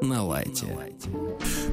На лайте.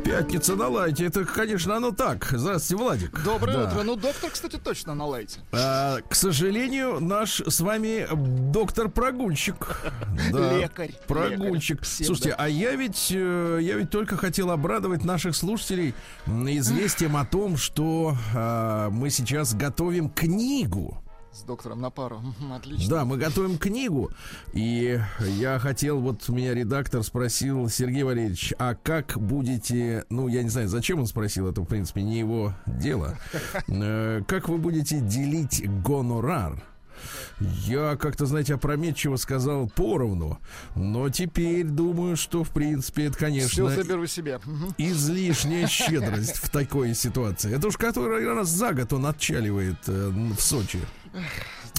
Пятница на лайте. Это, конечно, оно так. Здравствуйте, Владик. Доброе Да. утро. Ну, доктор, кстати, точно на лайте. А, к сожалению, наш с вами доктор прогульщик. Да, Лекарь. Прогульщик. Лекарь. Всем, Слушайте, да. а я ведь, э, я ведь только хотел обрадовать наших слушателей известием о том, что а, мы сейчас готовим книгу. С доктором на пару. Отлично. Да, мы готовим книгу. И я хотел, вот меня редактор спросил, Сергей Валерьевич, а как будете, ну, я не знаю, зачем он спросил, это, в принципе, не его дело. Э, Как вы будете делить гонорар? Я как-то, знаете, опрометчиво сказал поровну, но теперь думаю, что, в принципе, это, Все конечно, заберу себе. Излишняя щедрость в такой ситуации. Это уж который раз за год он отчаливает э, в Сочи.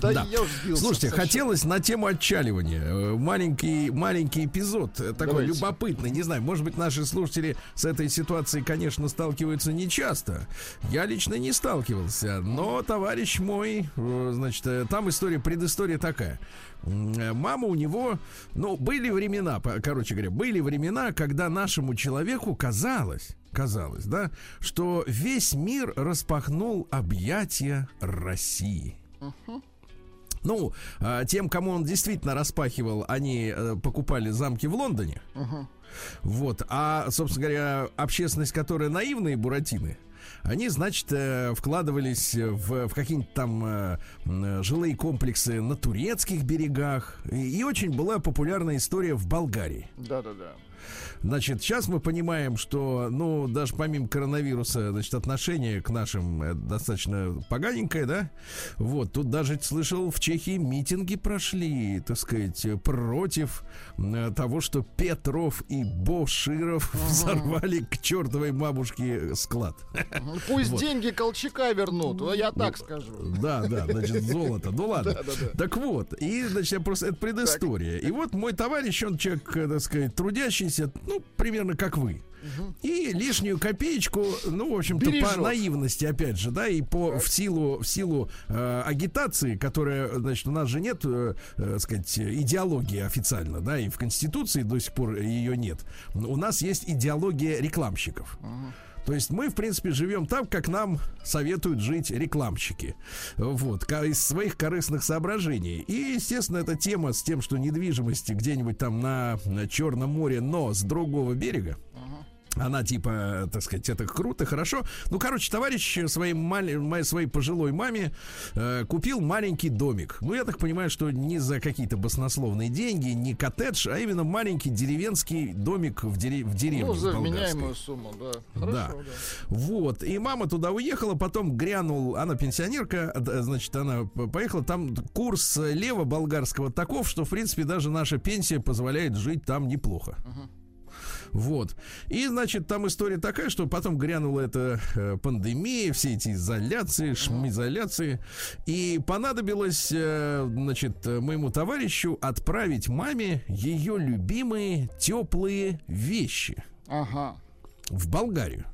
Да, Да. я уже сбился. Слушайте, хотелось на тему отчаливания. э, Маленький, маленький эпизод, э, такой Давайте. любопытный. Не знаю, может быть, наши слушатели с этой ситуацией, конечно, сталкиваются нечасто. Я лично не сталкивался, но товарищ мой, э, значит, там история, предыстория такая. Мама у него, ну, были времена, короче говоря, были времена, когда нашему человеку казалось, казалось, да, что весь мир распахнул объятия России. Ну, а, тем, кому он действительно распахивал, они э, покупали замки в Лондоне. Вот. А, собственно говоря, общественность, которая наивные буратины, они, значит, э, вкладывались в, в какие-нибудь там э, жилые комплексы на турецких берегах. И, и очень была популярная история в Болгарии. Да-да-да. Значит, сейчас мы понимаем, что, ну, даже помимо коронавируса, значит, отношение к нашим э, достаточно поганенькое, да? Вот, тут даже слышал, в Чехии митинги прошли, так сказать, против э, того, что Петров и Боширов взорвали к чертовой бабушке склад. Мгм. Пусть Вот. деньги Колчака вернут, а я так скажу. Да, да, значит, золото. Ну ладно. Да-да-да. Так вот, и, значит, я просто это предыстория. И вот мой товарищ, он человек, э, так сказать, трудящийся, ну, примерно как вы. И лишнюю копеечку, ну, в общем-то, по наивности, опять же, да, и по в силу в силу э, агитации, которая, значит, у нас же нет, э, э, сказать, идеологии официально, да, и в Конституции до сих пор ее нет. У нас есть идеология рекламщиков. То есть мы, в принципе, живем так, как нам советуют жить рекламщики. Вот, из своих корыстных соображений. И, естественно, эта тема с тем, что недвижимости где-нибудь там на, на Черном море, но с другого берега. Она типа, так сказать, это круто, хорошо. Ну, короче, товарищ своей, мал- моей, своей пожилой маме э, купил маленький домик. Ну, я так понимаю, что не за какие-то баснословные деньги, не коттедж, а именно маленький деревенский домик в, дере- в деревне. Ну, за вменяемую сумму, да. Да. Хорошо, да. Вот. И мама туда уехала, потом грянул, она пенсионерка, д- значит, она поехала, там курс лева болгарского таков, что, в принципе, даже наша пенсия позволяет жить там неплохо. Вот. И, значит, там история такая, что потом грянула эта э, пандемия, все эти изоляции, шмизоляции. И понадобилось, э, значит, моему товарищу отправить маме ее любимые теплые вещи Ага. в Болгарию.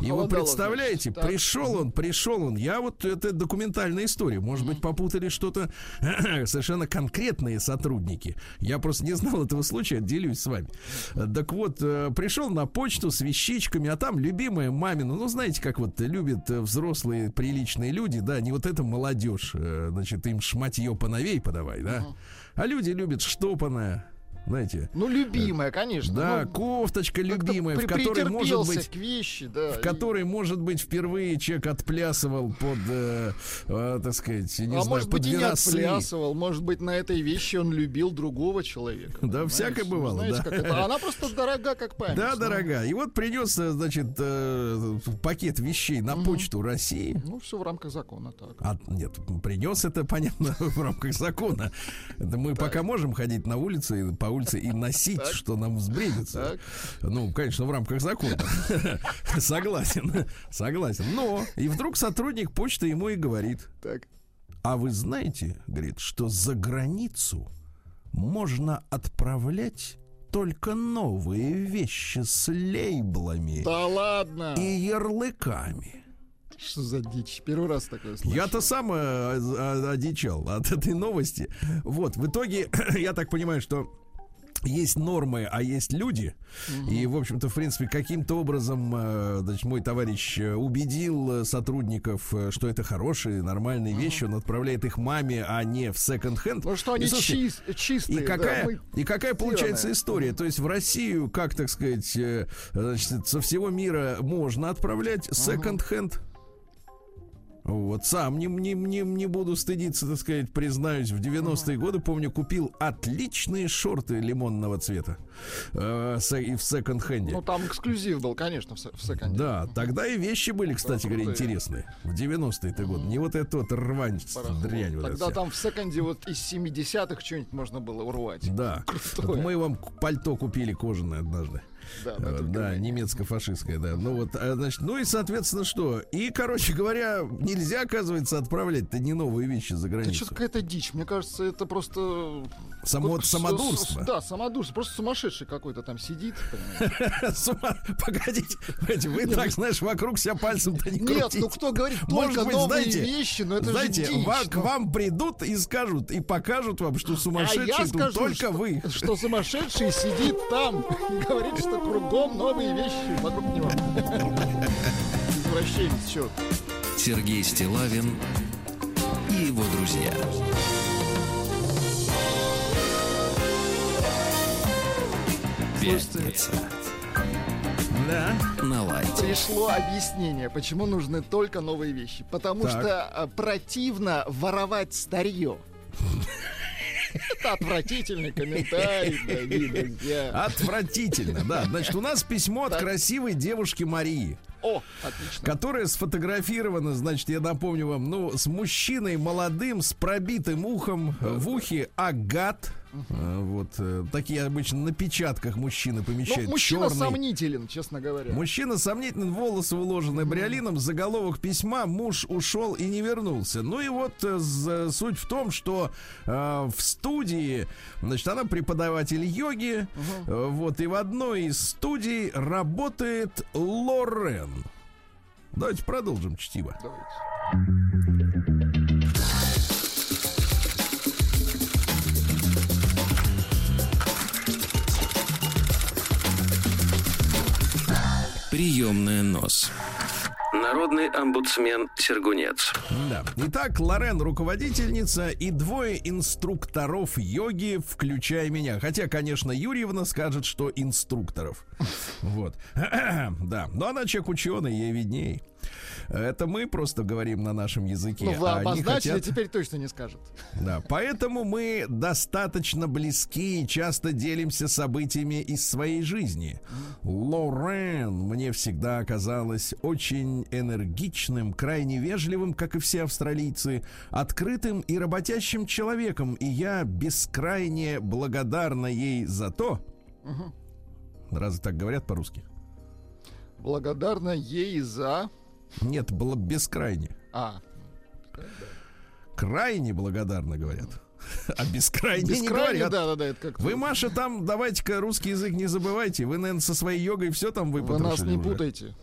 И вы представляете, значит. Пришел он, пришел он. Я вот это документальная история. Может быть, попутали что-то совершенно конкретные сотрудники. Я просто не знал этого случая, делюсь с вами. Так вот, э, пришел на почту с вещичками, а там любимая мамина. Ну, знаете, как вот любят э, взрослые приличные люди, да, не вот эта молодежь, э, значит, им шматье поновей подавай, да. А люди любят штопанное, знаете. Ну, любимая, конечно. Да, ну, кофточка любимая, в которой может быть вещи, да. в и- которой, может быть, впервые человек отплясывал под, э, э, так сказать, не а знаю, может под быть, и не отплясывал, может быть, на этой вещи он любил другого человека. Да, всякое Ну, бывало, знаете, да. это? Она просто дорога, как память. Да, Ну, дорогая. И вот принес, э, значит, э, пакет вещей на почту России. Ну, все в рамках закона, так. А, нет, принес это, понятно, в рамках закона. Это мы пока можем ходить на улице, и по улице и носить, что нам взбредится. Так. Ну, конечно, в рамках закона. Согласен, согласен. Но и вдруг сотрудник почты ему и говорит, Так. а вы знаете, говорит, что за границу можно отправлять только новые вещи с лейблами Да ладно! и ярлыками. Что за дичь? Первый раз такое слышу. Я-то сам э, о- одичал от этой новости. Вот, в итоге, я так понимаю, что есть нормы, а есть люди. И, в общем-то, в принципе, каким-то образом, э, значит, мой товарищ э, убедил э, сотрудников, что это хорошие, нормальные вещи. Он отправляет их маме, а не в секонд-хенд. Ну что они И, слушайте, чис- чистые. и да, какая, мы- и какая получается история? То есть в Россию, как так сказать, значит, со всего мира можно отправлять секонд-хенд? Вот, сам не, не, не, не буду стыдиться, так сказать, признаюсь, в 90-е годы, помню, купил отличные шорты лимонного цвета э, и в секонд-хенде. Ну там эксклюзив был, конечно, в, се- в секонде. Да, тогда и вещи были, кстати говоря, интересные. В 90-е годы. Не вот это вот рвань, дрянь вот Тогда там в секонде вот из 70-х что-нибудь можно было урвать. Да. Мы вам пальто купили кожаное однажды. Да, Э, Да, немецко-фашистская, да. Ну вот, а, значит, ну и, соответственно, что? И, короче говоря, нельзя, оказывается, отправлять-то не новые вещи за Это границу. что-то какая-то дичь. Мне кажется, это просто... Само, как с- самодурство. Да, самодурство. Просто сумасшедший какой-то там сидит. Погодите, вы так, знаешь, вокруг себя пальцем-то не Нет, крутите. ну кто говорит только новые знаете, вещи, но это Знаете, же дичь. ва- к ну. вам придут и скажут, и покажут вам, что А сумасшедший тут только вы. что сумасшедший сидит там и говорит, что кругом новые вещи вокруг него. Извращенец, черт. Сергей Стилавин и его друзья. Пятница Да. на лайте. Пришло объяснение, почему нужны только новые вещи. Потому Так. что а, противно воровать старье. Это отвратительный комментарий, друзья. Отвратительно, да. Значит, у нас письмо от красивой девушки Марии. О, отлично. которая сфотографирована, значит, я напомню вам, ну, с мужчиной молодым, с пробитым ухом, в ухе агат. Э, Вот э, такие обычно на печатках мужчины Ну, помещают. мужчина черный. сомнителен, честно говоря. Мужчина сомнительный, волосы уложены бриолином, заголовок письма, муж ушел и не вернулся. Ну и вот э, суть в том, что э, в студии, значит, она преподаватель йоги, э, вот, и в одной из студий работает Лорен. Давайте продолжим чтиво. Давайте. Приемная нос. Народный омбудсмен Сергунец. Да. Итак, Лорен руководительница и двое инструкторов йоги, включая меня. Хотя, конечно, Юрьевна скажет, что инструкторов. Вот. Да. Но она человек ученый, ей видней. Это мы просто говорим на нашем языке. Ну, вы а обозначили, хотят- теперь точно не скажет. Да, поэтому мы достаточно близки и часто делимся событиями из своей жизни. Лорен мне всегда оказалась очень энергичным, крайне вежливым, как и все австралийцы, открытым и работящим человеком, и я бескрайне благодарна ей за то. Разве так говорят по-русски? Благодарна ей за... Нет, было бескрайне. А, Крайне благодарна, говорят. А бескрайне, не бескрайне, говорят. да-да-да, это как Вы, Маша, там давайте-ка русский язык не забывайте. Вы, наверное, со своей йогой все там Вы выпотрошили нас не уже. путайте.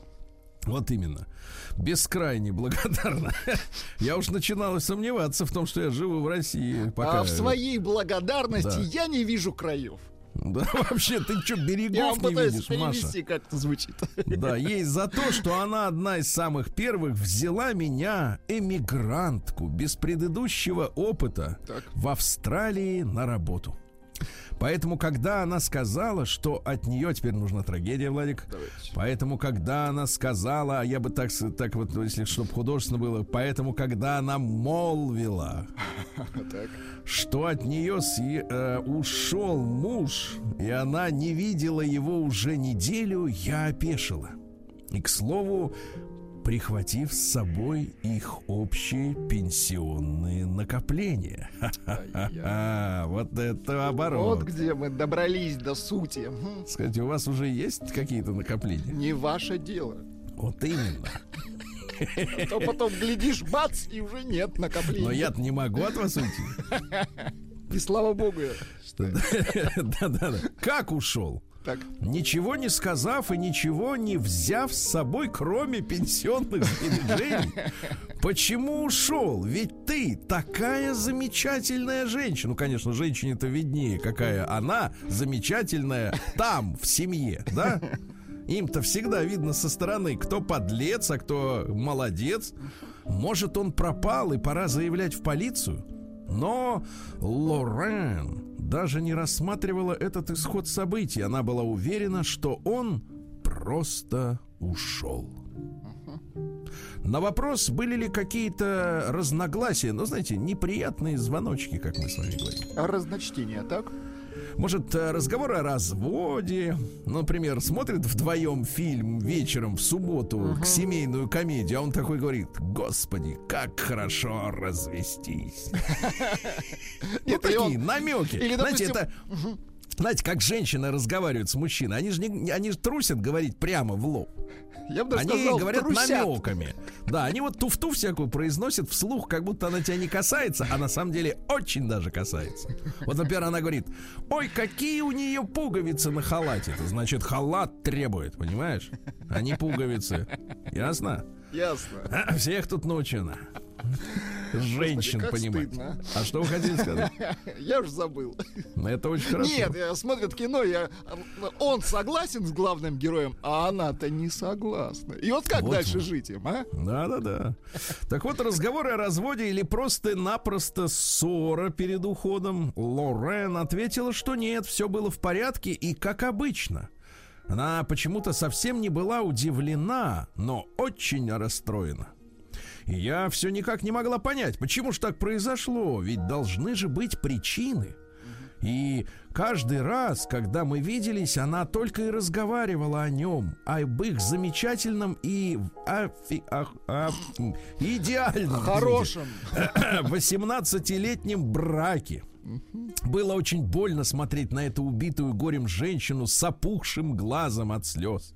Вот именно. Бескрайне благодарна. Я уж начинала сомневаться в том, что я живу в России. Пока... А в своей благодарности Да. я не вижу краев. Да, вообще, ты что, Я берегов не видишь, Маша? перевести, как это звучит. Да, ей за то, что она одна из самых первых взяла меня, эмигрантку, без предыдущего опыта, Так. в Австралии на работу. Поэтому, когда она сказала, что от нее теперь нужна трагедия, Владик, Давайте. поэтому, когда она сказала, а я бы так, так вот, если чтобы художественно было, поэтому, когда она молвила, что от нее э, ушел муж, и она не видела его уже неделю, я опешила. И, к слову, прихватив с собой их общие пенсионные накопления. Ха-ха-ха. Вот это оборот. Вот где мы добрались до сути. Мгм. Скажите, у вас уже есть какие-то накопления? Не ваше дело. Вот именно. А то потом глядишь, бац, и уже нет накопления. Но я не могу от вас уйти. И слава богу. Да-да-да. Как ушел? Так. Ничего не сказав и ничего не взяв с собой, кроме пенсионных сбережений. Почему ушел? Ведь ты такая замечательная женщина. Ну, конечно, женщине-то виднее, какая она замечательная там, в семье, да? Им-то всегда видно со стороны, кто подлец, а кто молодец. Может, он пропал и пора заявлять в полицию? Но Лорен даже не рассматривала этот исход событий. Она была уверена, что он просто ушел. На вопрос, были ли какие-то разногласия, ну, знаете, неприятные звоночки, как мы с вами говорим. Разночтение, так? Может, э, разговор о разводе. Например, смотрит вдвоем фильм вечером в субботу uh-huh. к семейную комедию, а он такой говорит: Господи, как хорошо развестись. Ну, такие намеки. Знаете, это знаете, как женщины разговаривают с мужчиной, они же не, они же трусят говорить прямо в лоб. Я бы даже они сказал, говорят трусят. намеками. Да, они вот туфту всякую произносят вслух, как будто она тебя не касается, а на самом деле очень даже касается. Вот, например, она говорит: Ой, какие у нее пуговицы на халате. Это значит, халат требует, понимаешь? А не пуговицы. Ясно? Ясно. Всех тут научено. Женщин понимать. стыдно. А что вы хотели сказать? Я уже забыл. Ну, Это очень хорошо. Нет, я смотрят кино, я, он согласен с главным героем, а она-то не согласна. И вот как Вот дальше жить им, а? Да, да, да. Так вот, разговоры о разводе или просто-напросто ссора перед уходом. Лорен ответила, что нет, все было в порядке и как обычно. Она почему-то совсем не была удивлена, но очень расстроена. И я все никак не могла понять, почему же так произошло, ведь должны же быть причины. И каждый раз, когда мы виделись, она только и разговаривала о нем, об их замечательном и афи- а- м, идеальном Хорошим. 18-летнем браке. Было очень больно смотреть на эту убитую горем женщину с опухшим глазом от слез.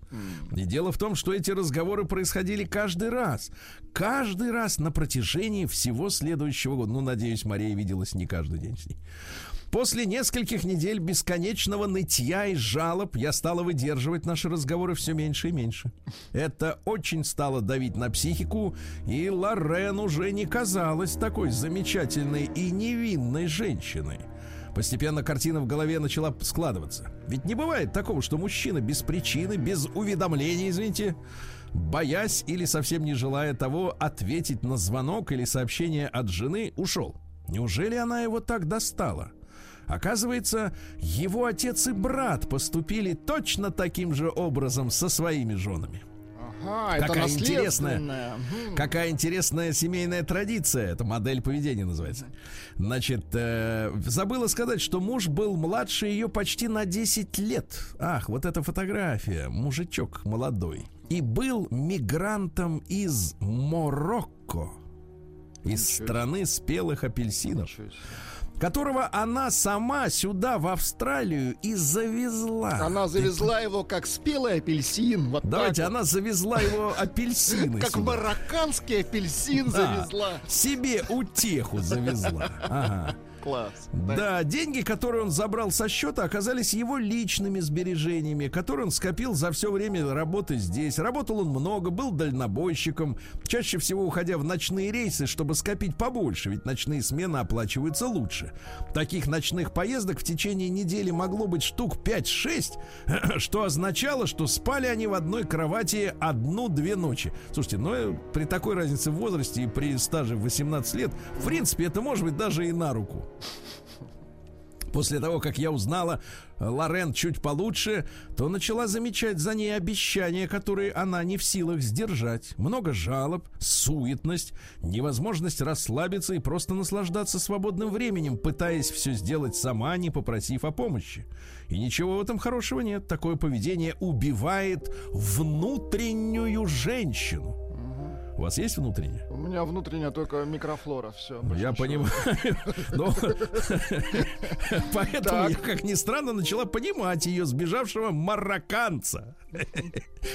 И дело в том, что эти разговоры происходили каждый раз. Каждый раз на протяжении всего следующего года. Ну, надеюсь, Мария виделась не каждый день с ней. После нескольких недель бесконечного нытья и жалоб я стала выдерживать наши разговоры все меньше и меньше. Это очень стало давить на психику, и Лорен уже не казалась такой замечательной и невинной женщиной. Постепенно картина в голове начала складываться. Ведь не бывает такого, что мужчина без причины, без уведомления, извините, боясь или совсем не желая того, ответить на звонок или сообщение от жены, ушел. Неужели она его так достала? Оказывается, его отец и брат поступили точно таким же образом со своими женами. Ага, это Какая интересная, наследственная. Мгм. какая интересная семейная традиция. Это модель поведения называется. Значит, э, забыла сказать, что муж был младше ее почти на 10 лет. Ах, вот эта фотография. Мужичок молодой. И был мигрантом из Марокко. Из Ничего страны спелых апельсинов Ничего. Которого она сама сюда, в Австралию, и завезла. Она завезла его как спелый апельсин. Вот Давайте, так она завезла его апельсины Как марокканский апельсин завезла. Себе утеху завезла. Ага. Класс. Да, деньги, которые он забрал со счета, оказались его личными сбережениями, которые он скопил за все время работы здесь. Работал он много, был дальнобойщиком, чаще всего уходя в ночные рейсы, чтобы скопить побольше, ведь ночные смены оплачиваются лучше. Таких ночных поездок в течение недели могло быть штук 5-6, что означало, что спали они в одной кровати одну-две ночи. Слушайте, ну э, при такой разнице в возрасте и при стаже в 18 лет, в принципе, это может быть даже и на руку. После того, как я узнала э, Лорен чуть получше, то начала замечать за ней обещания, которые она не в силах сдержать. Много жалоб, суетность, невозможность расслабиться и просто наслаждаться свободным временем, пытаясь все сделать сама, не попросив о помощи. И ничего в этом хорошего нет. Такое поведение убивает внутреннюю женщину. У вас есть внутренняя? У меня внутренняя только микрофлора, все. Ну, я понимаю. Но Поэтому я, как ни странно, начала понимать ее сбежавшего марокканца.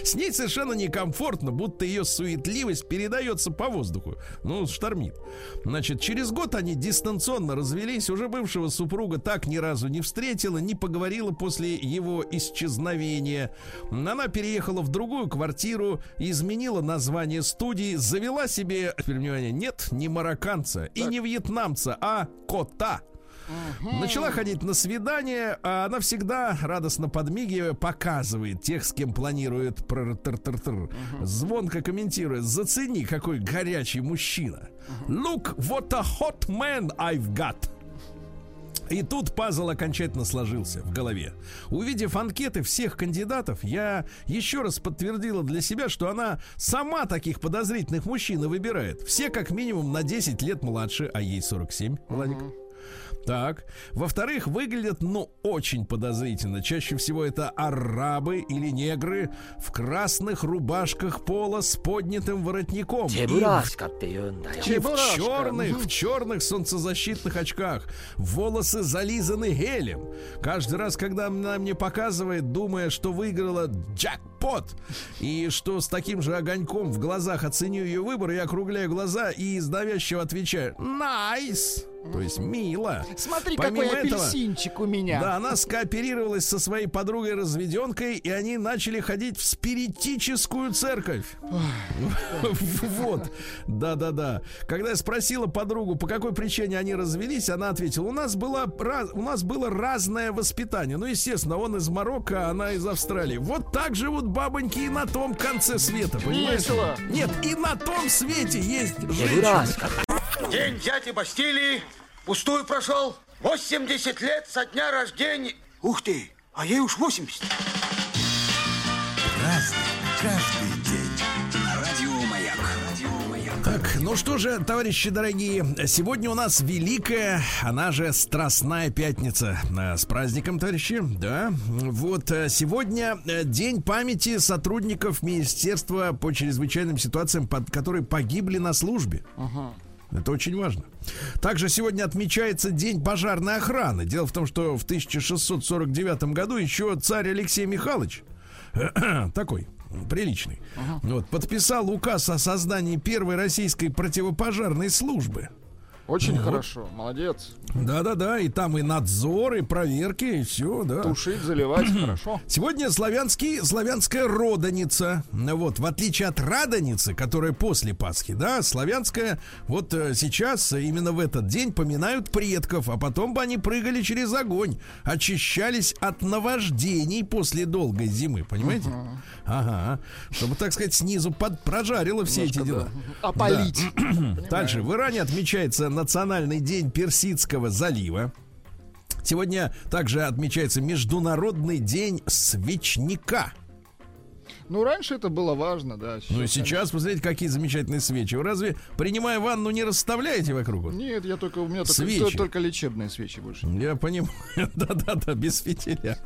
С ней совершенно некомфортно, будто ее суетливость передается по воздуху. Ну, штормит. Значит, через год они дистанционно развелись. Уже бывшего супруга так ни разу не встретила, не поговорила после его исчезновения. Она переехала в другую квартиру, изменила название студии, завела себе, внимание, нет, не марокканца и не вьетнамца, а кота. Начала ходить на свидание, а она всегда, радостно подмигивая, показывает тех, с кем планирует пр тр тр тр Звонко комментирует. Зацени, какой горячий мужчина. Look, what a hot man I've got. И тут пазл окончательно сложился в голове. Увидев анкеты всех кандидатов, я еще раз подтвердила для себя, что она сама таких подозрительных мужчин выбирает. Все как минимум на 10 лет младше, а ей 47, Владик. Так. Во-вторых, выглядят, ну, очень подозрительно. Чаще всего это арабы или негры в красных рубашках пола с поднятым воротником. И в, и в черных, в черных солнцезащитных очках. Волосы зализаны гелем. Каждый раз, когда она мне показывает, думая, что выиграла джекпот, и что с таким же огоньком в глазах оценю ее выбор, я округляю глаза и из давящего отвечаю «Nice!» То есть мило. Смотри, Помимо какой этого- апельсинчик у меня. Да, она скооперировалась со своей подругой-разведенкой, и они начали ходить в спиритическую церковь. Вот. Да-да-да. Когда я спросила подругу, по какой причине они развелись, она ответила, у нас было, у нас было разное воспитание. Ну, естественно, он из Марокко, а она из Австралии. Вот так живут бабоньки и на том конце света, понимаешь? Весело. Нет, и на том свете есть женщины. День дяди Бастилии пустую прошел. 80 лет со дня рождения. Ух ты, а ей уж 80. Ну что же, товарищи дорогие, сегодня у нас великая, она же Страстная Пятница. Э, С праздником, товарищи, да. Вот э, сегодня э, день памяти сотрудников Министерства по чрезвычайным ситуациям, под, которые погибли на службе. Это очень важно. Также сегодня отмечается День пожарной охраны. Дело в том, что в 1649 году еще царь Алексей Михайлович такой приличный, вот, подписал указ о создании первой российской противопожарной службы. Очень хорошо, молодец. Да-да-да, и там и надзор, и проверки, и все, да. Тушить, заливать, хорошо. Сегодня славянский, славянская родоница. Вот, в отличие от радоницы, которая после Пасхи, да, славянская, вот э, сейчас, э, именно в этот день, поминают предков, а потом бы они прыгали через огонь, очищались от наваждений после долгой зимы, понимаете? Ага. Чтобы, так сказать, снизу под, прожарило все эти дела. Опалить. Дальше. В Иране отмечается Национальный день Персидского залива. Сегодня также отмечается Международный день свечника. Ну, раньше это было важно, да. Ну и сейчас, посмотрите, какие замечательные свечи. Вы разве, принимая ванну, не расставляете вокруг? Нет, я только, у меня Свечи. только, только лечебные свечи больше. Я понимаю. Да-да-да, без фитиля.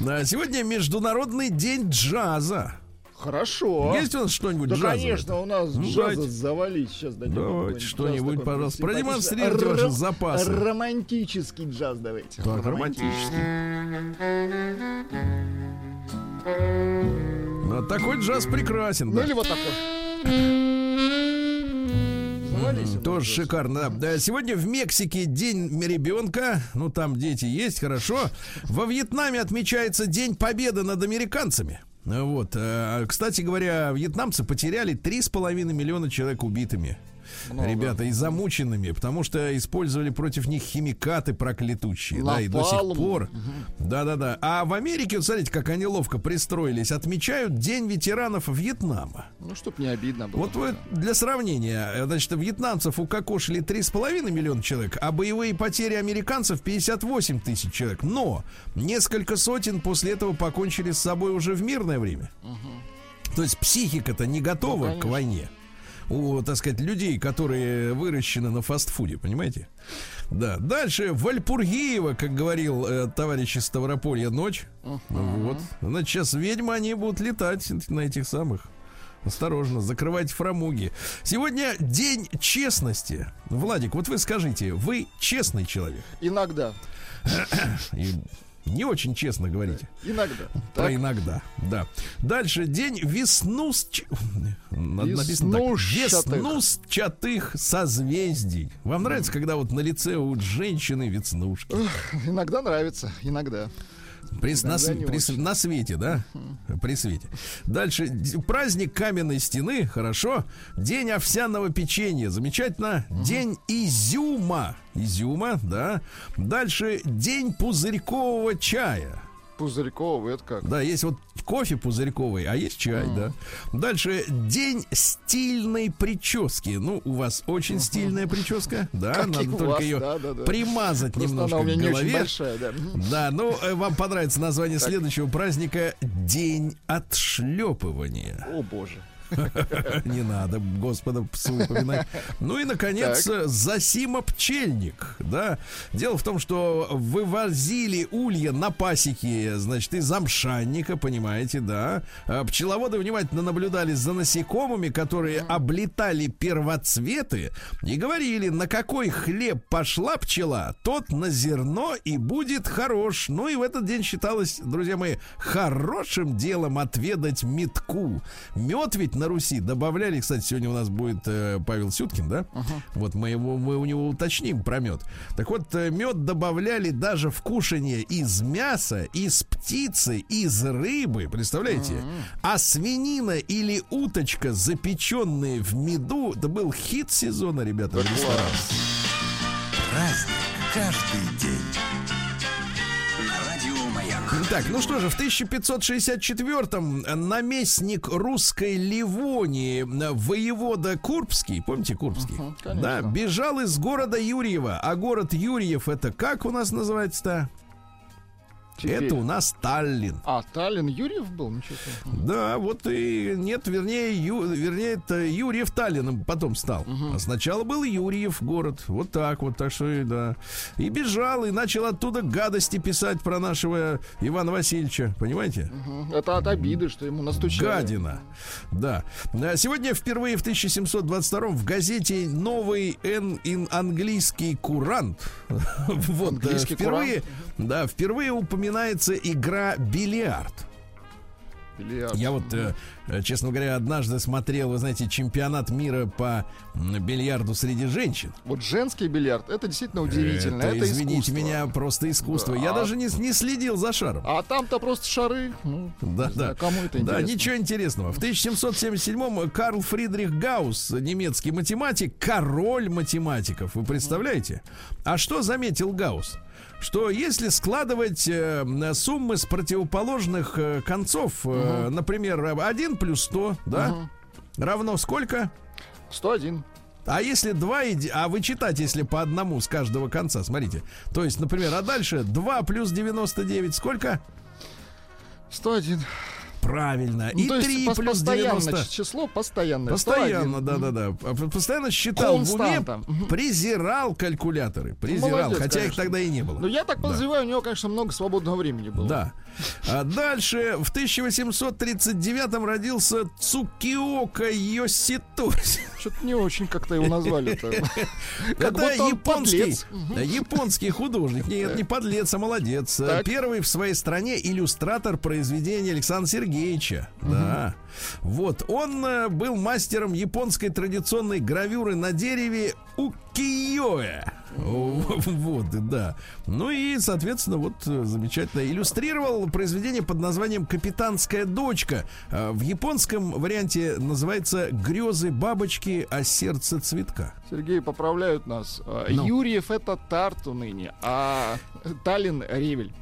Да, Сегодня Международный день джаза. Хорошо. Есть у нас что-нибудь Да, джазовое? конечно, у нас Ну, джаза давайте. завалить. Сейчас дадим Давайте что-нибудь, пожалуйста, продемонстрируйте ваши запасы. Романтический джаз давайте. Так, романтический. Ну, такой джаз прекрасен. Ну да. или вот такой. Завались нас Тоже шикарно. Да, сегодня в Мексике день ребенка. Ну, там дети есть, хорошо. Во Вьетнаме отмечается День Победы над американцами. Вот. э, Кстати говоря, вьетнамцы потеряли 3,5 миллиона человек убитыми. Ребята, и замученными, потому что использовали против них химикаты проклятущие. Да, и до сих пор. Да-да-да. А в Америке, вот смотрите, как они ловко пристроились, отмечают День ветеранов Вьетнама. Ну, чтоб не обидно было. Вот вы для сравнения, э, значит, вьетнамцев укокошили 3,5 миллиона человек, а боевые потери американцев 58 тысяч человек. Но несколько сотен после этого покончили с собой уже в мирное время. То есть психика-то не готова Ну, к войне. У, так сказать, людей, которые выращены на фастфуде, понимаете? Да. Дальше Вальпургиева, как говорил э, товарищ из Ставрополья, ночь. Вот. Значит, сейчас ведьмы, они будут летать на этих самых осторожно, закрывайте фрамуги. Сегодня день честности. Владик, вот вы скажите, вы честный человек? Иногда. И не очень честно говорите. Иногда. Про Так. иногда, да. Дальше день веснус... Веснушчатых. Созвездий. Вам нравится, когда вот на лице у женщины веснушки? Иногда нравится. Иногда. При, на, при на свете, да? При свете. Дальше. Праздник каменной стены. Хорошо. День овсяного печенья. Замечательно. День изюма. Изюма, да. Дальше. День пузырькового чая. Пузырьковый, это как? Да, есть вот кофе пузырьковый, а есть чай, да. Дальше день стильной прически. Ну, у вас очень стильная прическа, да, Как надо только вас, ее да, да, да. примазать Просто немножко она у меня к не очень голове. большая, да. Да, ну э, вам понравится название следующего праздника День отшлепывания. О, боже. Не надо, Господа псу упоминать. Ну и, наконец. Засима пчельник, да. Дело в том, что вывозили улья на пасеки, значит, из амшанника, понимаете, да. А Пчеловоды внимательно наблюдали за насекомыми, которые облетали первоцветы и говорили, на какой хлеб пошла пчела, тот на зерно и будет хорош. Ну и в этот день считалось, друзья мои, хорошим делом отведать метку. Мед ведь на Руси добавляли, кстати, сегодня у нас будет э, Павел Сюткин, да? Вот мы, его, мы у него уточним про мед. Так вот, э, мед добавляли даже в кушанье из мяса, из птицы, из рыбы, представляете? А свинина или уточка, запеченные в меду, это был хит сезона, ребята, в ресторанах. Праздник каждый день. Так, ну что же, в 1564-м наместник русской Ливонии, э, воевода Курбский, помните Курбский? Мгм, конечно. да, бежал из города Юрьева. А город Юрьев это как у нас называется-то? Теперь. Это у нас Таллин. А, Таллин Юрьев был? Ничего себе. Да, вот и нет, вернее, Ю- вернее, это Юрьев Таллином потом стал. А сначала был Юрьев город. Вот так вот, так что и да. И бежал, и начал оттуда гадости писать про нашего Ивана Васильевича. Понимаете? Мгм. Это от обиды, что ему настучали. Гадина. Да. А Сегодня впервые в 1722 в газете «Новый эн- ин- английский курант» вот, Английский впервые, да, впервые упоминается игра «Бильярд». Бильярд. Я вот, э, э, честно говоря, однажды смотрел, вы знаете, чемпионат мира по бильярду среди женщин. Вот женский бильярд, это действительно удивительно. Это, извините искусство. меня, просто искусство. Я Да. даже не, не следил за шаром. А там-то просто шары. Ну, Да, да. знаю, кому это Да, интересно. ничего интересного. В 1777-м Карл Фридрих Гаусс, немецкий математик, король математиков. Вы представляете? А что заметил Гаусс? Что если складывать э, суммы с противоположных э, концов, э, например, 1 плюс 100, да, равно сколько? 101. А если 2, а вычитать, если по одному с каждого конца, смотрите. То есть, например, а дальше 2 плюс 99 сколько? 101. Правильно. Ну, И то есть 3 пос- плюс постоянно 90. ч- число постоянное. Постоянно, 101. да, да, да. А Постоянно считал в уме, Константа. Презирал калькуляторы. Презирал, молодец, хотя их конечно. тогда и не было. Ну, я так Да. подозреваю, у него, конечно, много свободного времени было. Да. А дальше в 1839 родился Цукиока Йоситоси. Что-то не очень как-то его назвали-то. Это японский, японский художник. Нет, не подлец, а молодец. Так. Первый в своей стране иллюстратор произведения Александра Сергеевича. Да. Вот. Он э, был мастером японской традиционной гравюры на дереве укиёэ. Вот, да. Ну и, соответственно, вот э, замечательно иллюстрировал произведение под названием «Капитанская дочка». Э, В японском варианте называется «Грезы бабочки, а сердце цветка». Сергей, поправляют нас. А, Ну. Юрьев это Тарту ныне, а Таллин Ревель.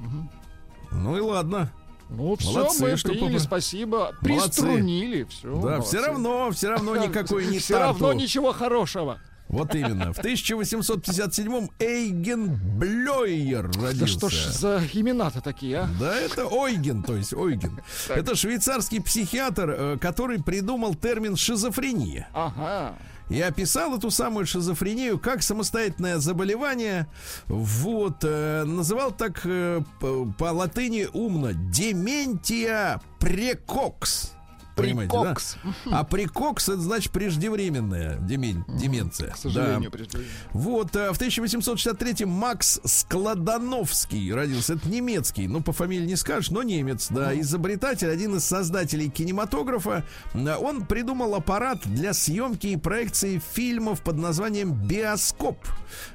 Ну и ладно. Ну все, Молодцы, мы что приняли, попро- спасибо. Молодцы. Приструнили, все. Да, все равно, все равно никакой не Все равно ничего хорошего. Вот именно. В 1857-м Эйген Блёйер родился. Да что ж за имена-то такие, а? Да, это Ойген, то есть Ойген. Так. Это швейцарский психиатр, э, который придумал термин шизофрения. Ага. И описал эту самую шизофрению как самостоятельное заболевание. Вот. э, называл так э, по, по латыни умно. Дементия прекокс. Понимаете, да? Прикокс. А прикокс это значит преждевременная демен- деменция. К сожалению, Да. преждевременно. Вот, э, в 1863 Макс Складановский родился. Это немецкий, ну, по фамилии не скажешь, но немец, да. Изобретатель, один из создателей кинематографа. Э, Он придумал аппарат для съемки и проекции фильмов под названием биоскоп.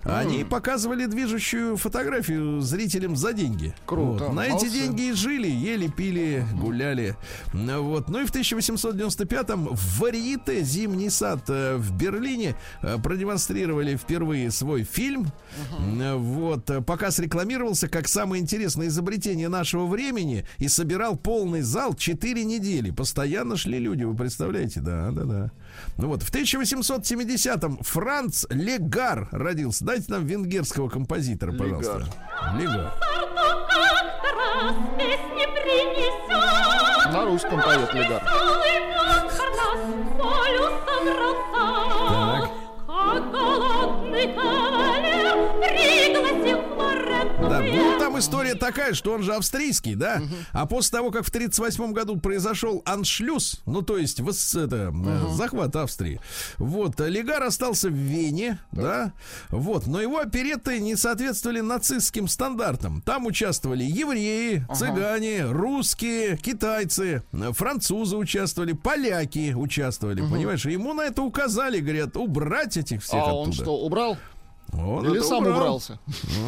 Они показывали движущую фотографию зрителям за деньги. Круто, Вот. На эти деньги и жили, ели, пили, гуляли. Вот. Ну и в 1895-м в Варьете «Зимний сад» э, в Берлине э, продемонстрировали впервые свой фильм. Э, Вот. Показ рекламировался как самое интересное изобретение нашего времени и собирал полный зал 4 недели. Постоянно шли люди, вы представляете? Да, да, да. Ну вот, в 1870-м Франц Легар родился. Дайте нам венгерского композитора, пожалуйста. Легар. песни принесет. На русском поет Легар. Веселый там история такая, что он же австрийский, да? А после того, как в 38 году произошел аншлюз, ну то есть вос- это, э, захват Австрии, вот, Легар остался в Вене, да, вот, но его опереты не соответствовали нацистским стандартам. Там участвовали евреи, цыгане, русские, китайцы, э, французы участвовали, поляки участвовали, понимаешь? Ему на это указали, говорят, убрать этих всех А он оттуда. что, убрал? Он Или сам убрал. убрался?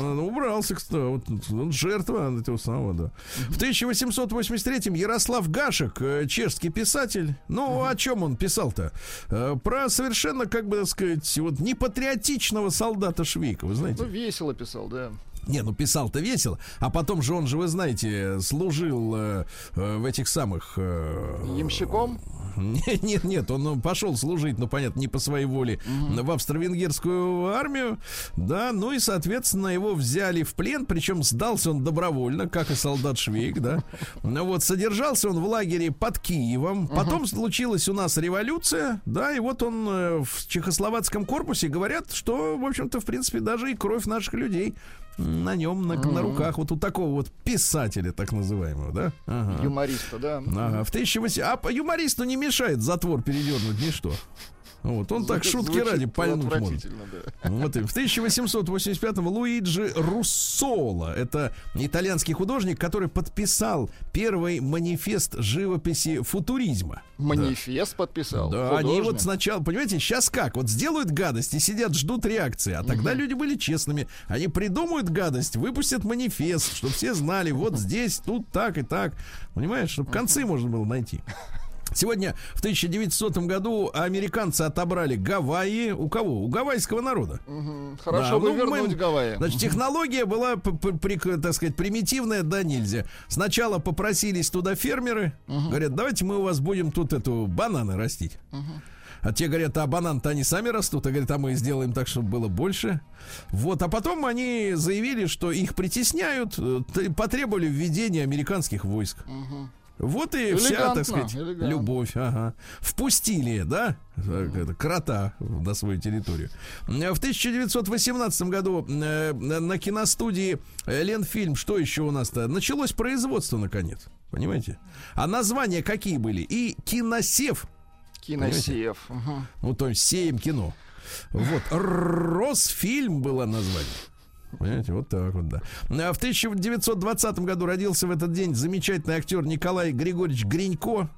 Он убрался, кстати. Вот, он жертва этого самого, да. В 1883-м Ярослав Гашек, э, чешский писатель. Ну, о чем он писал-то? Э, Про совершенно, как бы так сказать, вот непатриотичного солдата Швейка, вы знаете? Ну, весело писал, да. Не, ну писал-то весело. А потом же он же, вы знаете, служил э, э, в этих самых... э, Ямщиком? нет, нет, нет, он пошел служить, ну, понятно, не по своей воле, в австро-венгерскую армию, да, ну и, соответственно, его взяли в плен, причем сдался он добровольно, как и солдат Швейк, да. Ну вот, содержался он в лагере под Киевом, потом случилась у нас революция, да, и вот он э, в чехословацком корпусе говорят, что, в общем-то, в принципе, даже и кровь наших людей на нем, на, на руках, вот у такого вот писателя, так называемого, да. Ага. Юмориста, да. Ага, в 1800... А юмористу не мешает затвор передернуть ничто. Вот, он так Звучит- шутки звучит ради пальнуть может. да. Вот и в 1885-м Луиджи Руссола, это итальянский художник, который подписал первый манифест живописи футуризма. Манифест подписал. Да, они художник. вот сначала, понимаете, сейчас как? Вот сделают гадость и сидят, ждут реакции. А тогда люди были честными. Они придумают гадость, выпустят манифест, чтобы все знали, вот здесь, тут так и так. Понимаешь, чтобы концы можно было найти. Сегодня в 1900 году американцы отобрали Гавайи. У кого? У гавайского народа. Мгм. Хорошо Да, бы ну, вернуть мы- Гавайи. Значит, технология была, так сказать, примитивная, да нельзя. Сначала попросились туда фермеры. Говорят, давайте мы у вас будем тут эту бананы растить. А те говорят, а банан-то они сами растут. А говорят, а мы сделаем так, чтобы было больше. Вот, а потом они заявили, что их притесняют, э, потребовали введения американских войск. Вот и вся, Элегантно, так сказать, элегантно. любовь. Ага. Впустили, да, э, крота на свою территорию. Э, В 1918 году на киностудии Ленфильм, что еще у нас-то? Началось производство, наконец. Понимаете? А названия какие были? И киносев, Киносев. Мгм. ну, то есть сеем кино. Вот. Росфильм было название. Понимаете, вот так вот, да. А В 1920 году родился в этот день замечательный актер Николай Григорьевич Гринько.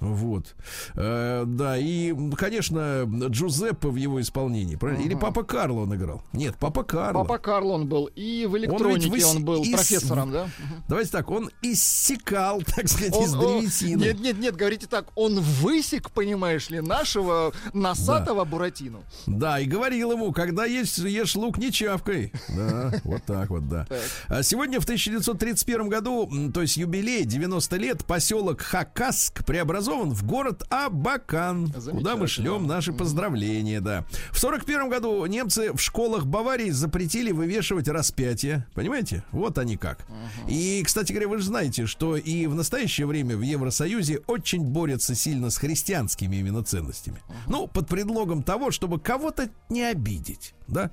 Вот. Э, да, и, конечно, Джузеппе в его исполнении. правильно? Или Папа Карло он играл? Нет, Папа Карло. Папа Карл он был. И в электронике выс- он был из- профессором, да? Мгм. Давайте так, он иссекал, так сказать, Он- из древесины. Нет, нет, нет, говорите так, он высек, понимаешь ли, нашего носатого Буратино. Да, и говорил ему, когда есть, ешь лук, не чавкой. Да, вот так вот, да. А сегодня в 1931 году, то есть юбилей, 90 лет, поселок Хакаск преобразован в город Абакан, куда мы шлем наши поздравления, да. В 41 году немцы в школах Баварии запретили вывешивать распятие. Понимаете? Вот они как. И, кстати говоря, вы же знаете, что и в настоящее время в Евросоюзе очень борются сильно с христианскими именно ценностями. Ну, под предлогом того, чтобы кого-то не обидеть, да?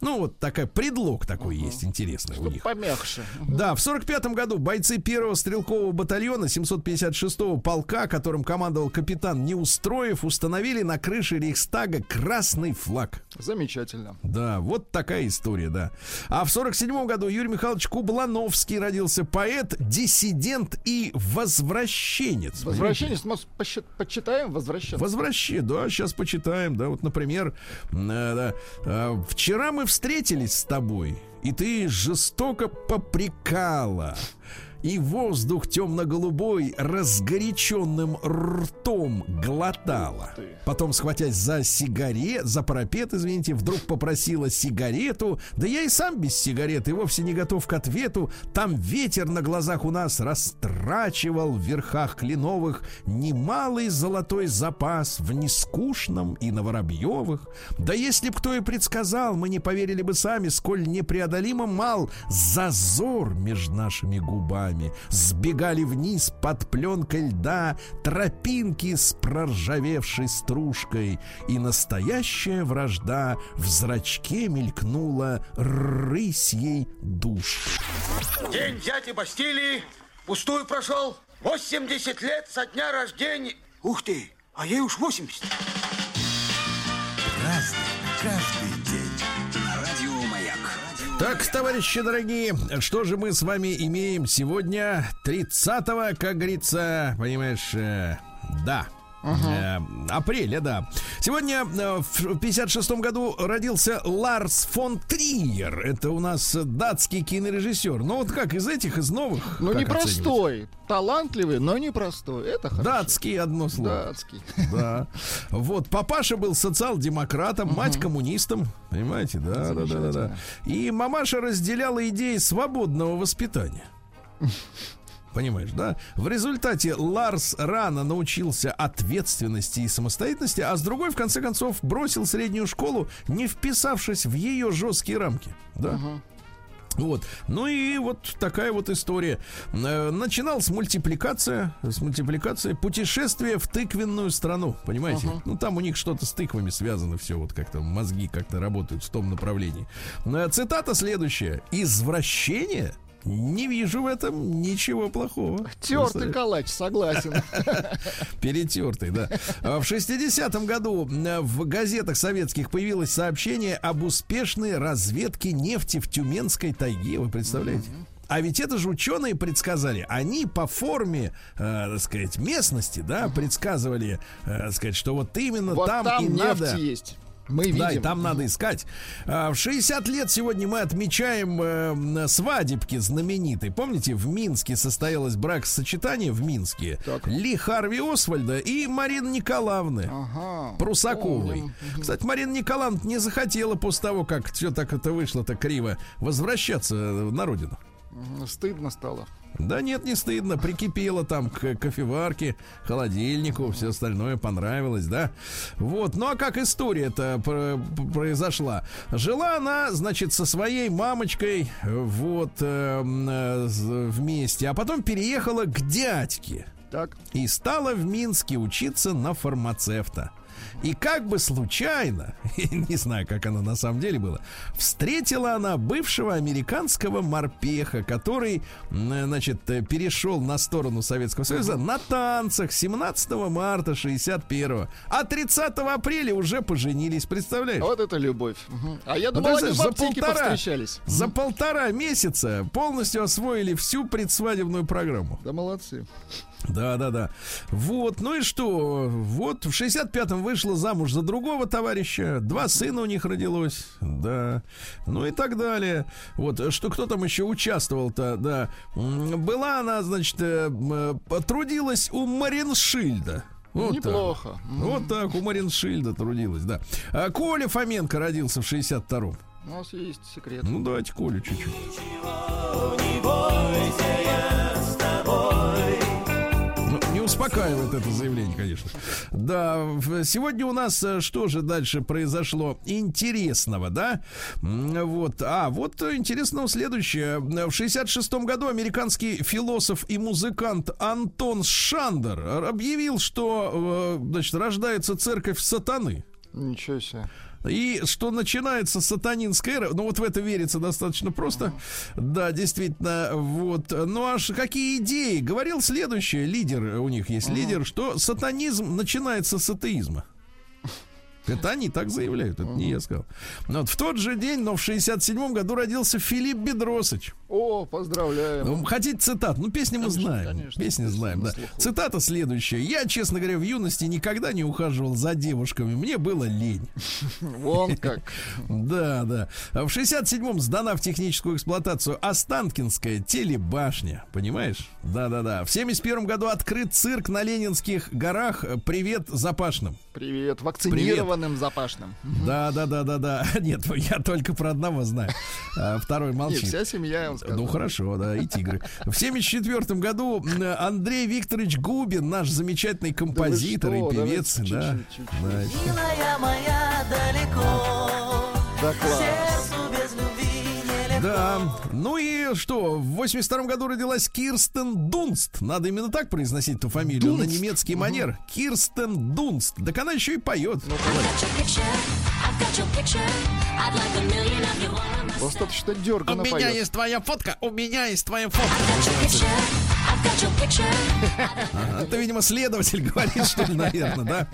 Ну, вот такая предлог такой есть интересный у них. Помягче. Да, в 45 году бойцы первого стрелкового батальона 756-го полка, которым командовал капитан Неустроев, установили на крыше Рейхстага красный флаг. Замечательно. Да, вот такая история, да. А в 47 году Юрий Михайлович Кублановский родился поэт, диссидент и возвращенец. Возвращенец, посчит- почитаем возвращенец? Возвращение, да, сейчас почитаем, да, вот, например, э, да, э, вчера мы встретились с тобой, и ты жестоко попрекала, и воздух темно-голубой разгоряченным ртом глотала. Потом, схватясь за сигарет, за парапет, извините, вдруг попросила сигарету. Да я и сам без сигареты, вовсе не готов к ответу. Там ветер на глазах у нас растрачивал в верхах кленовых немалый золотой запас в нескучном и на Воробьевых. Да если б кто и предсказал, мы не поверили бы сами, сколь непреодолимо мал зазор между нашими губами. Сбегали вниз под пленкой льда тропинки с проржавевшей стружкой, и настоящая вражда в зрачке мелькнула рысьей душ. День дяди Бастилии пустую прошел. 80 лет со дня рождения. Ух ты, а ей уж 80. Праздник каждый Так, товарищи дорогие, что же мы с вами имеем сегодня 30-го, как говорится, понимаешь, э, да. Э, апреля, да. Сегодня э, в 56 году родился Ларс фон Триер. Это у нас датский кинорежиссер. Ну вот как из этих, из новых? Ну, непростой. Талантливый, но непростой. Это хорошо. Датский одно слово. Датский. Да. Вот, папаша был социал-демократом, мать коммунистом. Понимаете, да, да, да, да, да. И мамаша разделяла идеи свободного воспитания. Понимаешь, да? В результате Ларс рано научился ответственности и самостоятельности, а с другой, в конце концов, бросил среднюю школу, не вписавшись в ее жесткие рамки. Да. Вот. Ну и вот такая вот история. Э, Начинал с мультипликация, с мультипликации путешествие в тыквенную страну, понимаете? Ну там у них что-то с тыквами связано все, вот как-то мозги как-то работают в том направлении. Э, Цитата следующая: извращение. Не вижу в этом ничего плохого. Тертый калач, согласен. Перетертый, да. А В 60-м году э, в газетах советских появилось сообщение об успешной разведке нефти в Тюменской тайге. Вы представляете? А ведь это же ученые предсказали. Они по форме, э, так сказать, местности, да, предсказывали, э, так сказать, что вот именно Вот там, там и нефть надо. есть. Мы видим. Да, и там надо искать. А, В 60 лет сегодня мы отмечаем э, свадебки знаменитой. Помните, в Минске состоялось бракосочетание в Минске Так. Ли Харви Освальда и Марины Николаевны. Ага. Прусаковой. помним. Кстати, Марина Николаевна не захотела после того, как все так это вышло-то криво, возвращаться на родину. Стыдно стало. Да нет, не стыдно. Прикипела там к кофеварке, холодильнику, все остальное понравилось, да? Вот. Ну а как история-то произошла? Жила она, значит, со своей мамочкой вот э, м, э, вместе, а потом переехала к дядьке Так. и стала в Минске учиться на фармацевта. И как бы случайно, не знаю, как оно на самом деле было, встретила она бывшего американского морпеха, который, м, значит, э, перешел на сторону Советского Союза на танцах 17 марта 61 А 30 апреля уже поженились, представляешь? Вот это любовь. А я Ну, думал, они в аптеке полтора, повстречались. за полтора месяца полностью освоили всю предсвадебную программу. Да молодцы. Да, да, да. Вот, ну и что? Вот в 65-м вышла замуж за другого товарища. Два сына у них родилось. Да. Ну и так далее. Вот, что кто там еще участвовал-то, да. Была она, значит, э, э, трудилась у Мариншильда. Вот так. Неплохо. Вот так, у Мариншильда трудилась, да. А Коля Фоменко родился в 62-м. У нас есть секрет. Ну, давайте Колю чуть-чуть. Не успокаивает это заявление, конечно. Да, сегодня у нас э, что же дальше произошло интересного, да? Вот, а, вот интересного следующее. В 66 году американский философ и музыкант Антон Шандер объявил, что, э, значит, рождается церковь сатаны. Ничего себе. И что начинается сатанинская эра, ну вот в это верится достаточно просто. Да, действительно, вот. Ну аж какие идеи? Говорил следующее, лидер, у них есть лидер, что сатанизм начинается с атеизма. Это они так заявляют, это не я сказал. Но вот в тот же день, но в 67-м году родился Филипп Бедросович. О, поздравляем. Ну, хотите цитат? Ну, песни мы знаем. конечно. Песни знаем, да. Цитата следующая. Я, честно говоря, в юности никогда не ухаживал за девушками. Мне было лень. Вон как. Да, да. В 67-м сдана в техническую эксплуатацию Останкинская телебашня. Понимаешь? Да, да, да. В 71 году открыт цирк на Ленинских горах. Привет Запашным. Привет. Вакцинированным запашным. Да, да, да, да, да. Нет, я только про одного знаю. А Второй Нет, молчит. вся семья, он сказал. Ну хорошо, да, и тигры. В 74 году Андрей Викторович Губин, наш замечательный композитор и певец, Давайте. Да. Милая моя далеко, Да класс. Да. Ну и что, в 82 году родилась Кирстен Дунст. Надо именно так произносить эту фамилию на немецкий манер. Кирстен Дунст. Так она еще и поет. Достаточно дергано поет. твоя фотка, у меня есть твоя фотка. Это, видимо, следователь говорит, что ли, наверное, да?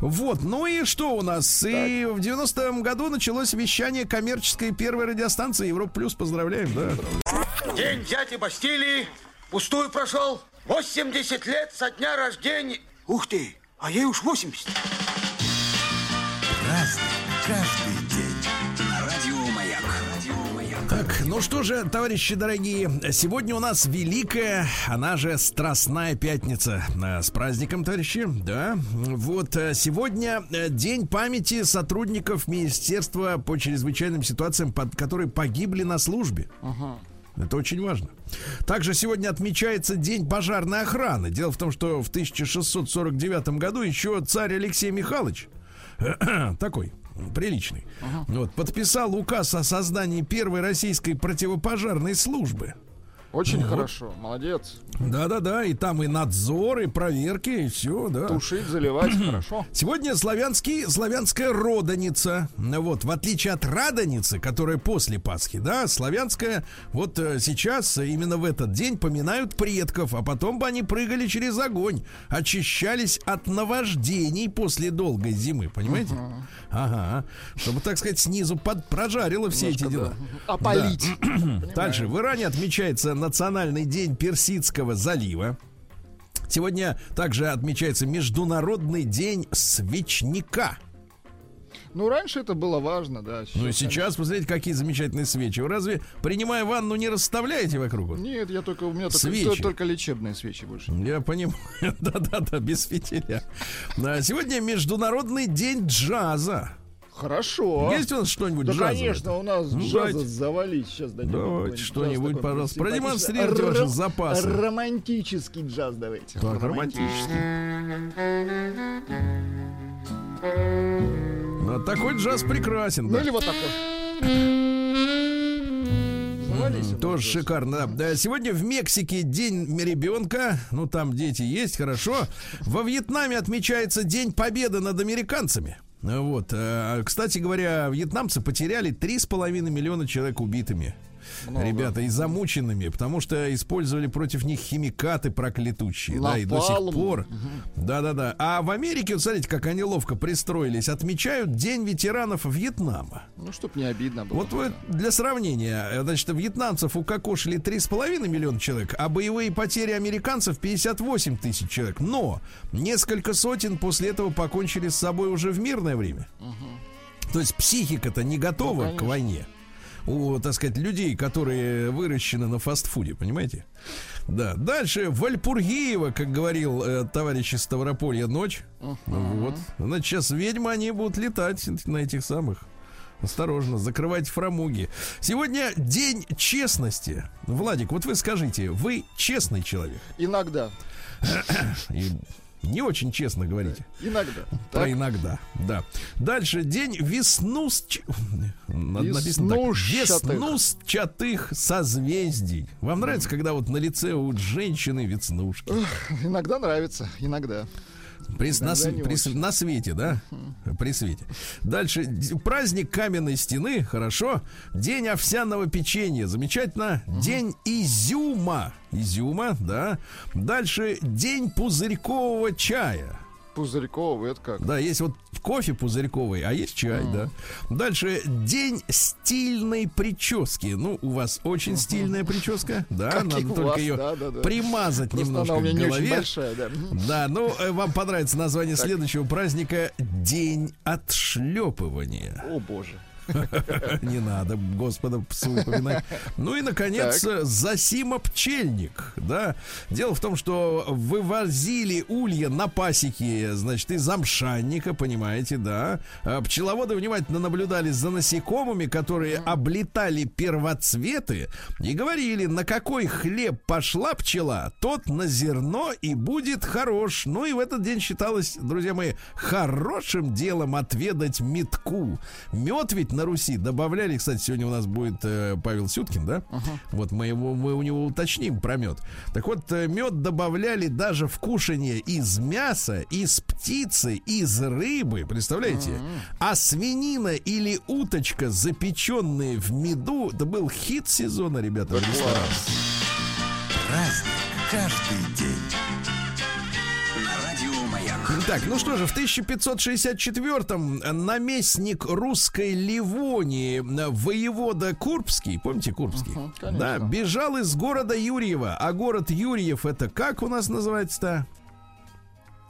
Вот, ну и что у нас? И в 90-м году началось вещание коммерческой первой радиостанции Европа Плюс. Поздравляем, да? День дяди Бастилии пустую прошел. 80 лет со дня рождения. Ух ты, а ей уж 80. Разный, каждый ну что же, товарищи дорогие, сегодня у нас великая, она же Страстная Пятница. Э, С праздником, товарищи, да. Вот э, сегодня э, день памяти сотрудников Министерства по чрезвычайным ситуациям, под- которые погибли на службе. Это очень важно. Также сегодня отмечается День пожарной охраны. Дело в том, что в 1649 году еще царь Алексей Михайлович такой приличный, вот, подписал указ о создании первой российской противопожарной службы. Очень Вот. хорошо. Молодец. Да-да-да, и там и надзор, и проверки, и все, да. Тушить, заливать. Хорошо. Сегодня славянский, славянская родоница. Вот, в отличие от радоницы, которая после Пасхи, да, славянская, вот э, сейчас, э, именно в этот день, поминают предков, а потом бы они прыгали через огонь, очищались от наваждений после долгой зимы, понимаете? Ага. Чтобы, так сказать, снизу под, прожарило все эти дела. Опалить. Дальше. В Иране отмечается Национальный день Персидского залива. Сегодня также отмечается Международный день свечника. Ну, раньше это было важно, да. Ну и сейчас, посмотрите, какие замечательные свечи. Вы разве, принимая ванну, не расставляете вокруг? Нет, я только, у меня только, Свечи. только лечебные свечи больше. Я понимаю. Да-да-да, без фитиля. Да, Сегодня Международный день джаза. Хорошо. Есть у нас что-нибудь Да, джазовое? конечно, у нас Ну, джаза давайте. завалить. Сейчас дадим Давайте что-нибудь, пожалуйста. Продемонстрируйте ваши запасы. Романтический джаз давайте. Так, романтический. Ну, такой джаз прекрасен, Ну да. или вот такой. Нас Тоже джаз. шикарно. да. Да, сегодня в Мексике день ребенка. Ну, там дети есть, хорошо. Во Вьетнаме отмечается День Победы над американцами. Вот. э, Кстати говоря, вьетнамцы потеряли 3,5 миллиона человек убитыми. Ребята, и замученными, потому что использовали против них химикаты проклятущие. Да, и до сих Напалм. пор. Да-да-да. А в Америке, вот смотрите, как они ловко пристроились, отмечают День ветеранов Вьетнама. Ну, чтоб не обидно было. Вот вы для сравнения, значит, вьетнамцев укокошили 3,5 миллиона человек, а боевые потери американцев 58 тысяч человек. Но несколько сотен после этого покончили с собой уже в мирное время. То есть психика-то не готова Ну, к войне. У, так сказать, людей, которые выращены на фастфуде, понимаете? Да. Дальше Вальпургиева, как говорил э, товарищ из Ставрополья, ночь. Вот. Значит, сейчас ведьмы, они будут летать на этих самых. Осторожно, закрывайте фрамуги. Сегодня день честности. Владик, вот вы скажите, вы честный человек? Иногда. И не очень честно говорите. Иногда. Про Так. иногда, да. Дальше день веснус... Веснушчатых. Созвездий. Вам нравится, когда вот на лице у женщины веснушки? Иногда нравится. Иногда. При, на, при на свете, да? При свете. Дальше. Праздник каменной стены, хорошо. День овсяного печенья, замечательно. День изюма. Изюма, да. Дальше. День пузырькового чая. Пузырьковый, это как? Да, есть вот кофе пузырьковый, а есть чай, да. Дальше день стильной прически. Ну, у вас очень стильная прическа, да, Как надо только вас, ее да, да, да. примазать Просто немножко она у меня к не очень голове. большая, да. Да, ну э, вам понравится название следующего праздника День отшлепывания. О, боже. Не надо, Господа псу упоминать. Ну и, наконец, Так. Засима-пчельник. Да. Дело в том, что вывозили улья на пасеки, значит, из амшанника, понимаете, да. А Пчеловоды внимательно наблюдали за насекомыми, которые облетали первоцветы и говорили, на какой хлеб пошла пчела, тот на зерно и будет хорош. Ну и в этот день считалось, друзья мои, хорошим делом отведать метку. Мед ведь на Руси добавляли, кстати, сегодня у нас будет э, Павел Сюткин, да? Вот мы его, мы у него уточним про мед. Так вот, э, мед добавляли даже в кушание из мяса, из птицы, из рыбы, представляете? А свинина или уточка, запеченные в меду, это был хит сезона, ребята, в ресторанах. Праздник каждый день. Так, ну что же, в 1564-м наместник русской Ливонии, э, воевода Курбский, помните Курбский? конечно. да, бежал из города Юрьева. А город Юрьев это как у нас называется-то?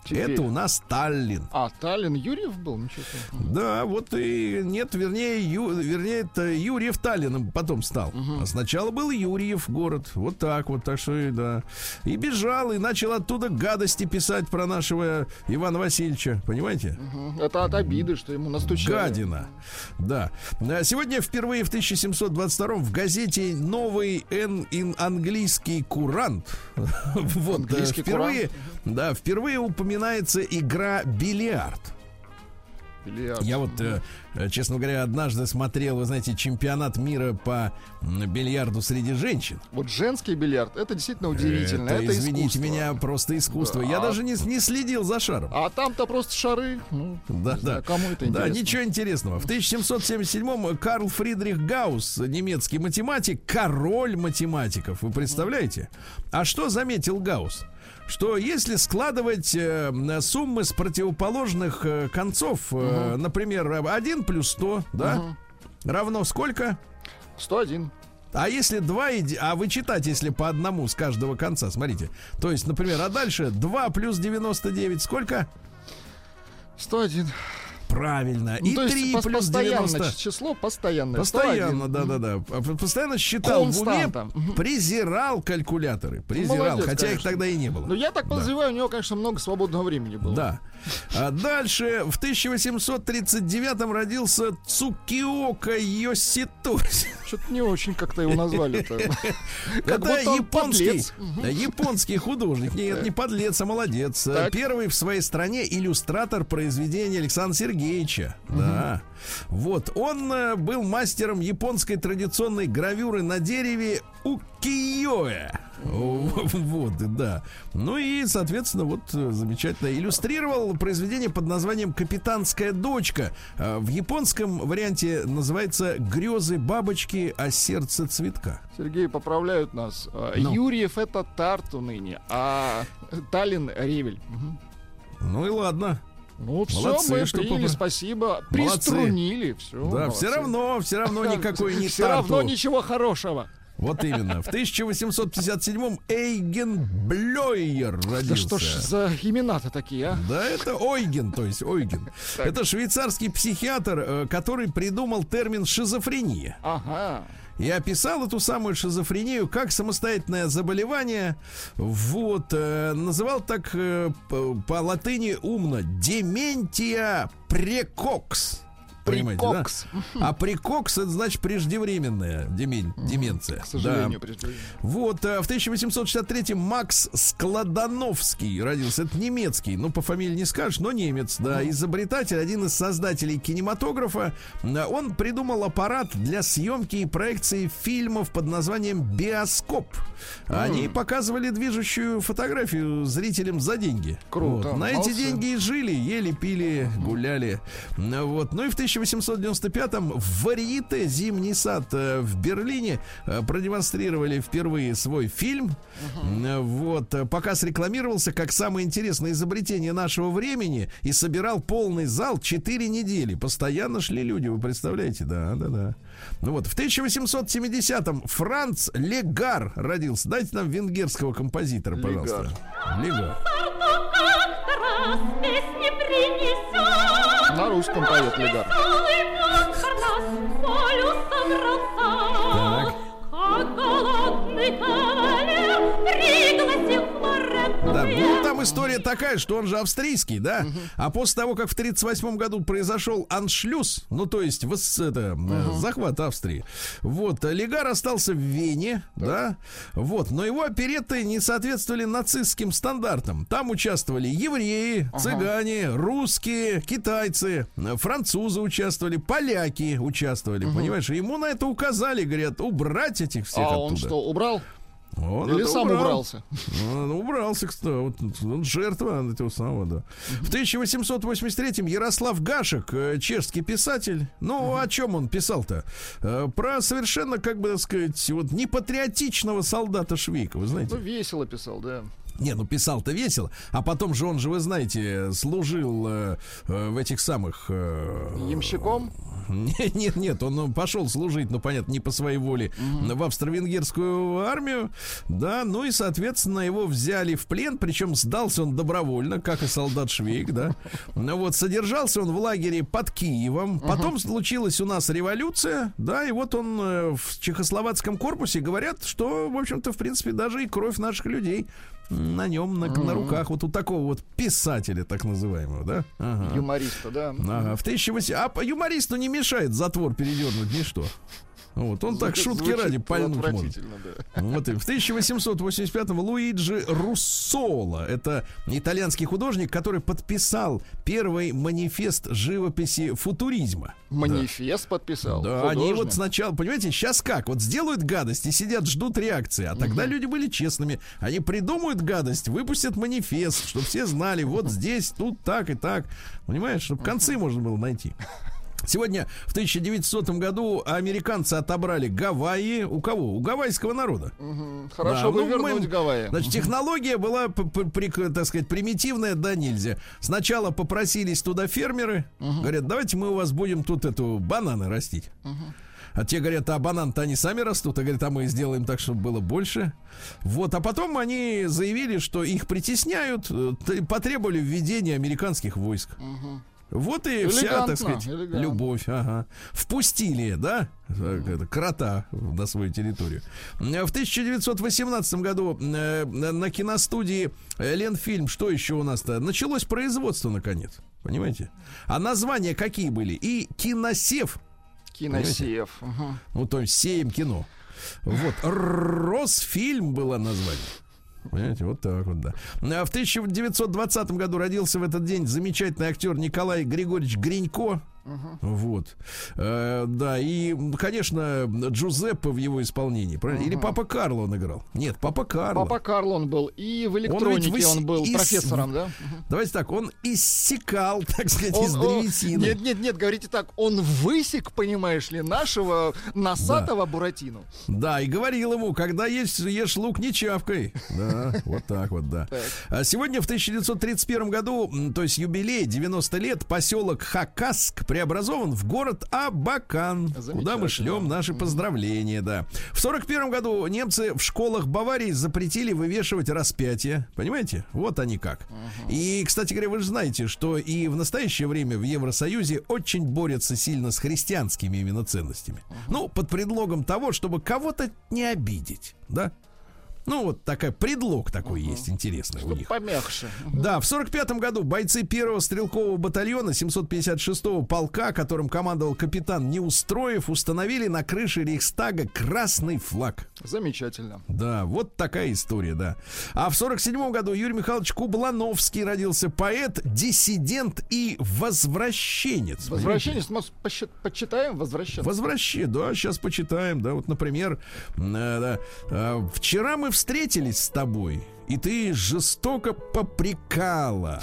Теперь. Это у нас Таллин. А, Таллин Юрьев был? Ничего себе. Да, вот и нет, вернее, Ю- вернее, это Юрьев Таллином потом стал. А сначала был Юрьев город. Вот так вот, так что и да. И бежал, и начал оттуда гадости писать про нашего Ивана Васильевича. Понимаете? Мгм. Это от обиды, что ему настучали. Гадина. Да. А Сегодня впервые в 1722 в газете «Новый эн- ин- английский курант». Вот, Английский впервые, да, впервые упоминается игра бильярд. Бильярд. Я вот, э, э, честно говоря, однажды смотрел, вы знаете, чемпионат мира по бильярду среди женщин. Вот женский бильярд, это действительно удивительно. Это, Это, извините искусство. меня, просто искусство. Я Да. даже не, не следил за шаром. А там-то просто шары. Ну, Да, да. знаю, кому это Да, интересно. ничего интересного. В 1777-м Карл Фридрих Гаусс, немецкий математик, король математиков. Вы представляете? А что заметил Гаусс? Что если складывать э, суммы с противоположных э, концов, э, например, 1 плюс 100, да, равно сколько? 101. А если 2, а вычитать, если по одному с каждого конца, смотрите. То есть, например, а дальше 2 плюс 99 сколько? 101. Правильно. Ну, И то есть 3 пос- плюс постоянно 90. ч- число постоянное. Постоянно, 101. да, да, да. А Постоянно считал в уме, Константа. Презирал калькуляторы. Презирал, молодец, хотя их конечно. тогда и не было. Ну, я так Да. подозреваю, у него, конечно, много свободного времени было. Да. А дальше в 1839 родился Цукиока Йоситоси. Что-то не очень как-то его назвали-то. Как Это японский, японский художник. Нет, не подлец, а молодец. Первый в своей стране иллюстратор произведения Александра Сергеевича. Да. Вот. Он э, был мастером японской традиционной гравюры на дереве укиёэ. Вот, да. Ну и, соответственно, вот э, замечательно иллюстрировал произведение под названием «Капитанская дочка». Э, В японском варианте называется «Грезы бабочки, а сердце цветка». Сергей, поправляют нас. А, Ну. Юрьев это Тарту ныне, а Таллин Ревель. Ну и ладно. Ну все, Молодцы, мы что приняли, попро- спасибо. Молодцы. Приструнили, все. Да, все равно, все равно никакой не Все равно ничего хорошего. Вот именно. В 1857-м Эйген Блёйер родился. Да что ж за имена-то такие, а? Да, это Ойген, то есть Ойген. Так. Это швейцарский психиатр, э, который придумал термин шизофрения. Ага. И описал эту самую шизофрению как самостоятельное заболевание. Вот. э, называл так э, по, по латыни умно. Дементия прекокс. Понимаете, да? А прикокс это значит преждевременная демен- деменция. К сожалению, Да. преждевременно. Вот, э, в 1863 Макс Складановский родился. Это немецкий, ну, по фамилии не скажешь, но немец, да. Изобретатель, один из создателей кинематографа. Э, Он придумал аппарат для съемки и проекции фильмов под названием биоскоп. Они показывали движущую фотографию зрителям за деньги. Круто, Вот. На эти деньги и жили, ели, пили, гуляли. Ну, Вот. Ну и в 1895-м в Варьете «Зимний сад» э, в Берлине э, продемонстрировали впервые свой фильм. Э, Вот. Показ рекламировался как самое интересное изобретение нашего времени и собирал полный зал 4 недели. Постоянно шли люди, вы представляете? Да, да, да. Ну вот, в 1870-м Франц Легар родился. Дайте нам венгерского композитора, пожалуйста. Легар. песни принесет. На русском поет Легар. Флорету. Да, там история такая, что он же австрийский, да? А после того, как в 38 году произошел аншлюз, ну то есть вос- это, э, захват Австрии, вот, Легар остался в Вене, да, вот, но его опереты не соответствовали нацистским стандартам. Там участвовали евреи, цыгане, русские, китайцы, э, французы участвовали, поляки участвовали, понимаешь? Ему на это указали, говорят, убрать этих всех А он оттуда. что, убрал? Он Или сам убрал. убрался? Он убрался, кстати. Вот, он жертва этого самого, да. В 1883-м Ярослав Гашек, э, чешский писатель. Ну, о чем он писал-то? Э, Про совершенно, как бы так сказать, вот непатриотичного солдата Швейка, вы знаете? Ну, весело писал, да. Не, ну писал-то весело. А потом же он же, вы знаете, служил э, э, в этих самых... э, Ямщиком? нет, нет, нет, он ну, пошел служить, ну, понятно, не по своей воле, в австро-венгерскую армию, да, ну и, соответственно, его взяли в плен, причем сдался он добровольно, как и солдат Швейк, да. Ну вот, содержался он в лагере под Киевом, потом случилась у нас революция, да, и вот он э, в чехословацком корпусе говорят, что, в общем-то, в принципе, даже и кровь наших людей на нем, на, на руках, вот у такого вот писателя, так называемого, да. Ага. Юмориста, да. Ага, в 1800... А по- юмористу не мешает затвор передернуть ничто. Вот, он так шутки звучит ради пальнуть может. да. Вот и в 1885-м Луиджи Руссола, это итальянский художник, который подписал первый манифест живописи футуризма. Манифест подписал. Да, они художник. вот сначала, понимаете, сейчас как? Вот сделают гадость и сидят, ждут реакции. А тогда люди были честными. Они придумают гадость, выпустят манифест, чтобы все знали, вот здесь, тут так и так. Понимаешь, чтобы концы можно было найти. Сегодня в 1900 году американцы отобрали Гавайи. У кого? У гавайского народа. Мгм. Хорошо Да, бы ну, мы- вернуть Гавайи. Значит, технология была, при- так сказать, примитивная, да нельзя. Сначала попросились туда фермеры. Говорят, давайте мы у вас будем тут эту бананы растить. А те говорят, а банан-то они сами растут. А говорят, а мы сделаем так, чтобы было больше. Вот, а потом они заявили, что их притесняют, э, потребовали введения американских войск. Вот и вся, Элегантно, так сказать, элегантно. любовь. Ага. Впустили, да, крота на свою территорию. В 1918 году э, на киностудии Ленфильм, что еще у нас-то? Началось производство, наконец. Понимаете? А названия какие были? И киносев, Киносев. Ну, то есть сеем кино. Вот. Росфильм было название. Понимаете, вот так вот, да. А В 1920 году родился в этот день замечательный актер Николай Григорьевич Гринько. Вот. Э, да, и, конечно, Джузеппе в его исполнении. правильно? Или Папа Карло он играл? Нет, Папа Карло. Папа Карл он был. И в электронике выс- он был и с- профессором, да? Давайте так, он иссекал, так сказать, Он- из древесины. Нет, нет, нет, говорите так, он высек, понимаешь ли, нашего носатого Буратино. Да, и говорил ему, когда есть, ешь лук, не чавкой. Да, вот так вот, да. А Сегодня в 1931 году, то есть юбилей, 90 лет, поселок Хакаск преобразован в город Абакан, куда мы шлем наши поздравления, да. В 41 году немцы в школах Баварии запретили вывешивать распятие. Понимаете? Вот они как. И, кстати говоря, вы же знаете, что и в настоящее время в Евросоюзе очень борются сильно с христианскими именно ценностями. Ну, под предлогом того, чтобы кого-то не обидеть, да? Ну, вот такая предлог такой есть интересный у них. Помягче. Да, в 45 году бойцы первого стрелкового батальона 756-го полка, которым командовал капитан Неустроев, установили на крыше Рейхстага красный флаг. Замечательно. Да, вот такая история, да. А в 47 году Юрий Михайлович Кублановский родился поэт, диссидент и возвращенец. Возвращенец, посчит- почитаем возвращенец? Возвращение, да, сейчас почитаем, да, вот, например, э, да, э, вчера мы встретились с тобой, и ты жестоко попрекала,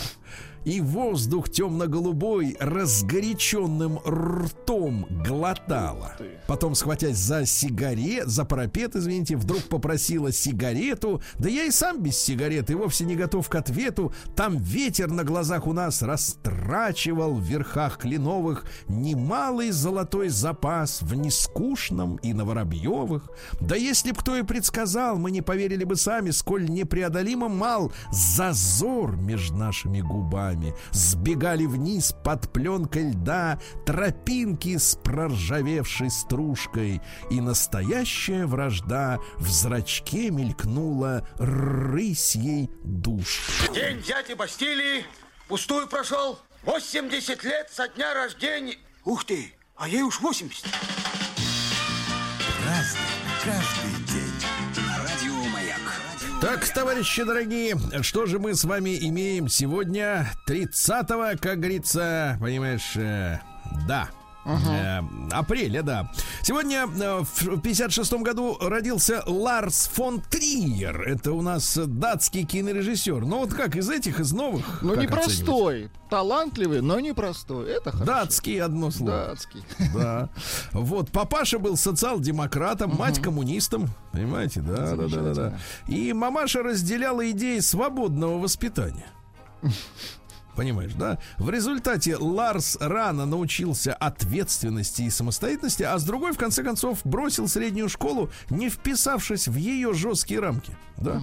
и воздух темно-голубой разгоряченным ртом глотала. Потом, схватясь за сигарет, за парапет, извините, вдруг попросила сигарету. Да я и сам без сигареты, вовсе не готов к ответу. Там ветер на глазах у нас растрачивал в верхах кленовых немалый золотой запас в нескучном и на Воробьевых. Да если б кто и предсказал, мы не поверили бы сами, сколь непреодолимо мал зазор между нашими губами. Сбегали вниз под пленкой льда тропинки с проржавевшей стружкой, и настоящая вражда в зрачке мелькнула рысьей душ. День дяди Бастилии пустую прошел. 80 лет со дня рождения. Ух ты, а ей уж 80. Разный, каждый. Так, товарищи дорогие, что же мы с вами имеем сегодня 30-го, как говорится, понимаешь, э, да. Э, апреля, да. Сегодня э, в 56 году родился Ларс фон Триер. Это у нас датский кинорежиссер. Ну вот как из этих, из новых? Ну, непростой. Талантливый, но непростой. Это хорошо. Датский одно слово. Датский. Да. Вот, папаша был социал-демократом, мать коммунистом. Понимаете, да, да, да, да. И мамаша разделяла идеи свободного воспитания. Понимаешь, да? В результате Ларс рано научился ответственности и самостоятельности, а с другой, в конце концов, бросил среднюю школу, не вписавшись в ее жесткие рамки. Да.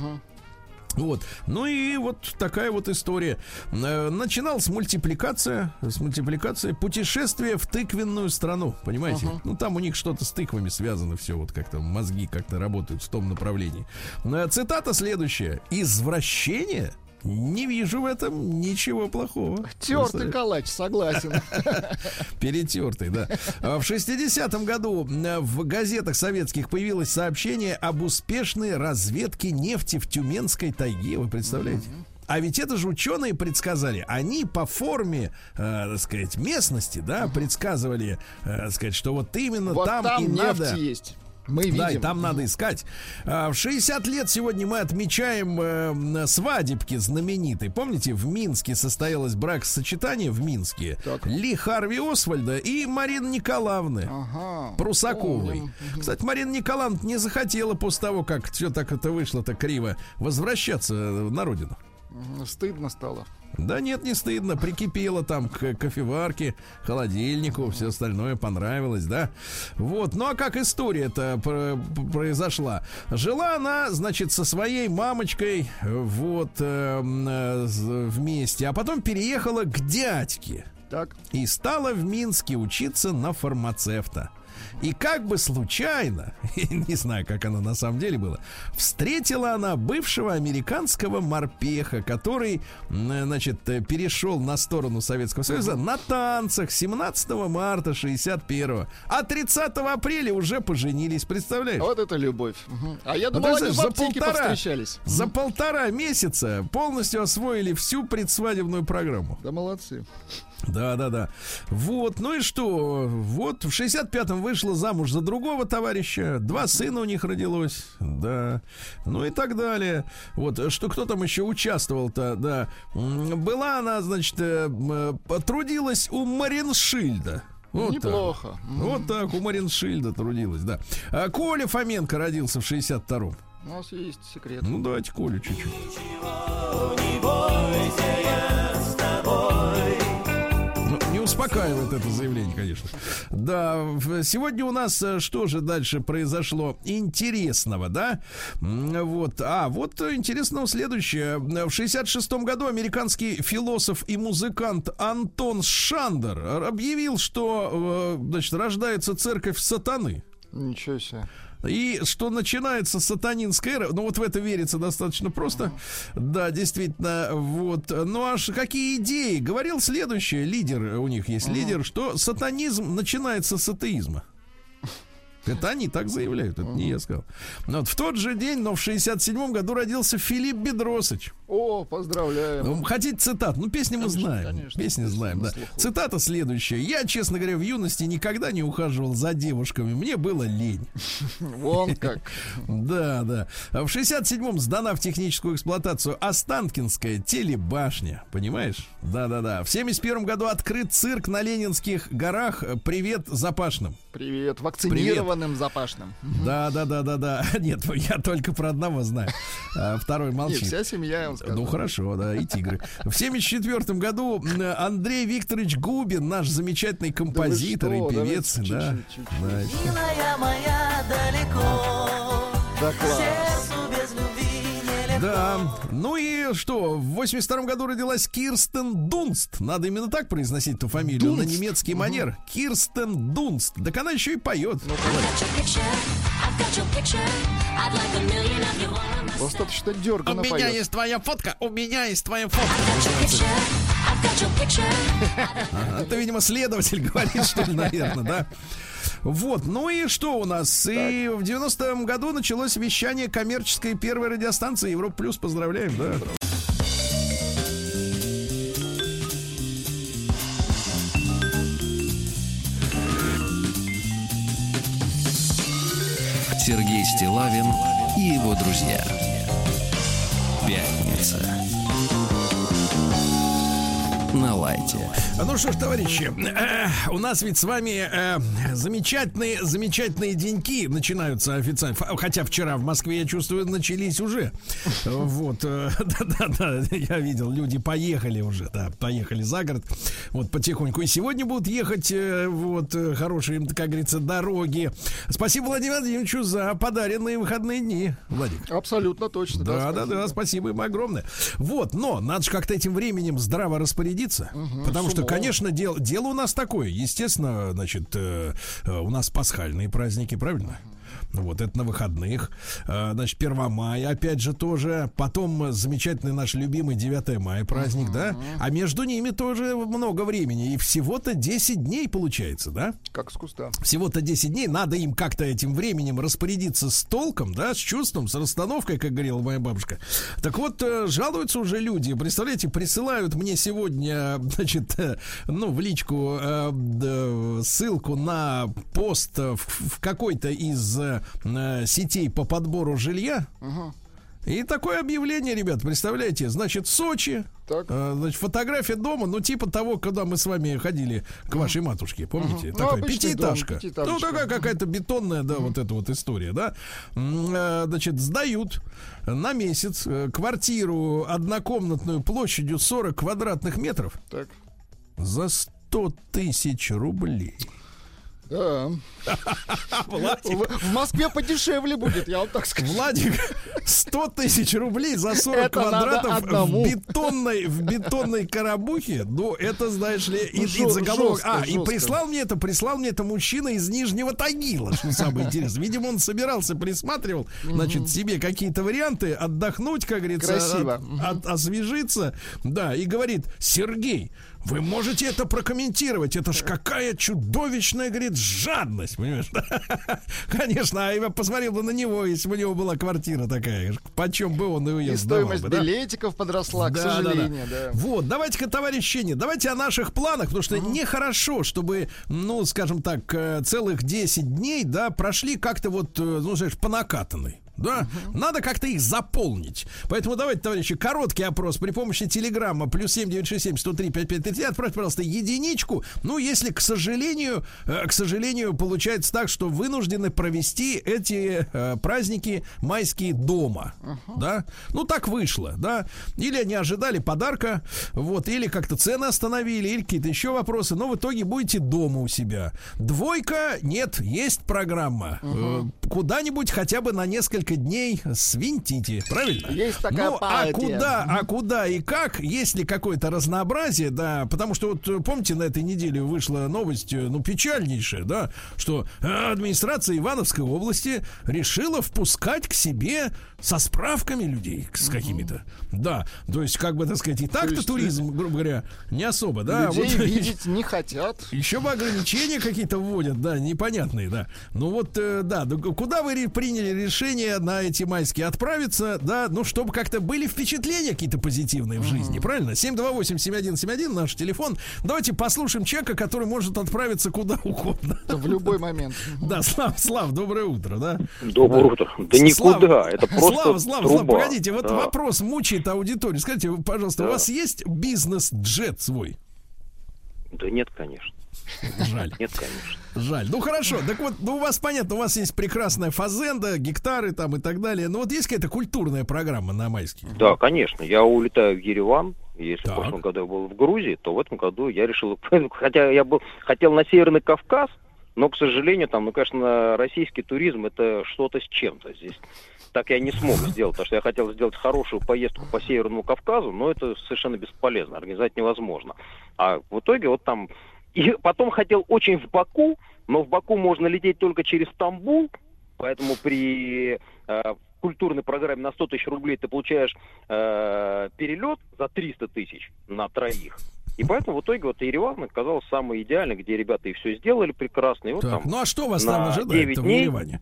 Вот. Ну и вот такая вот история. Э, Начинал с мультипликация, с мультипликации путешествие в тыквенную страну, понимаете? Ну там у них что-то с тыквами связано все, вот как-то мозги как-то работают в том направлении. Э, Цитата следующая: извращение. Не вижу в этом ничего плохого. Тертый калач, согласен. Перетертый, да. А В 60-м году э, в газетах советских появилось сообщение об успешной разведке нефти в Тюменской тайге. Вы представляете? А ведь это же ученые предсказали. Они по форме, э, так сказать, местности, да, предсказывали, э, так сказать, что вот именно Вот там, там и нефть надо. есть. Мы видим. Да, и там надо искать. А, В 60 лет сегодня мы отмечаем э, свадебки знаменитой. Помните, в Минске состоялось бракосочетание в Минске Так. Ли Харви Освальда и Марины Николаевны. Ага. Прусаковой. Помним. Кстати, Марина Николаевна не захотела после того, как все так это вышло так криво, возвращаться э, на родину. Стыдно стало. Да нет, не стыдно. Прикипела там к кофеварке, холодильнику, все остальное понравилось, да? Вот. Ну а как история-то произошла? Жила она, значит, со своей мамочкой вот э, м, э, вместе, а потом переехала к дядьке Так. и стала в Минске учиться на фармацевта. И как бы случайно, не знаю, как оно на самом деле было, встретила она бывшего американского морпеха, который, м, значит, э, перешел на сторону Советского Союза на танцах 17 марта 61 а 30 апреля уже поженились, представляешь? Вот это любовь. А я Ну, думал, они представляешь, в аптеке полтора, повстречались. за полтора месяца полностью освоили всю предсвадебную программу. Да молодцы. Да, да, да. Вот, ну и что? Вот в 65-м вышла замуж за другого товарища. Два сына у них родилось. Да. Ну и так далее. Вот, что кто там еще участвовал-то, да. Была она, значит, э, м, э, трудилась у Мариншильда. Вот так. Неплохо. Вот так, у Мариншильда трудилась, да. А Коля Фоменко родился в 62-м. У нас есть секрет. Ну, давайте Колю чуть-чуть. Ну, не успокаивает это заявление, конечно. Да, сегодня у нас э, что же дальше произошло интересного, да? Вот, а, вот интересного следующее. В 66 году американский философ и музыкант Антон Шандер объявил, что, э, значит, рождается церковь сатаны. Ничего себе. И что начинается сатанинская эра, ну вот в это верится достаточно просто. Да, действительно, вот. Ну аж какие идеи? Говорил следующее, лидер, у них есть лидер, что сатанизм начинается с атеизма. Это они так заявляют, это не я сказал. Но вот в тот же день, но в 67 году родился Филипп Бедросович. О, поздравляем. Ну, хотите цитат? Ну, песни мы знаем. конечно, Песни знаем, на да. Цитата следующая. Я, честно говоря, в юности никогда не ухаживал за девушками. Мне было лень. Вон как. Да, да. В 67-м сдана в техническую эксплуатацию Останкинская телебашня. Понимаешь? Да-да-да. В 71 году открыт цирк на Ленинских горах. Привет запашным. Привет, вакцинированным запашным. Да, да, да, да, да. Нет, я только про одного знаю. А Второй Нет, молчит. вся семья, он сказал. Ну хорошо, да, и тигры. В 74 году Андрей Викторович Губин, наш замечательный композитор что? и певец, да. Милая моя далеко Да класс. Да, ну и что, в 82 году родилась Кирстен Дунст. Надо именно так произносить эту фамилию на немецкий манер. Кирстен Дунст. Так она еще и поет. Достаточно дергано у меня поет. есть твоя фотка, у меня есть твоя фотка. Это, видимо, следователь говорит, что ли, наверное, да? Вот, ну и что у нас? И в 90-м году началось вещание коммерческой первой радиостанции Европа Плюс. Поздравляем, да. Сергей Стилавин и его друзья. Пятница. На лайте. Ну что ж, товарищи, э, у нас ведь с вами э, замечательные, замечательные деньки начинаются официально. Хотя вчера в Москве, я чувствую, начались уже. Вот, э, да-да-да, я видел, люди поехали уже, да, поехали за город. Вот потихоньку. И сегодня будут ехать, э, вот, э, хорошие, как говорится, дороги. Спасибо Владимиру Владимировичу за подаренные выходные дни, Владик. Абсолютно точно. Да, да, спасибо. да, спасибо им огромное. Вот, но надо же как-то этим временем здраво распорядиться. Потому с что, умом. конечно, дело, дело у нас такое. Естественно, значит, э, э, у нас пасхальные праздники, правильно? Вот это на выходных. Э, Значит, 1 мая, опять же, тоже. Потом э, замечательный наш любимый 9 мая праздник, да? А между ними тоже много времени. И всего-то 10 дней получается, да? Как с куста. всего-то 10 дней, надо им как-то этим временем распорядиться с толком, да, с чувством, с расстановкой, как говорила моя бабушка. Так вот, э, жалуются уже люди, представляете, присылают мне сегодня, значит, э, ну, в личку э, ссылку на пост э, в, какой-то из э, э, сетей по подбору жилья. И такое объявление, ребят, представляете, значит, Сочи, Так. э, значит, фотография дома, ну, типа того, когда мы с вами ходили к вашей матушке, помните? Ну, Такая дом, пятиэтажка. пятиэтажечка. Ну, такая какая-то бетонная, да, вот эта вот история, да. Э, Значит, сдают на месяц э, квартиру однокомнатную площадью 40 квадратных метров Так. за 100 тысяч рублей. Да. Владик, В, в Москве подешевле будет, я вам так скажу. Владик, 100 тысяч рублей за 40 Это квадратов в бетонной, в бетонной карабухе. Ну, это, знаешь ли, и, и Жё- заголовок. жёстко, а, и жёстко. прислал мне это, прислал мне это мужчина из Нижнего Тагила, что самое интересное. Видимо, он собирался, присматривал, значит, себе какие-то варианты, отдохнуть, как говорится, Красиво. от- от- освежиться. Да, и говорит, Сергей, вы можете это прокомментировать? Это ж какая чудовищная, говорит, жадность, понимаешь? Конечно, а я посмотрел бы на него, если бы у него была квартира такая. Почем бы он ее И стоимость бы, да? билетиков подросла, к Да, да, да. сожалению, да. Вот, давайте-ка, товарищи, не, давайте о наших планах, потому что нехорошо, чтобы, ну, скажем так, э, целых 10 дней, да, прошли как-то вот, э, ну, знаешь, по накатанной. Да, надо как-то их заполнить. Поэтому давайте, товарищи, короткий опрос при помощи телеграмма плюс 7967 103 5533. Отправьте, пожалуйста, единичку. Ну, если, к сожалению, э, к сожалению, получается так, что вынуждены провести эти э, праздники майские дома. Да? Ну, так вышло, да. Или они ожидали подарка, вот, или как-то цены остановили, или какие-то еще вопросы. Но в итоге будете дома у себя. Двойка, нет, есть программа. Э, Куда-нибудь хотя бы на несколько несколько дней свинтите, правильно? Есть такая ну, а куда, а куда и как, есть ли какое-то разнообразие, да, потому что вот э, помните, на этой неделе вышла новость, э, ну, печальнейшая, да, что э, администрация Ивановской области решила впускать к себе со справками людей с какими-то. Да, то есть, как бы, так сказать, и так-то туризм, грубо говоря, не особо, да. Людей вот- видеть не хотят. еще бы ограничения какие-то вводят, да, непонятные, да. Ну вот, да, куда вы приняли решение на эти майские отправиться, да, ну, чтобы как-то были впечатления какие-то позитивные в жизни, правильно? 728-7171 наш телефон. Давайте послушаем человека, который может отправиться куда угодно. В любой момент. Да, Слав, Слав, доброе утро, да? Доброе утро. Да никуда, Слава, это просто Слава, Слава, труба. Слава, погодите, вот вопрос мучает аудиторию. Скажите, пожалуйста, у вас есть бизнес-джет свой? Да нет, конечно. Жаль. Нет, конечно. Жаль. Ну хорошо, так вот, ну у вас понятно, у вас есть прекрасная фазенда, гектары там и так далее. Но вот есть какая-то культурная программа на майские? Да, конечно. Я улетаю в Ереван. Если Так. в прошлом году я был в Грузии, то в этом году я решил... Хотя я был, хотел на Северный Кавказ, но, к сожалению, там, ну, конечно, российский туризм это что-то с чем-то здесь. Так я не смог сделать, потому что я хотел сделать хорошую поездку по Северному Кавказу, но это совершенно бесполезно, организовать невозможно. А в итоге вот там... И потом хотел очень в Баку, но в Баку можно лететь только через Стамбул, поэтому при э, культурной программе на 100 тысяч рублей ты получаешь э, перелет за 300 тысяч на троих. И поэтому в итоге вот Ереван оказался самый идеальный, где ребята и все сделали прекрасно. И вот Так, там, ну а что вас там ожидает 9 в Ереване?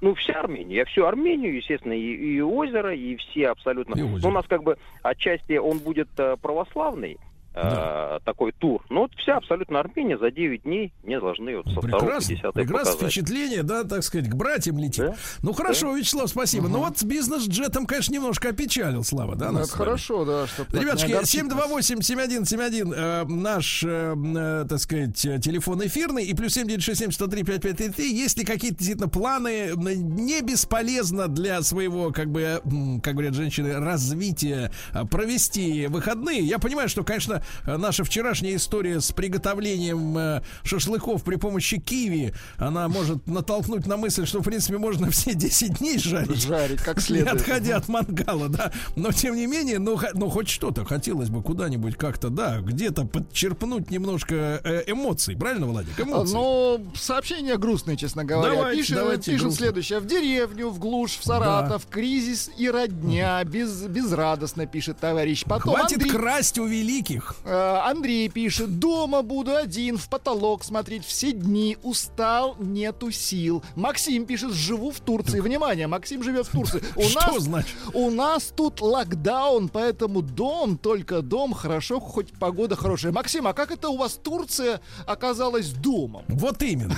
ну, вся Армения. Я всю Армению, естественно, и, и озеро, и все абсолютно. И Ну, озеро. у нас как бы отчасти он будет э, православный, э, такой тур. Но вот вся абсолютно Армения за 9 дней мне должны вот со 2 по Прекрасно, 10 прекрасно показать. впечатление, да, так сказать, к братьям летим. Да, Ну хорошо, Вячеслав, спасибо. Ну вот с бизнес-джетом, конечно, немножко опечалил, Слава, да, Ну, нас это хорошо, да, Ребятушки, 728-7171 э, наш, э, э, так сказать, э, телефон эфирный и плюс 7967-103-5533. Есть ли какие-то действительно планы не бесполезно для своего, как бы, э, как говорят женщины, развития провести выходные? Я понимаю, что, конечно, наша вчерашняя история с приготовлением э, шашлыков при помощи киви, она может натолкнуть на мысль, что, в принципе, можно все 10 дней жарить. жарить как Не следует. отходя от мангала, да. Но тем не менее, ну, ну хоть что-то хотелось бы куда-нибудь как-то, да, где-то подчерпнуть немножко э, эмоций, правильно, Владик? Эмоций. Ну, сообщение грустное, честно говоря. Давайте, пишет давайте пишет грустно. следующее. В деревню, в глушь, в Саратов, кризис и родня. Без, безрадостно, пишет товарищ. Потом Хватит Андрей, красть у великих. Э, Андрей пишет. Дома буду один, в потолок смотреть все дни. Устал, нету сил. Максим пишет. Живу в Турции. Внимание, Максим живет в Турции. У Что нас значит? у нас тут локдаун, поэтому дом, только дом, хорошо, хоть погода хорошая. Максим, а как это у вас Турция оказалась домом? Вот именно.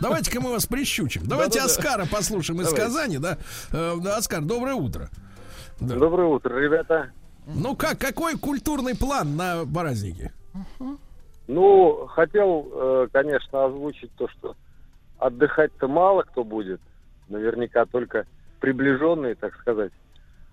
Давайте-ка мы вас прищучим. Давайте Да-да-да. Оскара послушаем из Давайте. Казани, да? Э, да, Оскар, доброе утро. Да. Доброе утро, ребята. Ну как, какой культурный план на праздники? Ну, хотел, э, конечно, озвучить то, что отдыхать-то мало кто будет. Наверняка только приближенные, так сказать.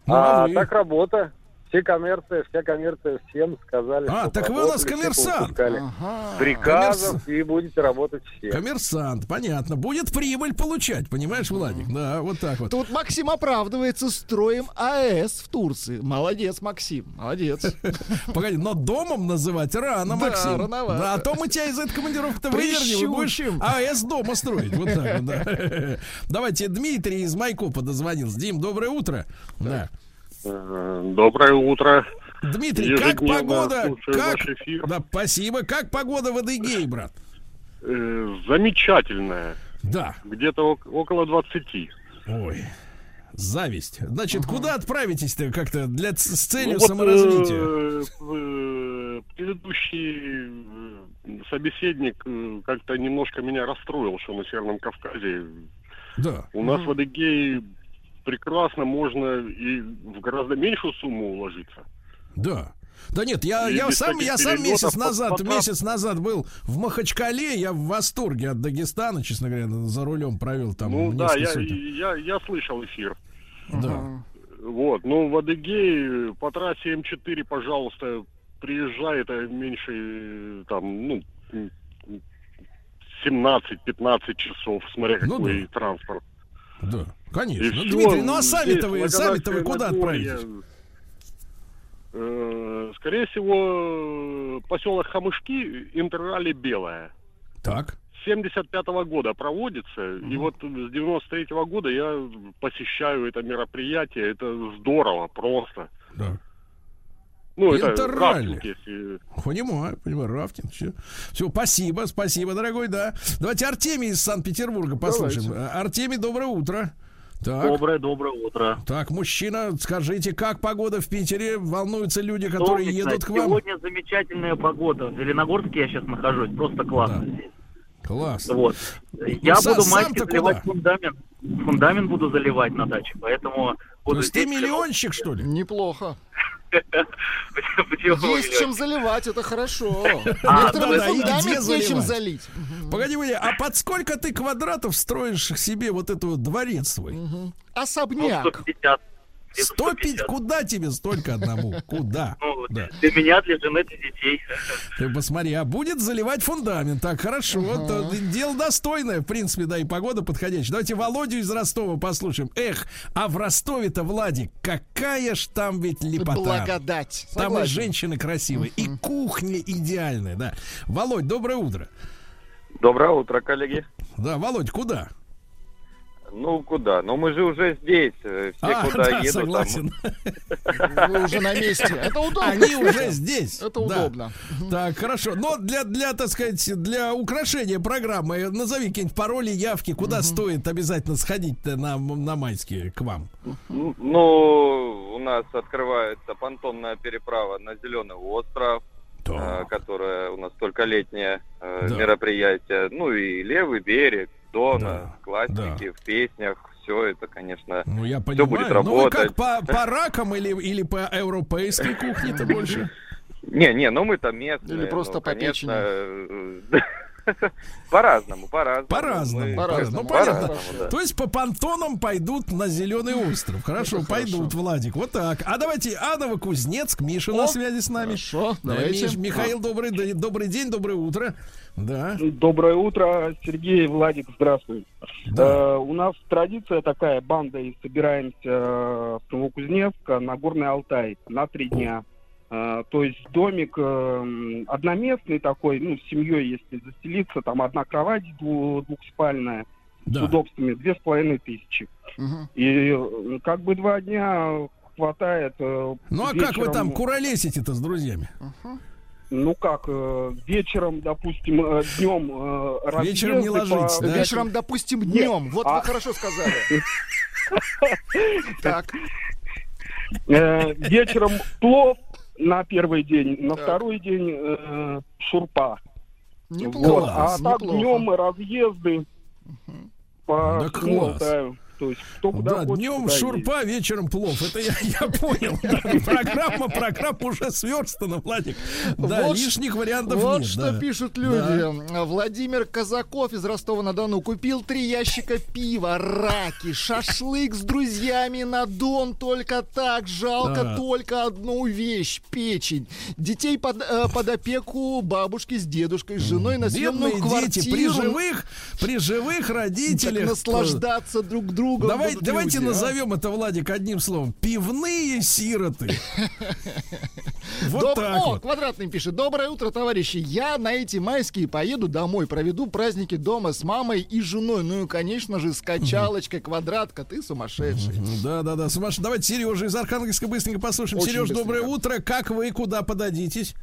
Ну, а а так работа. Все коммерция, вся коммерция всем сказали. А, так вы у нас коммерсант. Ага. Приказов, и будете работать все. Коммерсант, понятно. Будет прибыль получать, понимаешь, Владик? Да, вот так вот. Тут Максим оправдывается строем АЭС в Турции. Молодец, Максим, молодец. Погоди, но домом называть рано, Да, Максим. рановато. Да, а то мы тебя из этой командировки-то вывернем. АЭС дома строить. Вот так вот, да. Давайте, Дмитрий из Майкопа дозвонился. Дим, доброе утро. Да. Э, Доброе утро. Дмитрий, как Ежедневно погода? Как... ваш эфир. Да, спасибо. Как погода в Адыгее, брат? Э, замечательная. Да. Где-то ок- около 20. Ой. Зависть. Значит, куда отправитесь-то как-то для с целью Ну вот, саморазвития? э, э, предыдущий собеседник как-то немножко меня расстроил, что на Северном Кавказе. Да. У нас в Адыгее прекрасно можно и в гораздо меньшую сумму уложиться. Да. Да нет, я, И я сам, я сам месяц назад, по трасс- месяц назад был в Махачкале, я в восторге от Дагестана, честно говоря, за рулем провел там ну да, я, я, я слышал эфир. Да. Вот, ну в Адыгее по трассе М4, пожалуйста, приезжай, это меньше там, ну, м, 17-15 часов, смотря Ну какой да. транспорт. Да, конечно. И Дмитрий, ну а сами-то вы, сами-то вы куда отправитесь? э, Скорее всего, поселок Хамышки, Интеррали Белая. Так. С 75 года проводится, и вот с 93 года я посещаю это мероприятие, это здорово просто. Да. Ну, это Интерралли. рафтинг, если... Понимаю, понимаю, Рафтин. Все. все, спасибо, спасибо, дорогой, да. Давайте Артемий из Санкт-Петербурга послушаем. Э, Артемий, доброе утро. Так. Доброе, доброе утро. Так, мужчина, скажите, как погода в Питере? Волнуются люди, которые Солнечно. едут к вам? Сегодня замечательная погода. В Зеленогорске я сейчас нахожусь. Просто классно здесь. Класс. Вот. Ну, я сам- буду майски заливать куда? фундамент. Фундамент буду заливать на даче, поэтому То буду есть ты миллионщик, что ли? Неплохо. Есть чем заливать, это хорошо. А, Некоторым фундамент где нечем залить. Погоди, погоди, а под сколько ты квадратов строишь себе вот эту дворец свой? Особняк. 150. 150? Куда тебе столько одному? Куда? Ну, Да. Для меня, для жены, для детей. Ты посмотри, а будет заливать фундамент. Так, хорошо. Вот, э, дело достойное, в принципе, да, и погода подходящая. Давайте Володю из Ростова послушаем. Эх, а в Ростове-то, Владик, какая ж там ведь лепота. Благодать. Там и Согласен. женщины красивые, и кухня идеальная, да. Володь, доброе утро. Доброе утро, коллеги. Да, Володь, куда? Ну, куда? Ну, мы же уже здесь. э, Все А, куда да, едут. там- согласен. Вы уже на месте. Это удобно. Они уже здесь. Это Да. удобно. Так, хорошо. Но для, для, так сказать, для украшения программы назови какие-нибудь пароли, явки, куда стоит обязательно сходить на, на майские к вам. Ну, у нас открывается понтонная переправа на Зеленый остров, э, которая у нас только летнее э, Да. мероприятие. Ну и левый берег, Дона, классики в песнях. Все это, конечно, Ну, я все понимаю. будет Ну, вы работать. как по, по ракам или, или по европейской кухне-то больше? Не, не, ну мы-то местные. Или просто ну, по конечно, э, По-разному, по-разному. По-разному. По-разному. Ну, понятно. По-разному, да. То есть по понтонам пойдут на Зеленый остров. Хорошо, Это пойдут, хорошо. Владик. Вот так. А давайте Адова Кузнецк, Миша на связи с нами. Хорошо, Да, давайте. Миш- Михаил, добрый, д- добрый день, доброе утро. Да. Доброе утро, Сергей, Владик, здравствуй. Э, у нас традиция такая, бандой собираемся э, в Новокузнецк на Горный Алтай на три дня. Э, то есть домик э, одноместный такой, ну, с семьей, если заселиться, там одна кровать дву- двухспальная с удобствами, две с половиной тысячи. И э, как бы два дня хватает. э, Ну а как вы вечером- там куролесите-то с друзьями? Ну как, э, вечером, допустим, э, днем э, Вечером не разъезды по- да? Вечером, допустим, Нет, днем. Вот а- вы хорошо сказали. Так. Вечером плов на первый день, на второй день шурпа. Неплохо. А так днем разъезды по Да всему класс. Алтаю. То есть кто куда Да, хочет, днем туда шурпа, вечером плов. Это я, я понял. Да, программа, программа уже сверстана, Владик. Да, Вот лишних вариантов вот нет. что да. пишут Да. люди. Владимир Казаков из Ростова-на-Дону купил три ящика пива, раки, шашлык с друзьями на Дон. Только так, жалко Да. только одну вещь — печень. Детей под, э, под опеку бабушки с дедушкой, с женой на съемную квартиру. дети при живых, при живых родителях. Так наслаждаться друг другом Давай, будут давайте люди, а? назовем это, Владик, одним словом. Пивные сироты. Вот Доб- так О, вот. квадратный пишет. Доброе утро, товарищи. Я на эти майские поеду домой, проведу праздники дома с мамой и женой. Ну и, конечно же, с качалочкой, квадратка. Ты сумасшедший. Да, да, да. Сумаш... Давайте Сережа из Архангельска быстренько послушаем. Очень Сереж, доброе утро. Как вы, куда подадитесь?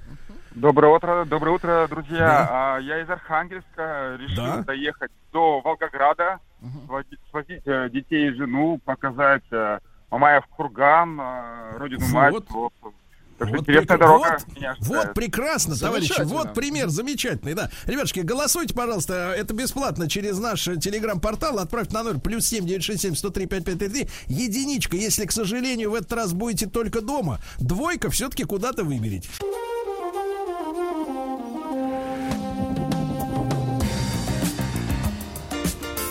Доброе утро, доброе утро, друзья. Да. А, я из Архангельска решил Да. доехать до Волгограда, свози- свозить э, детей и жену, показать э, Мамаев курган, э, родину мать. Вот. просто. Так что Вот интересная прек- дорога вот- Вот прекрасно, товарищи. Вот пример замечательный, да. Ребятушки, голосуйте, пожалуйста. Это бесплатно через наш телеграм-портал. Отправьте на номер плюс семь девять шесть семь сто три пять пять три. Единичка, если, к сожалению, в этот раз будете только дома. Двойка все-таки куда-то выберите.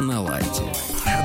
На лайте.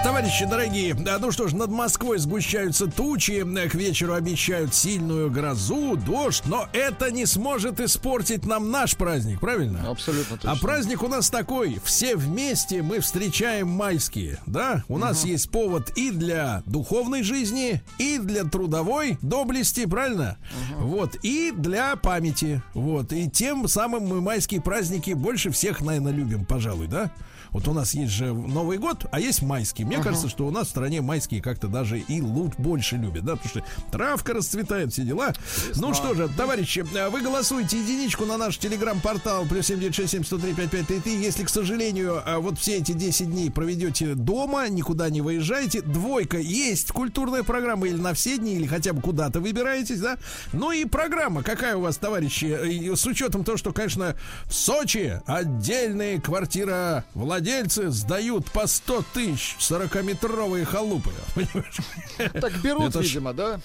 товарищи дорогие, да, ну что ж, над Москвой сгущаются тучи, к вечеру обещают сильную грозу, дождь, но это не сможет испортить нам наш праздник, правильно? Абсолютно точно. А праздник у нас такой, все вместе мы встречаем майские, да? У нас есть повод и для духовной жизни, и для трудовой доблести, правильно? Вот, и для памяти, вот, и тем самым мы майские праздники больше всех, наверное, любим, пожалуй, да? Вот у нас есть же Новый год, а есть майский. Мне кажется, что у нас в стране майские как-то даже и лут больше любят, да, потому что травка расцветает, все дела. Ну что же, товарищи, э, вы голосуете единичку на наш телеграм-портал плюс 7967 Если, к сожалению, э, вот все эти 10 дней проведете дома, никуда не выезжаете, двойка есть культурная программа или на все дни, или хотя бы куда-то выбираетесь, да? Ну и программа какая у вас, товарищи, с учетом того, что, конечно, в Сочи отдельные квартира владельцы сдают по 100 тысяч 40-метровые халупы. Так берут, Это ж- видимо, да?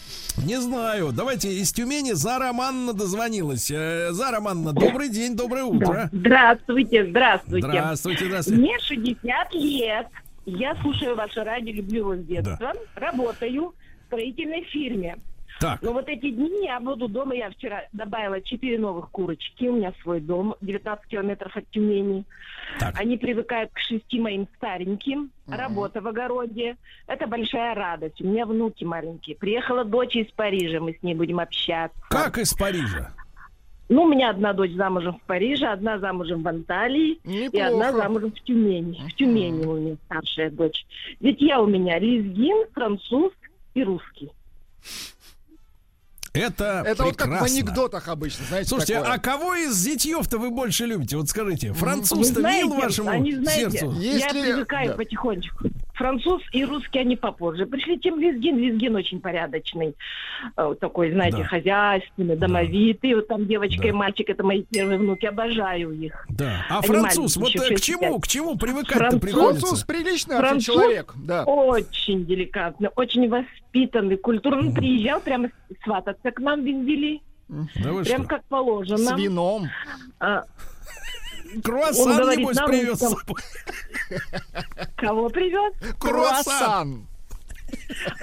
Не знаю. Давайте из Тюмени Зара Манна дозвонилась. Э, Зара Манна, добрый день, доброе утро. Здравствуйте, здравствуйте. Здравствуйте, здравствуйте. Мне 60 лет. Я слушаю ваше радио, люблю его с детства. Работаю в строительной фирме. Так. Но вот эти дни я буду дома. Я вчера добавила 4 новых курочки. У меня свой дом, 19 километров от Тюмени. Они привыкают к шести моим стареньким. Работа в огороде. Это большая радость. У меня внуки маленькие. Приехала дочь из Парижа. Мы с ней будем общаться. Как из Парижа? Ну, у меня одна дочь замужем в Париже, одна замужем в Анталии и одна замужем в Тюмени. В Тюмени у меня старшая дочь. Ведь я у меня лезгин, француз и русский. Это, Это вот как в прекрасно. анекдотах обычно, знаете, Слушайте, такое. а кого из зятьев-то вы больше любите? Вот скажите, Вы француз-то знаете, мил вашему они, знаете, сердцу? я привыкаю потихонечку. Француз и русский они попозже. Пришли тем лезгин. Лезгин очень порядочный. Э, Такой, знаете, Да. хозяйственный, домовитый. Вот там девочка и мальчик, это мои первые внуки. Обожаю их. Да. А Они француз, вот э, к чему, к чему привыкать-то Француз- приходится? Француз приличный Француз человек, да. Очень деликатный, очень воспитанный, культурный. Приезжал прямо свататься к нам везли. Да Прям что? как положено. С вином. А, Круассан, он говорит небось, привез с собой. Кого привез? Круассан.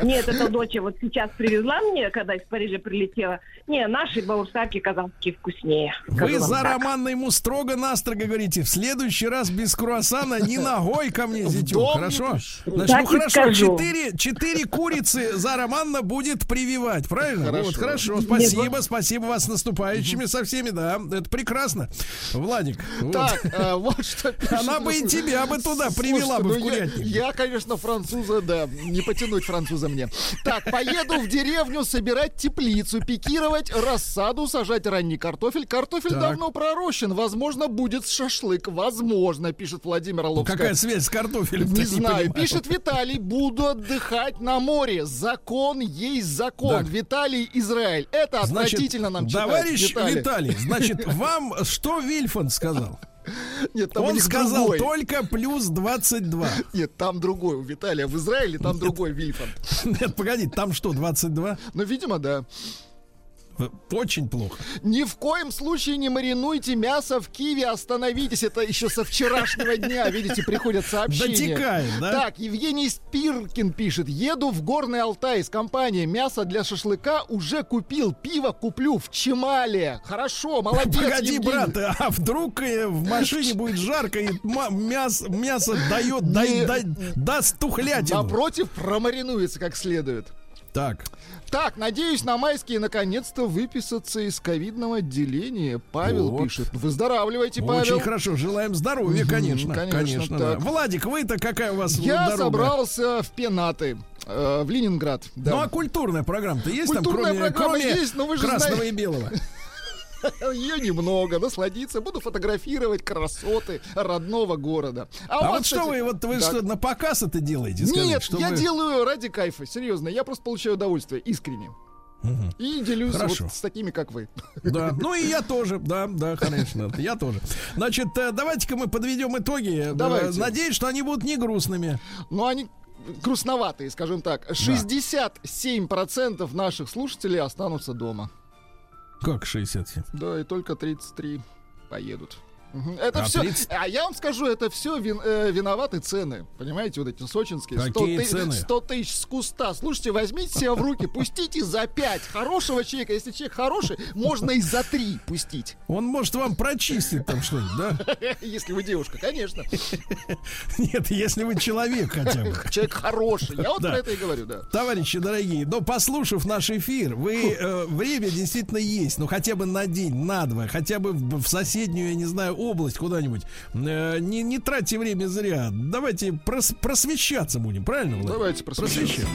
Нет, это дочь вот сейчас привезла мне, когда из Парижа прилетела. Не, наши баурсаки казахские вкуснее. Вы за так. Романна ему строго-настрого говорите, в следующий раз без круассана ни ногой ко мне, зятю, хорошо? Значит, Так ну хорошо, четыре, четыре курицы за Романна будет прививать, правильно? Хорошо. Вот, хорошо, спасибо, спасибо вас с наступающими со всеми, да, это прекрасно. Владик. Так, э, вот что. Она бы и тебя бы туда привела бы в ну я- курятник. Я, конечно, француза, да, не потянуть француза мне. Так, поеду в деревню собирать теплицу, пикировать рассаду, сажать ранний картофель. Картофель Так. давно пророщен, возможно, будет шашлык. Возможно, пишет Владимир Ну, Лобская. какая связь с картофелем? Не знаю. Пишет Виталий, буду отдыхать на море. Закон есть закон. Так. Виталий Израиль. Это Значит, отвратительно нам читать. товарищ Виталий. Виталий, значит, вам что Вильфанд сказал? Нет, там Он сказал другой. только плюс 22. Нет, там другой. У Виталия в Израиле там другой Вильфанд. Нет, погоди, там что, 22? Ну, видимо, да. Очень плохо. Ни в коем случае не маринуйте мясо в Киеве, остановитесь. Это еще со вчерашнего дня, видите, приходят сообщения. Дотекает, да? Так, Евгений Спиркин пишет. Еду в Горный Алтай с компанией. Мясо для шашлыка уже купил. Пиво куплю в Чемале. Хорошо, молодец, Погоди, Евгений. брат, а вдруг э, в машине будет жарко и ма- мяс- мясо дает, Не- дай- дай- даст тухлятину. Напротив, промаринуется как следует. Так, Так, надеюсь, на майские наконец-то выписаться из ковидного отделения. Павел Вот. пишет. Выздоравливайте, Павел. очень хорошо, желаем здоровья, конечно. конечно, Конечно, да. Владик, вы-то какая у вас Я дорога? собрался в Пенаты, э, в Ленинград. Да. Ну а культурная программа-то есть Культурная там, кроме, программа кроме есть, но вы же красного знаете- и белого? Ее немного, насладиться. Буду фотографировать красоты родного города. А, вас, вот что кстати, вы, вот вы да. что, на показ это делаете? Скажите, Нет, что я вы- делаю ради кайфа, серьезно. Я просто получаю удовольствие, искренне. И делюсь Хорошо. вот с такими, как вы. Да, ну и я тоже, да, да, конечно, я тоже. Значит, э, давайте-ка мы подведем итоги. Э, Давайте. Надеюсь, что они будут не грустными. Но они грустноватые, скажем так. 67% наших слушателей останутся дома. Как 67? Да, и только 33 поедут. Это А все, 30 а я вам скажу, это все виноваты цены. Понимаете, вот эти сочинские. 100 Какие ты- цены? 100 тысяч с куста. Слушайте, возьмите себя в руки, пустите за 5. Хорошего человека, если человек хороший, можно и за 3 пустить. Он может вам прочистить там что-нибудь, да? Если вы девушка, конечно. Нет, если вы человек хотя бы. Человек хороший. Я вот про это и говорю, да. Товарищи дорогие, но послушав наш эфир, вы э, время действительно есть, ну хотя бы на день, на два, хотя бы в соседнюю, я не знаю, область куда-нибудь. Э, не, не тратьте время зря. Давайте прос- просвещаться будем, правильно, Владимир? Давайте просвещаться.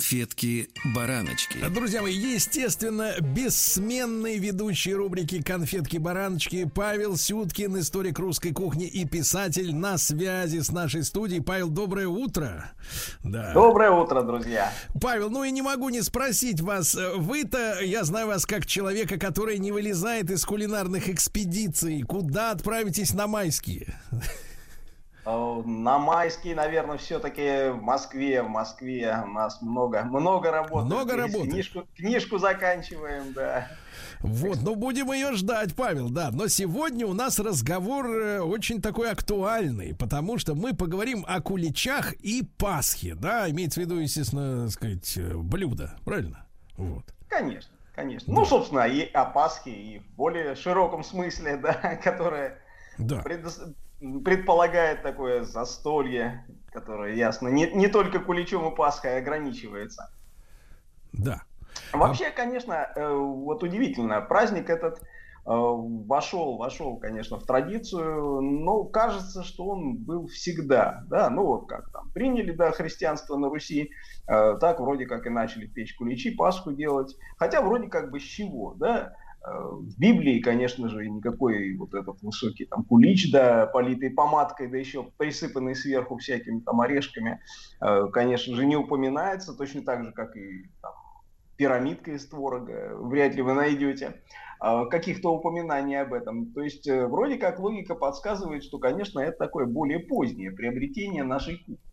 Конфетки-бараночки. Друзья мои, естественно, бессменный ведущий рубрики «Конфетки-бараночки» Павел Сюткин, историк русской кухни и писатель на связи с нашей студией. Павел, доброе утро. Да. Доброе утро, друзья. Павел, ну и не могу не спросить вас. э, Вы-то, я знаю вас как человека, который не вылезает из кулинарных экспедиций. Куда отправитесь на майские? Э, На майский, наверное, все-таки в Москве. В Москве у нас много, много работы. Много Здесь работы. Книжку, книжку заканчиваем, да. Вот, ну будем ее ждать, Павел, да. Но сегодня у нас разговор э, очень такой актуальный, потому что мы поговорим о куличах и Пасхе, да, имеется в виду, естественно, сказать, э, блюдо, правильно? Вот. Конечно, конечно. Ну, собственно, и о Пасхе, и в более широком смысле, да, которое Да. предос- предполагает такое застолье, которое, ясно, не, не только куличом и Пасхой ограничивается. Да. Вообще, конечно, э, вот удивительно, праздник этот э, вошел, вошел, конечно, в традицию, но кажется, что он был всегда, да, ну вот как там, приняли, да, христианство на Руси, э, так вроде как и начали печь куличи, Пасху делать, хотя вроде как бы с чего, да, в Библии, конечно же, никакой вот этот высокий там кулич, да, политый помадкой, да еще присыпанный сверху всякими там орешками, э, конечно же, не упоминается, точно так же, как и там, пирамидка из творога, вряд ли вы найдете э, каких-то упоминаний об этом. То есть э, вроде как логика подсказывает, что, конечно, это такое более позднее приобретение нашей кухни.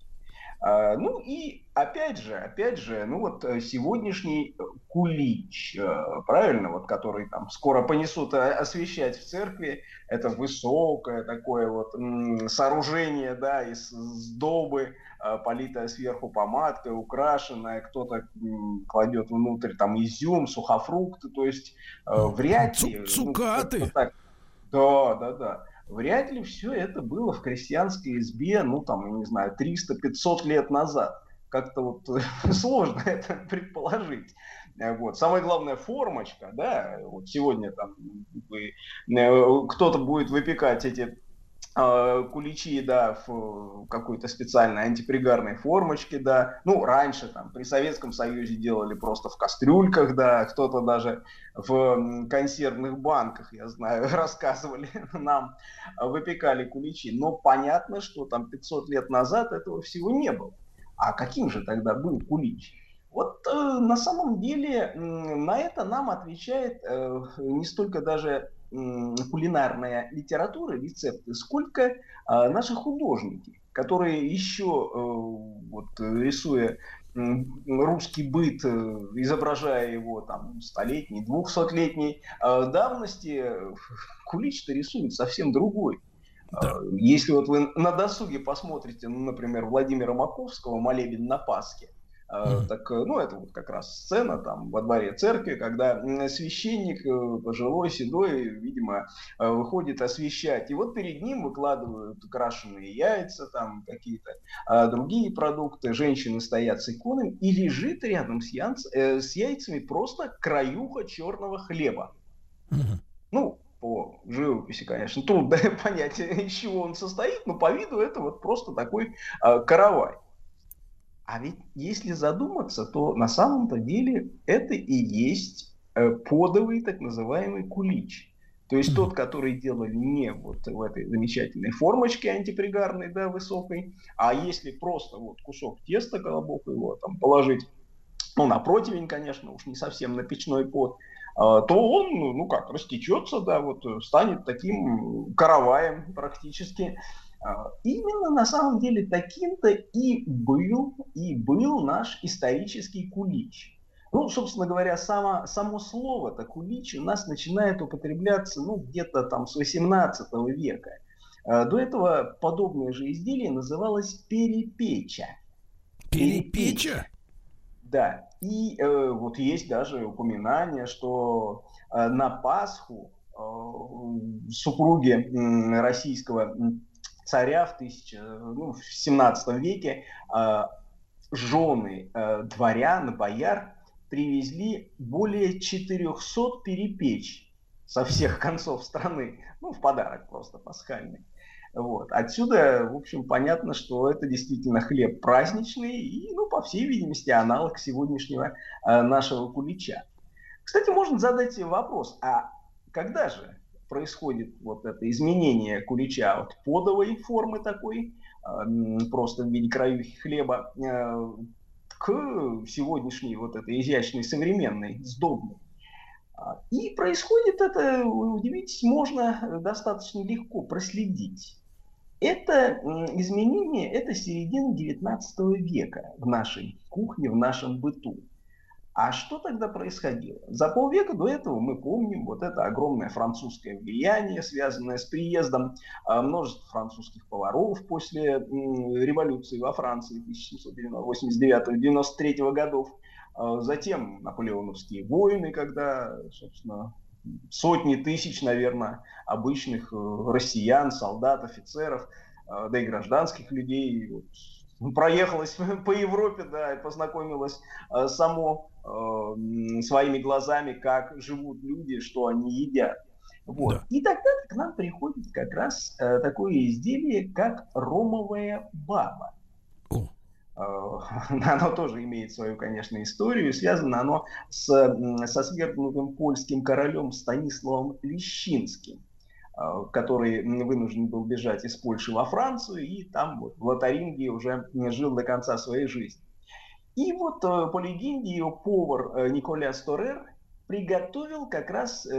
А, Ну и опять же, опять же, ну вот э, сегодняшний э, кулич, э, правильно, вот который там скоро понесут освещать в церкви, это высокое такое вот сооружение, да, из сдобы, политое сверху помадкой, украшенное, кто-то кладет внутрь там изюм, сухофрукты, то есть вряд ли... ну, цукаты. как-то так. Да, да, да. Вряд ли все это было в крестьянской избе, ну там, я не знаю, 300-500 лет назад. Как-то вот сложно это предположить. Э, Вот. Самое главное, формочка, да, вот сегодня там вы- э, кто-то будет выпекать эти э, куличи, да, в какой-то специальной антипригарной формочке, да. Ну, раньше там при Советском Союзе делали просто в кастрюльках, да, кто-то даже в консервных банках, я знаю, рассказывали нам, э, выпекали куличи. Но понятно, что там 500 лет назад этого всего не было. А каким же тогда был кулич? Вот э, на самом деле м, на это нам отвечает э, не столько даже кулинарная литература, рецепты, сколько э, наши художники, которые еще, э, вот, рисуя русский быт, э, изображая его там столетний, двухсотлетней э, давности, кулич-то рисует совсем другой. Э, Если вот вы на досуге посмотрите, ну, например, Владимира Маковского «Молебен на Пасхе», э, так, э, ну, это вот как раз сцена там во дворе церкви, когда священник, э, пожилой, седой, видимо, э, выходит освещать. И вот перед ним выкладывают крашеные яйца, там какие-то а, другие продукты. Женщины стоят с иконами, и лежит рядом с, янц- э, с яйцами просто краюха черного хлеба. Ну, по живописи, конечно, трудно понять, из чего он состоит, но по виду это вот просто такой а, каравай. А ведь если задуматься, то на самом-то деле это и есть э, подовый так называемый кулич. То есть тот, который делали не вот в этой замечательной формочке антипригарной, да, высокой, а если просто вот кусок теста колобок его там положить, ну, на противень, конечно, уж не совсем на печной пот, а, то он, ну, ну как, растечется, да, вот э, станет таким караваем практически. А, Именно на самом деле таким-то и был, и был наш исторический кулич. Ну, собственно говоря, само, само слово-то кулич у нас начинает употребляться ну, где-то там с 18 века. А, До этого подобное же изделие называлось перепеча. Перепеча? Да. И э, вот есть даже упоминание, что э, на Пасху э, супруги м, российского царя в, 1000, ну, в 17 веке э, жены э, дворян, бояр привезли более 400 перепеч со всех концов страны. Ну, в подарок просто пасхальный. Вот. Отсюда, в общем, понятно, что это действительно хлеб праздничный и, ну, по всей видимости, аналог сегодняшнего э, нашего кулича. Кстати, можно задать вопрос, а когда же происходит вот это изменение кулича от подовой формы такой, м, просто в виде краюхи хлеба, э, к сегодняшней вот этой изящной, современной, сдобной? А, И происходит это, удивитесь, можно достаточно легко проследить. Это изменение, это середина 19 века в нашей кухне, в нашем быту. А что тогда происходило? За полвека до этого мы помним вот это огромное французское влияние, связанное с приездом а, множества французских поваров после революции во Франции 1789-93 годов. А, Затем наполеоновские войны, когда, собственно, сотни тысяч, наверное, обычных э, россиян, солдат, офицеров, э, да и гражданских людей вот, проехалась по Европе, да, и познакомилась э, само э, своими глазами, как живут люди, что они едят. Вот. И тогда к нам приходит как раз э, такое изделие, как ромовая баба. Э, Оно тоже имеет свою, конечно, историю. Связано оно с, со свергнутым польским королем Станиславом Лещинским, э, который вынужден был бежать из Польши во Францию и там вот, в Лотарингии уже жил до конца своей жизни. И вот э, по легенде его повар э, Николя Сторер приготовил как раз э,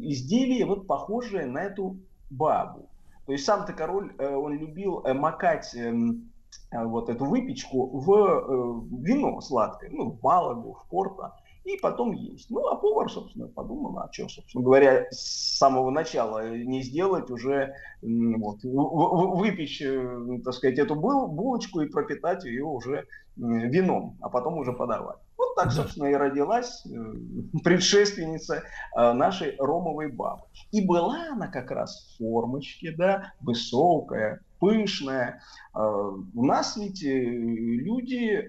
изделие, вот похожее на эту бабу. То есть сам-то король, он любил макать эм, вот эту выпечку в вино сладкое, ну, в Малагу, в Порто, и потом есть. Ну, а повар, собственно, подумал, а что, собственно говоря, с самого начала не сделать уже, вот, выпечь, э, так сказать, эту бул- булочку и пропитать ее уже вином, а потом уже подавать. Вот так, собственно, и родилась э, предшественница э, нашей ромовой бабы. И была она как раз в формочке, да, высокая, пышная. У нас ведь люди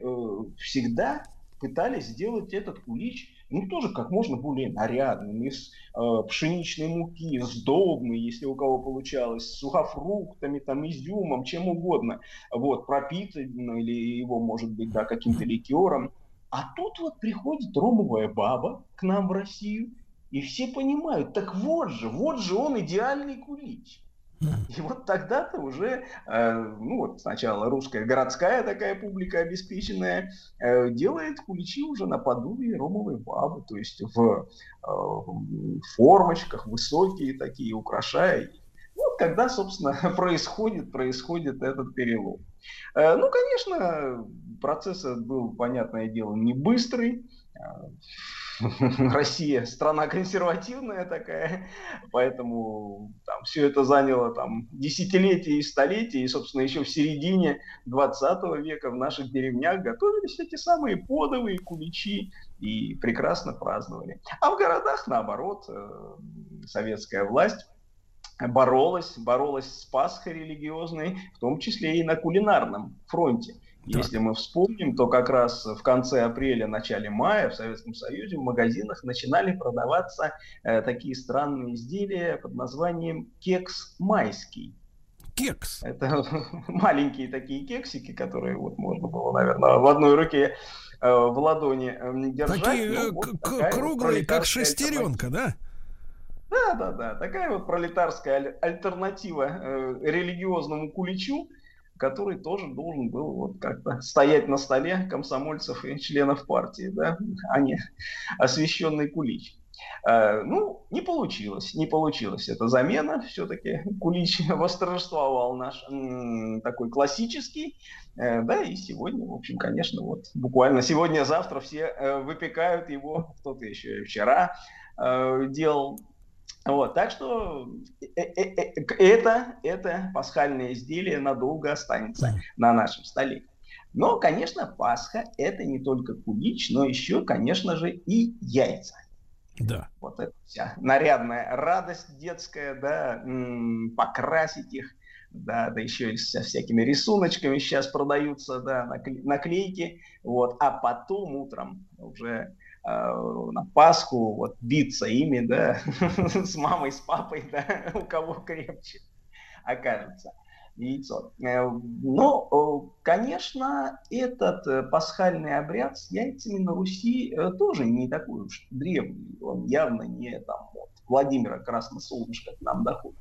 всегда пытались сделать этот кулич, ну, тоже как можно более нарядным, из э, пшеничной муки, сдобный, если у кого получалось, сухофруктами, там, изюмом, чем угодно, вот, пропитан или его, может быть, да, каким-то ликером. А тут вот приходит ромовая баба к нам в Россию, и все понимают, так вот же, вот же он идеальный кулич. И вот тогда-то уже, э, ну вот сначала русская городская такая публика обеспеченная, э, делает куличи уже наподобие ромовой бабы, то есть в э, формочках, высокие такие, украшая их. Вот когда, собственно, происходит, происходит этот перелом. Ну, конечно, процесс был, понятное дело, не быстрый. Россия страна консервативная такая, поэтому там, все это заняло там, десятилетия и столетия, и, собственно, еще в середине 20 века в наших деревнях готовились эти самые подовые куличи и прекрасно праздновали. А в городах, наоборот, э, советская власть боролась, боролась с Пасхой религиозной, в том числе и на кулинарном фронте. Если мы вспомним, то как раз в конце апреля, начале мая в Советском Союзе в магазинах начинали продаваться э, такие странные изделия под названием кекс майский. Кекс? Это маленькие такие кексики, которые вот можно было, наверное, в одной руке э, в ладони э, держать. Такие Ну, вот к- такая вот круглые, как шестеренка, да? да, да, да. Такая вот пролетарская аль- альтернатива э, религиозному куличу, который тоже должен был вот как-то стоять на столе комсомольцев и членов партии, да, а не освященный кулич. Э, ну, не получилось, не получилось эта замена. Все-таки Кулич восторжествовал наш такой классический. Э, да, и сегодня, в общем, конечно, вот буквально сегодня-завтра все э, выпекают его. Кто-то еще вчера э, делал. Вот, так что э, э, э, это, это пасхальное изделие надолго останется на нашем столе. Но, конечно, Пасха это не только кулич, но еще, конечно же, и яйца. Да. Вот это вся нарядная радость детская, да, покрасить их, да, да еще и со всякими рисуночками сейчас продаются, да, накле- наклейки, вот, а потом утром уже на Пасху вот биться ими, да, с мамой, с папой, да, у кого крепче окажется яйцо. Э, Но, э, конечно, этот э, пасхальный обряд с яйцами на Руси э, тоже не такой уж древний. Он явно не там от Владимира Красносолнышка к нам доходит.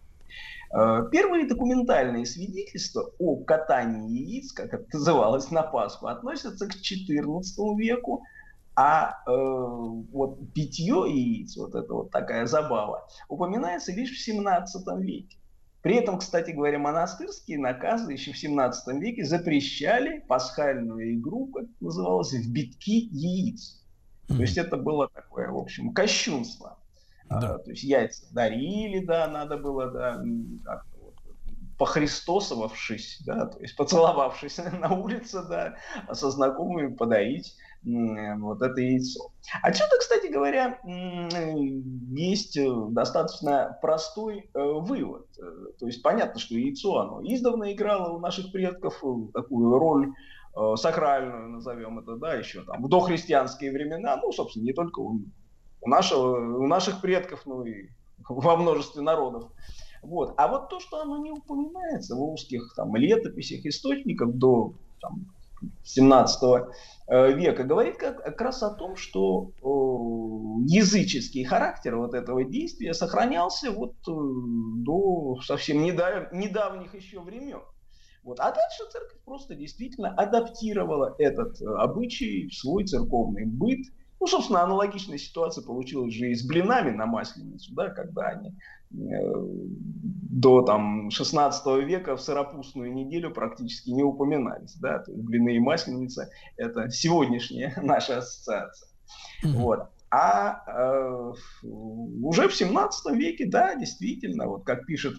Э, Первые документальные свидетельства о катании яиц, как это называлось на Пасху, относятся к XIV веку, а э, вот питье яиц, вот это вот такая забава, упоминается лишь в 17 веке. При этом, кстати говоря, монастырские наказы еще в 17 веке запрещали пасхальную игру, как это называлось, в битки яиц. То есть это было такое, в общем, кощунство. А, то есть яйца дарили, да, надо было, да, м, как-то вот похристосовавшись, да, то есть поцеловавшись на улице, да, со знакомыми подарить вот это яйцо. Отсюда, кстати говоря, есть э, достаточно простой э, вывод. Э, То есть понятно, что яйцо, оно издавна играло у наших предков такую роль сакральную, назовем это, да, еще там в дохристианские времена, ну, собственно, не только у, у нашего, у наших предков, ну и во множестве народов. Вот. А вот то, что оно не упоминается в русских там, летописях, источниках до там, 17 э, века, говорит как, как раз о том, что э, языческий характер вот этого действия сохранялся вот э, до совсем недав- недавних еще времен. Вот. А дальше церковь просто действительно адаптировала этот э, обычай в свой церковный быт. Ну, собственно, аналогичная ситуация получилась же и с блинами на Масленицу, да, когда они э, до там, 16 века в сыропустную неделю практически не упоминались. Да? То есть блины и масленица – это сегодняшняя наша ассоциация. Вот. А э, уже в 17 веке, да, действительно, вот как пишет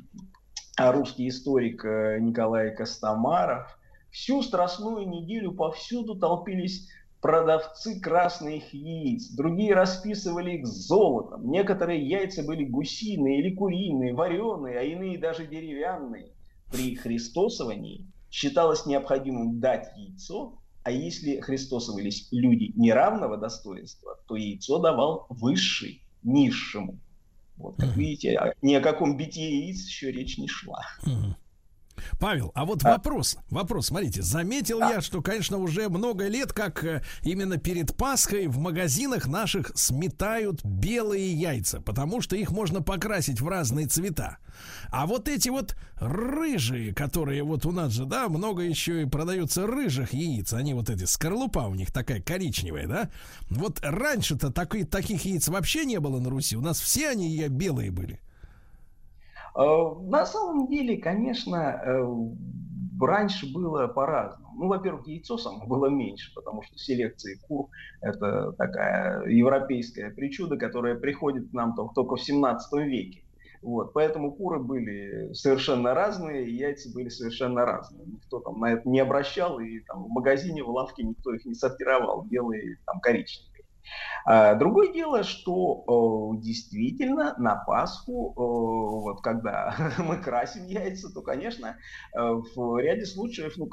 русский историк э, Николай Костомаров, всю страстную неделю повсюду толпились продавцы красных яиц, другие расписывали их золотом, некоторые яйца были гусиные или куриные, вареные, а иные даже деревянные. При христосовании считалось необходимым дать яйцо, а если христосовались люди неравного достоинства, то яйцо давал высший, низшему. Вот, как видите, о- ни о каком битье яиц еще речь не шла. Павел, а вот вопрос, вопрос, смотрите, заметил я, что, конечно, уже много лет, как э, именно перед Пасхой в магазинах наших сметают белые яйца, потому что их можно покрасить в разные цвета. А вот эти вот рыжие, которые вот у нас же, да, много еще и продаются рыжих яиц, они вот эти, скорлупа у них такая коричневая, да? Вот раньше-то таких яиц вообще не было на Руси, у нас все они белые были. Э, На самом деле, конечно, э, раньше было по-разному. Ну, во-первых, яйцо само было меньше, потому что селекция кур – это такая европейская причуда, которая приходит к нам тол- только в 17 веке. Вот, поэтому куры были совершенно разные, яйца были совершенно разные. Никто там на это не обращал, и там в магазине, в лавке никто их не сортировал, белые, там, коричневые. А, Другое дело, что э, действительно на Пасху, э, вот когда мы красим яйца, то, конечно, э, в ряде случаев, ну,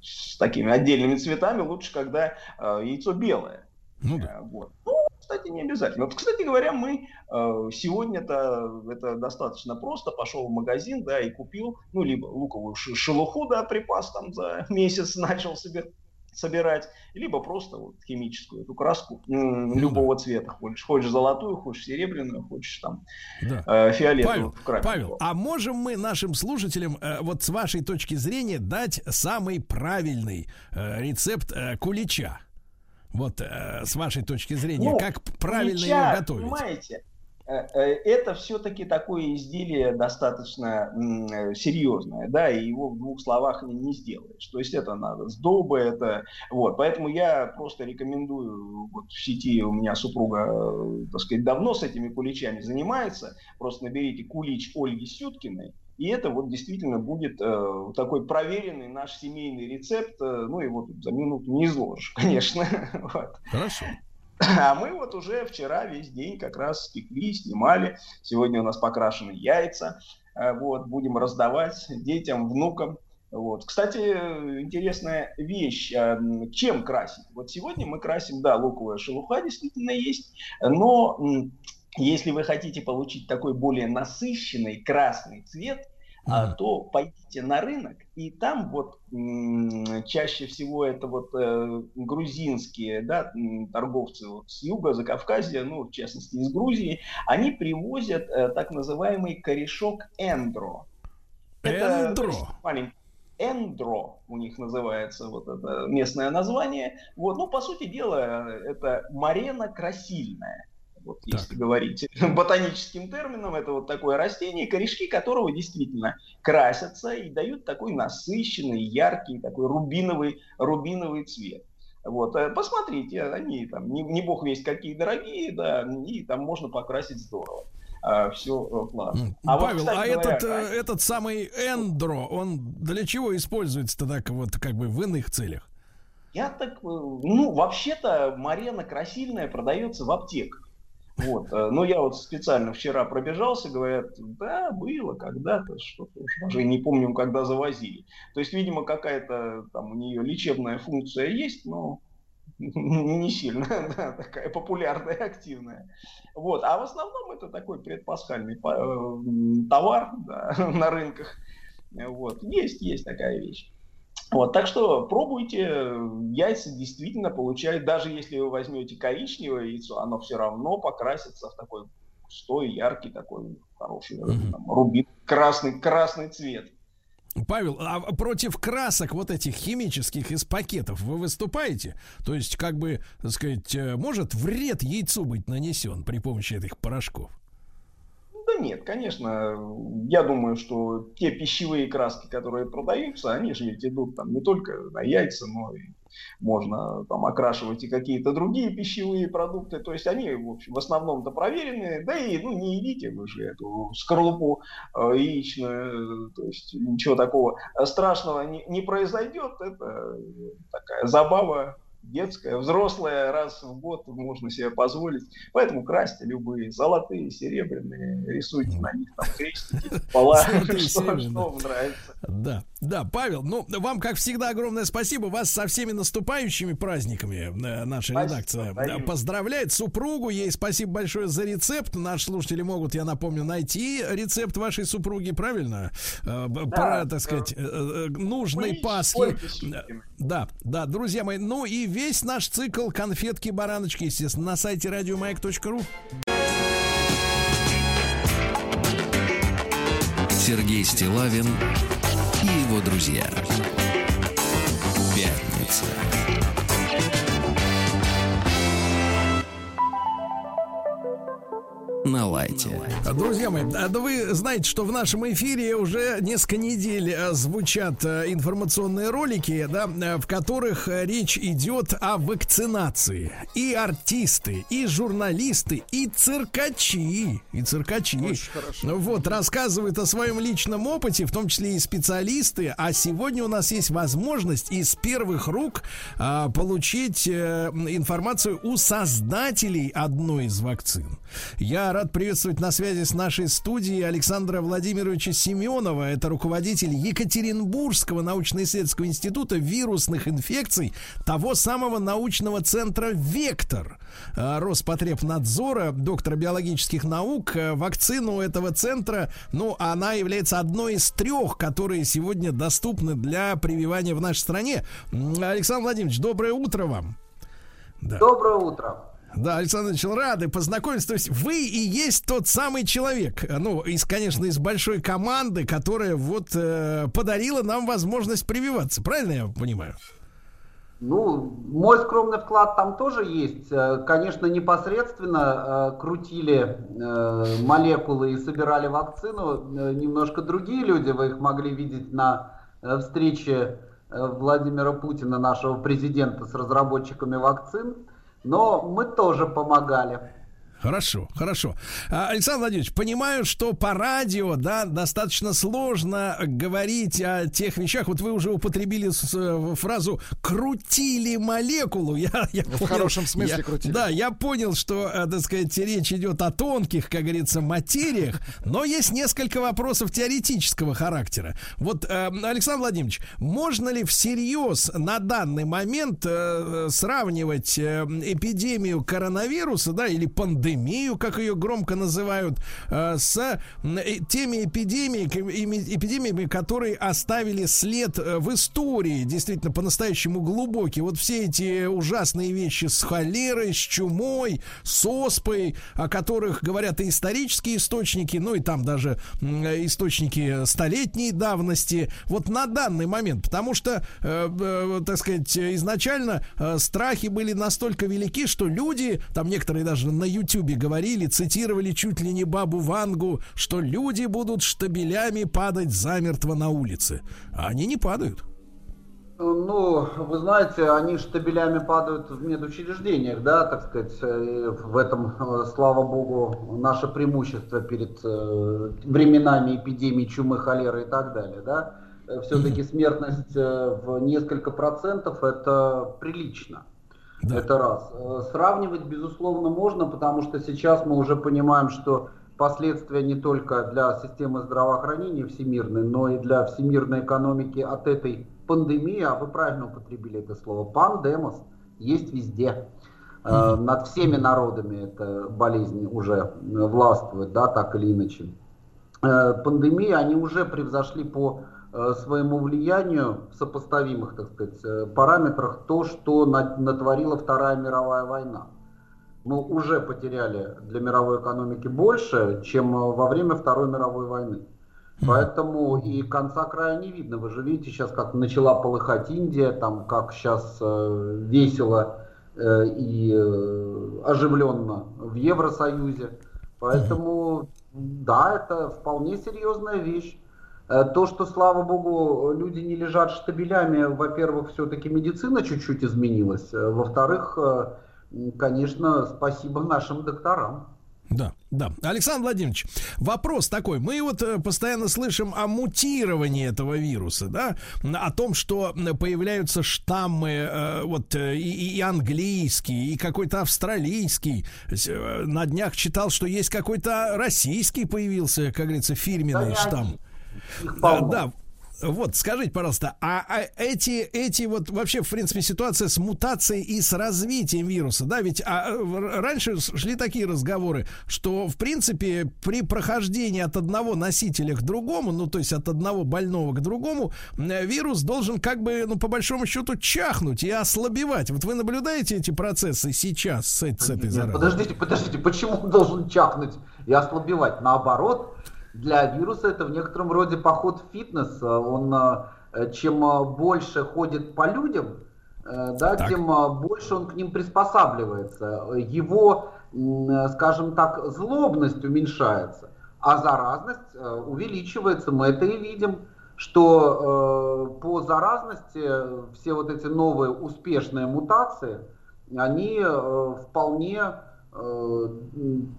с такими отдельными цветами лучше, когда яйцо белое. Э, вот. Ну, кстати, не обязательно. Вот, кстати говоря, мы э, сегодня-то это достаточно просто. Пошел в магазин, да, и купил, ну, либо луковую шелуху, да, припас там за месяц начал себе собирать, либо просто вот химическую эту краску м, любого цвета. Хочешь, хочешь золотую, хочешь серебряную, хочешь там э, фиолетовую. Павел. Павел, а можем мы нашим слушателям э, вот с вашей точки зрения дать самый правильный э, рецепт э, кулича? Вот э, с вашей точки зрения, Ну, как правильно Меча, ее готовить? Понимаете, это все-таки такое изделие достаточно э, серьезное, да, и его в двух словах не, сделаешь. То есть это надо сдоба, это вот. Поэтому я просто рекомендую, вот в сети у меня супруга, э, так сказать, давно с этими куличами занимается. Просто наберите кулич Ольги Сюткиной, и это вот действительно будет э, такой проверенный наш семейный рецепт. э, ну, его за минуту не изложишь, конечно. Хорошо. А мы вот уже вчера весь день как раз спекли, снимали. Сегодня у нас покрашены яйца. Э, Вот, будем раздавать детям, внукам. Вот. Кстати, интересная вещь. м, Чем красить? Вот сегодня мы красим, да, луковая шелуха действительно есть, но если вы хотите получить такой более насыщенный красный цвет, а, то пойдите на рынок, и там вот чаще всего это вот э, грузинские да, торговцы вот с юга, Закавказья, ну, в частности, из Грузии, они привозят э, так называемый корешок эндро. Это, Эндро? то есть, маленький- Эндро у них называется вот это местное название. Вот, ну, по сути дела, это марена красильная. Вот если говорить ботаническим термином, это вот такое растение, корешки которого действительно красятся и дают такой насыщенный, яркий, такой рубиновый, рубиновый цвет. Вот, э, посмотрите, они там не, не бог весть какие дорогие, да, и там можно покрасить здорово. все классно. А вот, Павел, кстати а говоря, этот, э, этот самый эндро, он для чего используется так вот как бы в иных целях? Я так, э, ну, вообще-то Марена красильная продается в аптеках. Вот. э, Но я вот специально вчера пробежался, говорят, да, было когда-то, что-то уж даже не помню, когда завозили. То есть, видимо, какая-то там у нее лечебная функция есть, но не сильно, да, такая популярная, активная. Вот. А в основном это такой предпасхальный па- э, товар да, на рынках. Вот. Есть, есть такая вещь. Вот, так что пробуйте, яйца действительно получают, даже если вы возьмете коричневое яйцо, оно все равно покрасится в такой густой, яркий такой хороший там, рубин, красный, красный цвет. Павел, а против красок вот этих химических из пакетов вы выступаете? То есть, как бы, так сказать, э, может вред яйцу быть нанесен при помощи этих порошков? Нет, конечно, я думаю, что те пищевые краски, которые продаются, они же ведь идут там не только на яйца, но и можно там окрашивать и какие-то другие пищевые продукты. То есть они, в общем, в основном-то проверены. Да и, ну, не едите вы же эту скорлупу э, яичную. То есть ничего такого страшного не, не произойдет. Это такая забава детская, взрослая, раз в год можно себе позволить. Поэтому красьте любые, золотые, серебряные, рисуйте на них там крестики, пола, что, что вам нравится. Да, да, Павел, ну, вам, как всегда, огромное спасибо. Вас со всеми наступающими праздниками э, наша Спасибо, редакция э, поздравляет. Супругу, ей спасибо большое за рецепт. Наши слушатели могут, я напомню, найти рецепт вашей супруги, правильно? Э, б- Про, так сказать, э, нужной Пасхи. Да, да, друзья мои. Ну и весь наш цикл конфетки-бараночки, естественно, на сайте радиомаяк.ру. Сергей Стилавин и его друзья. На лайте. Друзья мои, а да вы знаете, что в нашем эфире уже несколько недель э, звучат информационные ролики, да, в которых речь идет о вакцинации. И артисты, и журналисты, и циркачи, и циркачи. Вот, рассказывают о своем личном опыте, в том числе и специалисты. А сегодня у нас есть возможность из первых рук а, получить э, информацию у создателей одной из вакцин. Я рад приветствовать на связи с нашей студией Александра Владимировича Семенова. Это руководитель Екатеринбургского научно-исследовательского института вирусных инфекций, того самого научного центра «Вектор» э, Роспотребнадзора, доктора биологических наук. Э, Вакцину этого центра, ну, она является одной из трех, которые сегодня доступны для прививания в нашей стране. Александр Владимирович, доброе утро вам. Доброе утро. Да, Александр Ильич, рады познакомиться. То есть вы и есть тот самый человек, э, ну, из, конечно, из большой команды, которая вот э, подарила нам возможность прививаться. Правильно я понимаю? Ну, мой скромный вклад там тоже есть. Э, Конечно, непосредственно э, крутили э, молекулы и собирали вакцину э, немножко другие люди. Вы их могли видеть на э, встрече Владимира Путина, нашего президента, с разработчиками вакцин. Но мы тоже помогали. Хорошо, хорошо. А, Александр Владимирович, понимаю, что по радио, да, достаточно сложно говорить о тех вещах. Вот вы уже употребили э, фразу «крутили молекулу». Я, я В хорошем смысле я- крутили. Да, я понял, что, э, так сказать, речь идет о тонких, как говорится, материях, но есть несколько вопросов теоретического характера. Вот, э, Александр Владимирович, можно ли всерьез на данный момент сравнивать эпидемию коронавируса, да, или пандемию, как ее громко называют, э, с м, э, теми эпидемиями, эпидемиями, которые оставили след э, в истории, действительно, по-настоящему глубокий. Вот все эти ужасные вещи с холерой, с чумой, с оспой, о которых говорят и исторические источники, ну и там даже э, источники столетней давности. Вот на данный момент, потому что, э, э, так сказать, э, изначально э, страхи были настолько велики, что люди, там некоторые даже на Ютубе говорили, цитировали чуть ли не бабу Вангу, что люди будут штабелями падать замертво на улице. А они не падают. Ну, вы знаете, они штабелями падают в медучреждениях, да, так сказать, э, в этом, э, слава богу, наше преимущество перед э, временами эпидемии чумы, холеры и так далее, да. Все-таки смертность в несколько процентов это прилично. Это раз. Э, Сравнивать, безусловно, можно, потому что сейчас мы уже понимаем, что последствия не только для системы здравоохранения всемирной, но и для всемирной экономики от этой пандемии, а вы правильно употребили это слово, пандемос, есть везде. Э, Над всеми народами эта болезнь уже властвует, да, так или иначе. Э, Пандемии, они уже превзошли по своему влиянию в сопоставимых, так сказать, э, параметрах то, что на- натворила Вторая мировая война. Мы уже потеряли для мировой экономики больше, чем э, во время Второй мировой войны. Поэтому и конца края не видно. Вы же видите сейчас, как начала полыхать Индия, там как сейчас э, весело э, и э, оживленно в Евросоюзе. Поэтому да, это вполне серьезная вещь. Э, То, что, слава богу, люди не лежат штабелями, во-первых, все-таки медицина чуть-чуть изменилась. Э, Во-вторых, э, конечно, спасибо нашим докторам. Да, да. Александр Владимирович, вопрос такой. Мы вот постоянно слышим о мутировании этого вируса, да, о том, что появляются штаммы, э, вот и, и английский, и какой-то австралийский. На днях читал, что есть какой-то российский появился, как говорится, фирменный штамм. Да, да. Вот, скажите, пожалуйста, а, а эти, эти вот вообще, в принципе, ситуация с мутацией и с развитием вируса, да, ведь а, раньше шли такие разговоры, что, в принципе, при прохождении от одного носителя к другому, ну, то есть от одного больного к другому, вирус должен как бы, ну, по большому счету, чахнуть и ослабевать. Вот вы наблюдаете эти процессы сейчас с, с этой заразой? подождите, подождите, почему он должен чахнуть и ослабевать? Наоборот, для вируса это в некотором роде поход в фитнес. Он э, чем э, больше ходит по людям, э, да, тем э, больше он к ним приспосабливается. Его, скажем так, злобность уменьшается, а заразность увеличивается. Мы это и видим что по заразности все вот эти новые успешные мутации, они вполне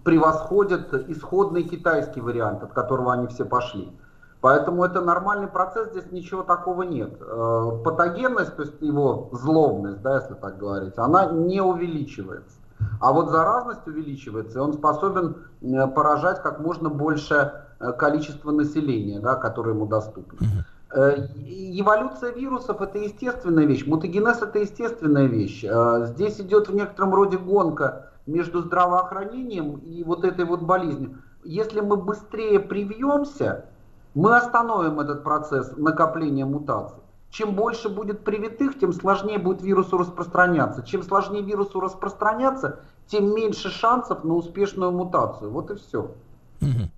превосходят исходный китайский вариант, от которого они все пошли. Поэтому это нормальный процесс, здесь ничего такого нет. Э, Патогенность, то есть его злобность, да, если так говорить, она не увеличивается. А вот заразность увеличивается, и он способен э, поражать как можно больше э, количество населения, да, которое ему доступно. Э, Эволюция вирусов это естественная вещь, мутагенез это естественная вещь. Э, Здесь идет в некотором роде гонка между здравоохранением и вот этой вот болезнью. Если мы быстрее привьемся, мы остановим этот процесс накопления мутаций. Чем больше будет привитых, тем сложнее будет вирусу распространяться. Чем сложнее вирусу распространяться, тем меньше шансов на успешную мутацию. Вот и все. Мгм.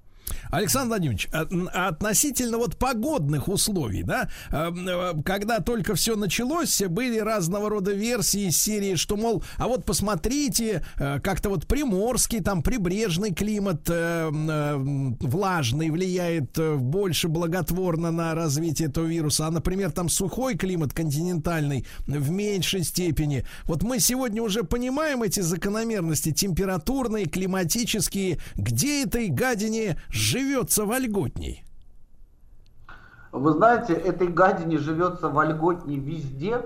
Александр Владимирович, а относительно вот погодных условий, да, э, э, когда только все началось, были разного рода версии серии, что, мол, а вот посмотрите, э, как-то вот приморский, там прибрежный климат э, э, влажный влияет э, больше благотворно на развитие этого вируса, а, например, там сухой климат континентальный в меньшей степени. Вот мы сегодня уже понимаем эти закономерности температурные, климатические, где этой гадине живется вольготней? Вы знаете, этой гадине живется вольготнее везде,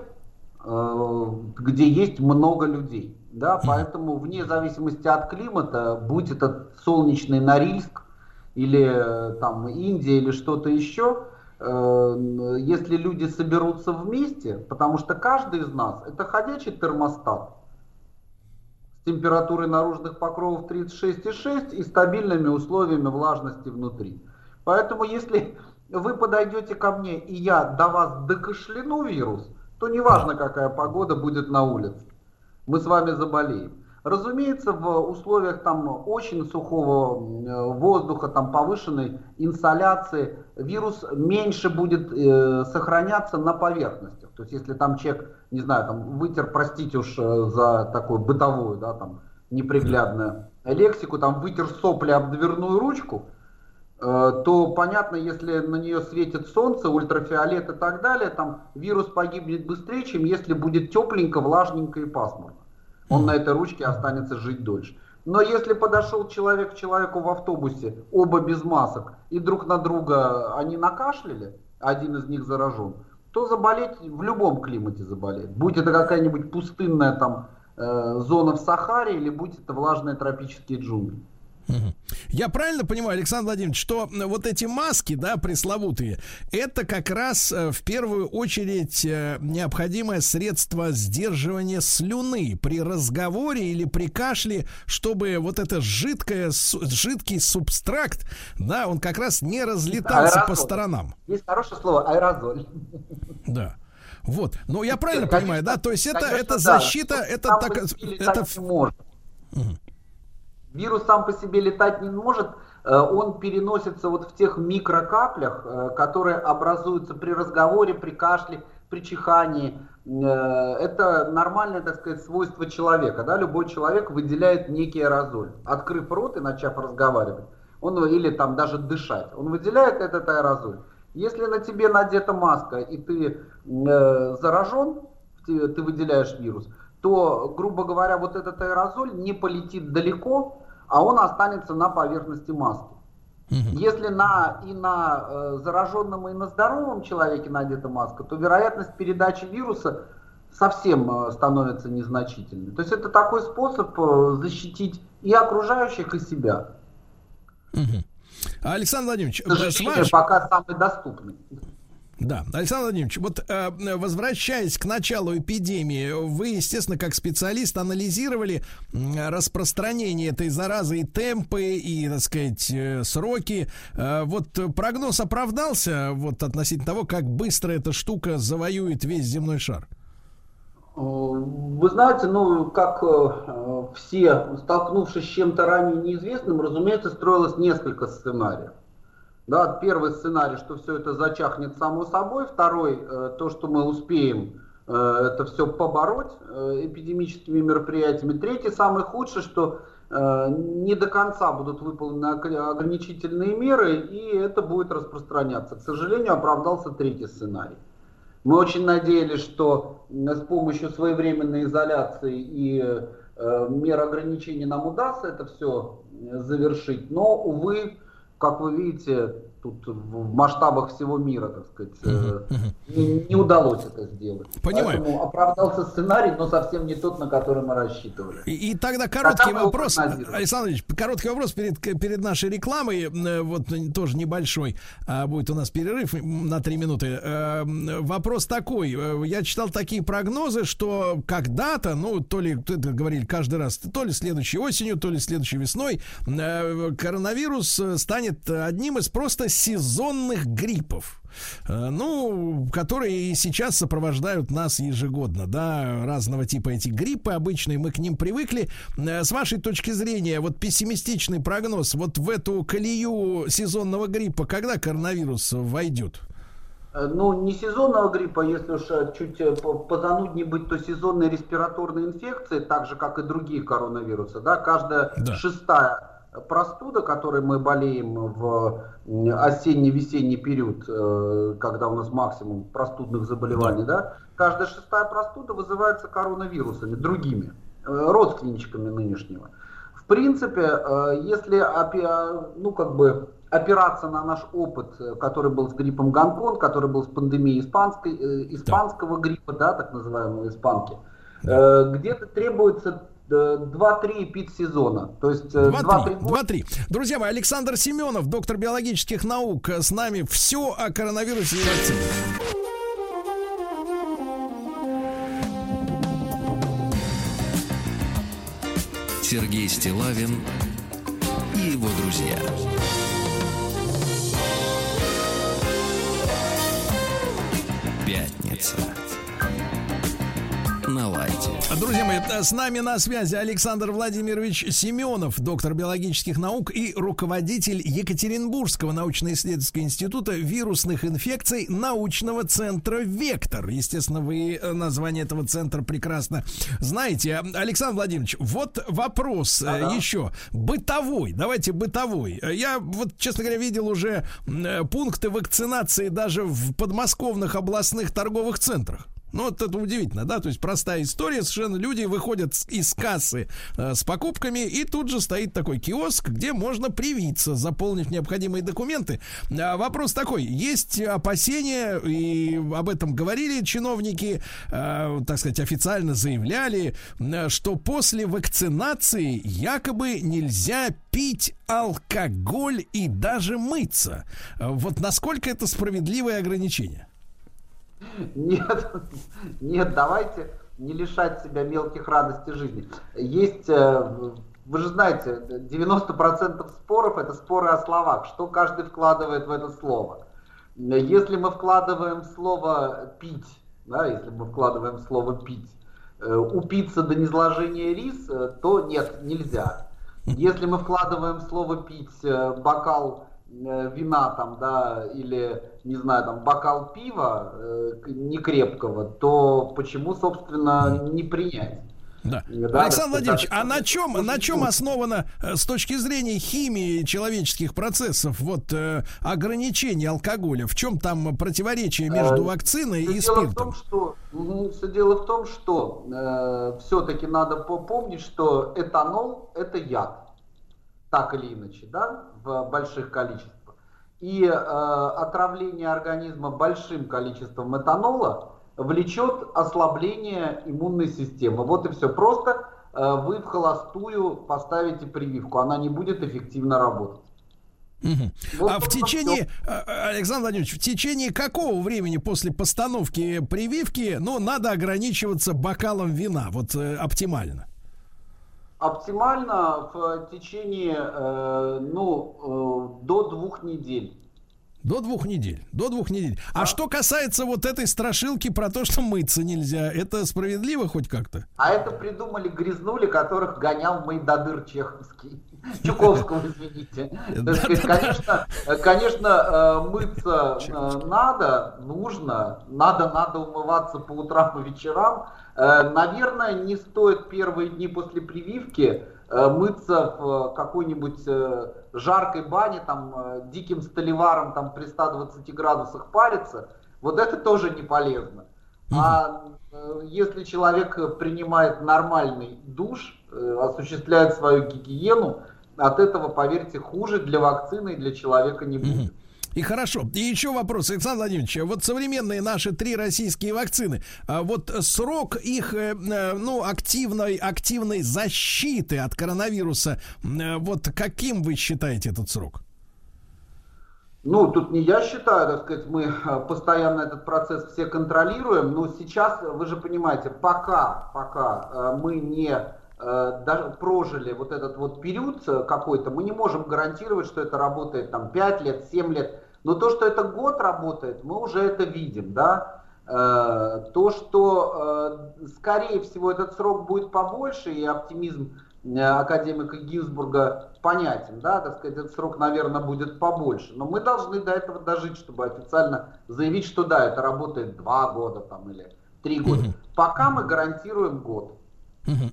э, где есть много людей. Да, поэтому вне зависимости от климата, будь это солнечный Норильск или э, там Индия или что-то еще, э, если люди соберутся вместе, потому что каждый из нас это ходячий термостат температурой наружных покровов 36,6 и стабильными условиями влажности внутри. Поэтому если вы подойдете ко мне и я до вас докашляну вирус, то неважно какая погода будет на улице, мы с вами заболеем. Разумеется, в условиях там очень сухого э, воздуха, там повышенной инсоляции, вирус меньше будет э, сохраняться на поверхностях. То есть, если там человек, не знаю, там вытер, простите уж э, за такую бытовую, да, там неприглядную лексику, там вытер сопли об дверную ручку, э, то понятно, если на нее светит солнце, ультрафиолет и так далее, там вирус погибнет быстрее, чем если будет тепленько, влажненько и пасмурно. Он на этой ручке останется жить дольше. Но если подошел человек к человеку в автобусе, оба без масок, и друг на друга они накашляли, один из них заражен, то заболеть в любом климате заболеет. Будь это какая-нибудь пустынная там э, зона в Сахаре или будь это влажные тропические джунгли. Я правильно понимаю, Александр Владимирович, что э, вот эти маски, да, пресловутые, это как раз э, в первую очередь э, необходимое средство сдерживания слюны при разговоре или при кашле, чтобы вот это жидкое, жидкий субстракт, да, он как раз не разлетался по Аэрозоль. сторонам. Есть хорошее слово аэрозоль. Да. Вот. Ну, я правильно Конечно, понимаю, да? То есть это, конечно, это да. защита, это Сам так... по Это... может. Вирус сам по себе летать не может, э, он переносится вот в тех микрокаплях, э, которые образуются при разговоре, при кашле, при чихании. Э, Это нормальное, так сказать, свойство человека. Да? Любой человек выделяет некий аэрозоль. Открыв рот и начав разговаривать, он, или там даже дышать, он выделяет этот аэрозоль. Если на тебе надета маска и ты э, заражен, ты, ты выделяешь вирус, то, грубо говоря, вот этот аэрозоль не полетит далеко, а он останется на поверхности маски. Если на и на э, зараженном, и на здоровом человеке надета маска, то вероятность передачи вируса совсем э, становится незначительной. То есть это такой способ э, защитить и окружающих, и себя. Мгм. Александр Владимирович, К э, сожалению, вашей- пока самый доступный. Да, Александр Владимирович, вот э, возвращаясь к началу эпидемии, вы, естественно, как специалист анализировали распространение этой заразы и темпы, и, так сказать, э, сроки. Э, вот прогноз оправдался вот относительно того, как быстро эта штука завоюет весь земной шар? Вы знаете, ну, как э, все, столкнувшись с чем-то ранее неизвестным, разумеется, строилось несколько сценариев. Да, первый сценарий, что все это зачахнет само собой. Второй, э, то, что мы успеем э, это все побороть э, эпидемическими мероприятиями. Третий, самый худший, что не до конца будут выполнены ог- ограничительные меры, и это будет распространяться. К сожалению, оправдался третий сценарий. Мы очень надеялись, что с помощью своевременной изоляции и мер ограничений нам удастся это все завершить. Но, увы, как вы видите, тут в масштабах всего мира, так сказать, э, не, не удалось это сделать. Понимаю. Поэтому оправдался сценарий, но совсем не тот, на который мы рассчитывали. И, и тогда короткий Тогда мы вопрос. Александр Ильич, короткий вопрос перед, перед нашей рекламой, э, вот э, тоже небольшой, а будет у нас перерыв на три минуты. Вопрос такой, я читал такие прогнозы, что когда-то, ну, то ли, это говорили каждый раз, то ли следующей осенью, то ли следующей весной, коронавирус станет одним из просто сезонных гриппов. Э, Ну, которые сейчас сопровождают нас ежегодно, да, разного типа эти гриппы обычные, мы к ним привыкли. Э, С вашей точки зрения, вот пессимистичный прогноз, вот в эту колею сезонного гриппа, когда коронавирус войдет? Э, Ну, не сезонного гриппа, если уж чуть по- позануднее быть, то сезонной респираторной инфекции, так же, как и другие коронавирусы, да, каждая шестая простуда, которой мы болеем в осенне-весенний период, э, когда у нас максимум простудных заболеваний, да, каждая шестая простуда вызывается коронавирусами, другими, э, родственничками нынешнего. В принципе, э, если ну, как бы опираться на наш опыт, который был с гриппом Гонконг, который был с пандемией испанской, испанского гриппа, да, так называемой испанки, э, где-то требуется э, 2-3 эпидсезона. То есть э, 2-3 2-3. 2-3. Друзья мои, Александр Семенов, доктор биологических наук, э, с нами все о коронавирусе и вакцине. Сергей Стилавин и его друзья. Пятница. На лайте. Друзья мои, э, с нами на связи Александр Владимирович Семенов, доктор биологических наук и руководитель Екатеринбургского научно-исследовательского института вирусных инфекций научного центра «Вектор». Естественно, вы э, название этого центра прекрасно знаете. Александр Владимирович, вот вопрос э, Да-да. еще. Бытовой, давайте бытовой. Я вот, честно говоря, видел уже пункты вакцинации даже в подмосковных областных торговых центрах. Ну, вот это удивительно, да, то есть простая история, совершенно люди выходят из кассы э, с покупками, и тут же стоит такой киоск, где можно привиться, заполнив необходимые документы. А вопрос такой, есть опасения, и об этом говорили чиновники, э, так сказать, официально заявляли, э, что после вакцинации якобы нельзя пить алкоголь и даже мыться. Э, Вот насколько это справедливое ограничение? Нет, нет, давайте не лишать себя мелких радостей жизни. Есть, э, вы же знаете, 90% споров это споры о словах. Что каждый вкладывает в это слово? Если мы вкладываем слово пить, да, если мы вкладываем слово пить, э, упиться до низложения рис, э, то нет, нельзя. Если мы вкладываем слово пить, бокал вина там, да, или, не знаю, там, бокал пива э, к- некрепкого, то почему, собственно, не принять? Да. Да, Александр Владимирович, а на чем, на чем основано э, с точки зрения химии человеческих процессов вот э, ограничение алкоголя? В чем там противоречие между Э, вакциной всё и дело в спиртом? том, что все дело в том, что все-таки надо помнить, что этанол это яд, так или иначе, да, в больших количествах. И э, отравление организма большим количеством этанола влечет ослабление иммунной системы. Вот и все. Просто э, вы в холостую поставите прививку, она не будет эффективно работать. Мгм. Вот, а в течение, э, Александр Владимирович, в течение какого времени после постановки прививки, ну, надо ограничиваться бокалом вина, вот э, оптимально? Оптимально в течение, э, ну, э, до двух недель. До двух недель. До двух недель. А что касается вот этой страшилки про то, что мыться нельзя, это справедливо хоть как-то? А это придумали грязнули, которых гонял Майдадыр Чеховский. Чуковского, извините. Сказать, Конечно, конечно, э, мыться э, надо, нужно, надо, надо умываться по утрам и вечерам. Э, Наверное, не стоит первые дни после прививки мыться в какой-нибудь жаркой бане, там, диким столеваром там при 120 градусах париться. Вот это тоже не полезно. А если человек принимает нормальный душ, осуществляет свою гигиену, от этого, поверьте, хуже для вакцины и для человека не будет. И хорошо. И еще вопрос, Александр Владимирович. Вот современные наши три российские вакцины, а вот срок их, э, э, ну, активной, активной защиты от коронавируса, э, вот каким вы считаете этот срок? Ну, тут не я считаю, так сказать, мы постоянно этот процесс все контролируем, но сейчас, вы же понимаете, пока, пока мы не даже прожили вот этот вот период э, какой-то, мы не можем гарантировать, что это работает там 5 лет, 7 лет. Но то, что это год работает, мы уже это видим, да. Э, То, что, э, скорее всего, этот срок будет побольше, и оптимизм э, академика Гинзбурга понятен, да, так сказать, этот срок, наверное, будет побольше. Но мы должны до этого дожить, чтобы официально заявить, что да, это работает два года там или три года. Пока мы гарантируем год.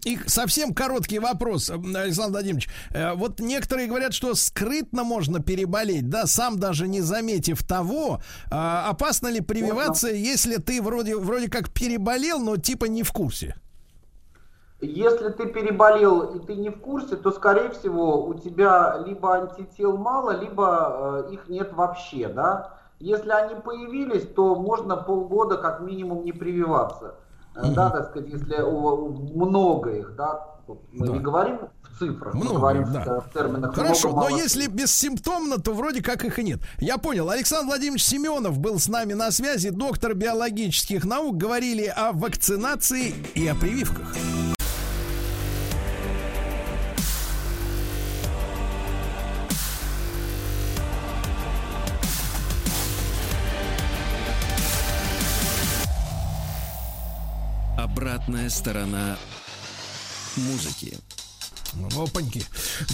И совсем короткий вопрос, э, Александр Владимирович. Э, Вот некоторые говорят, что скрытно можно переболеть, да, сам даже не заметив того. А Опасно ли прививаться, если ты вроде, вроде как переболел, но типа не в курсе? Если ты переболел и ты не в курсе, то, скорее всего, у тебя либо антител мало, либо э, их нет вообще, да. Если они появились, то можно полгода как минимум не прививаться. Э, Да, так сказать, если много их, да, мы Да. не говорим в цифрах, мы Много, говорим в- да. в терминах. Хорошо, много, но мало. если бессимптомно, то вроде как их и нет. Я понял. Александр Владимирович Семенов был с нами на связи, доктор биологических наук. Говорили о вакцинации и о прививках. Обратная сторона музыки. Опаньки.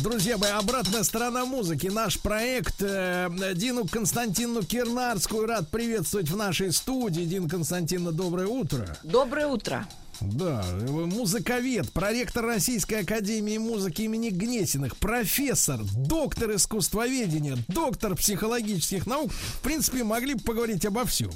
Друзья мои, обратная сторона музыки. Наш проект э, Дину Константину Кирнарскую рад приветствовать в нашей студии. Дин Константиновна, доброе утро. Доброе утро. Да, вы музыковед, проректор Российской Академии Музыки имени Гнесиных, профессор, доктор искусствоведения, доктор психологических наук. В принципе, могли бы поговорить обо всем.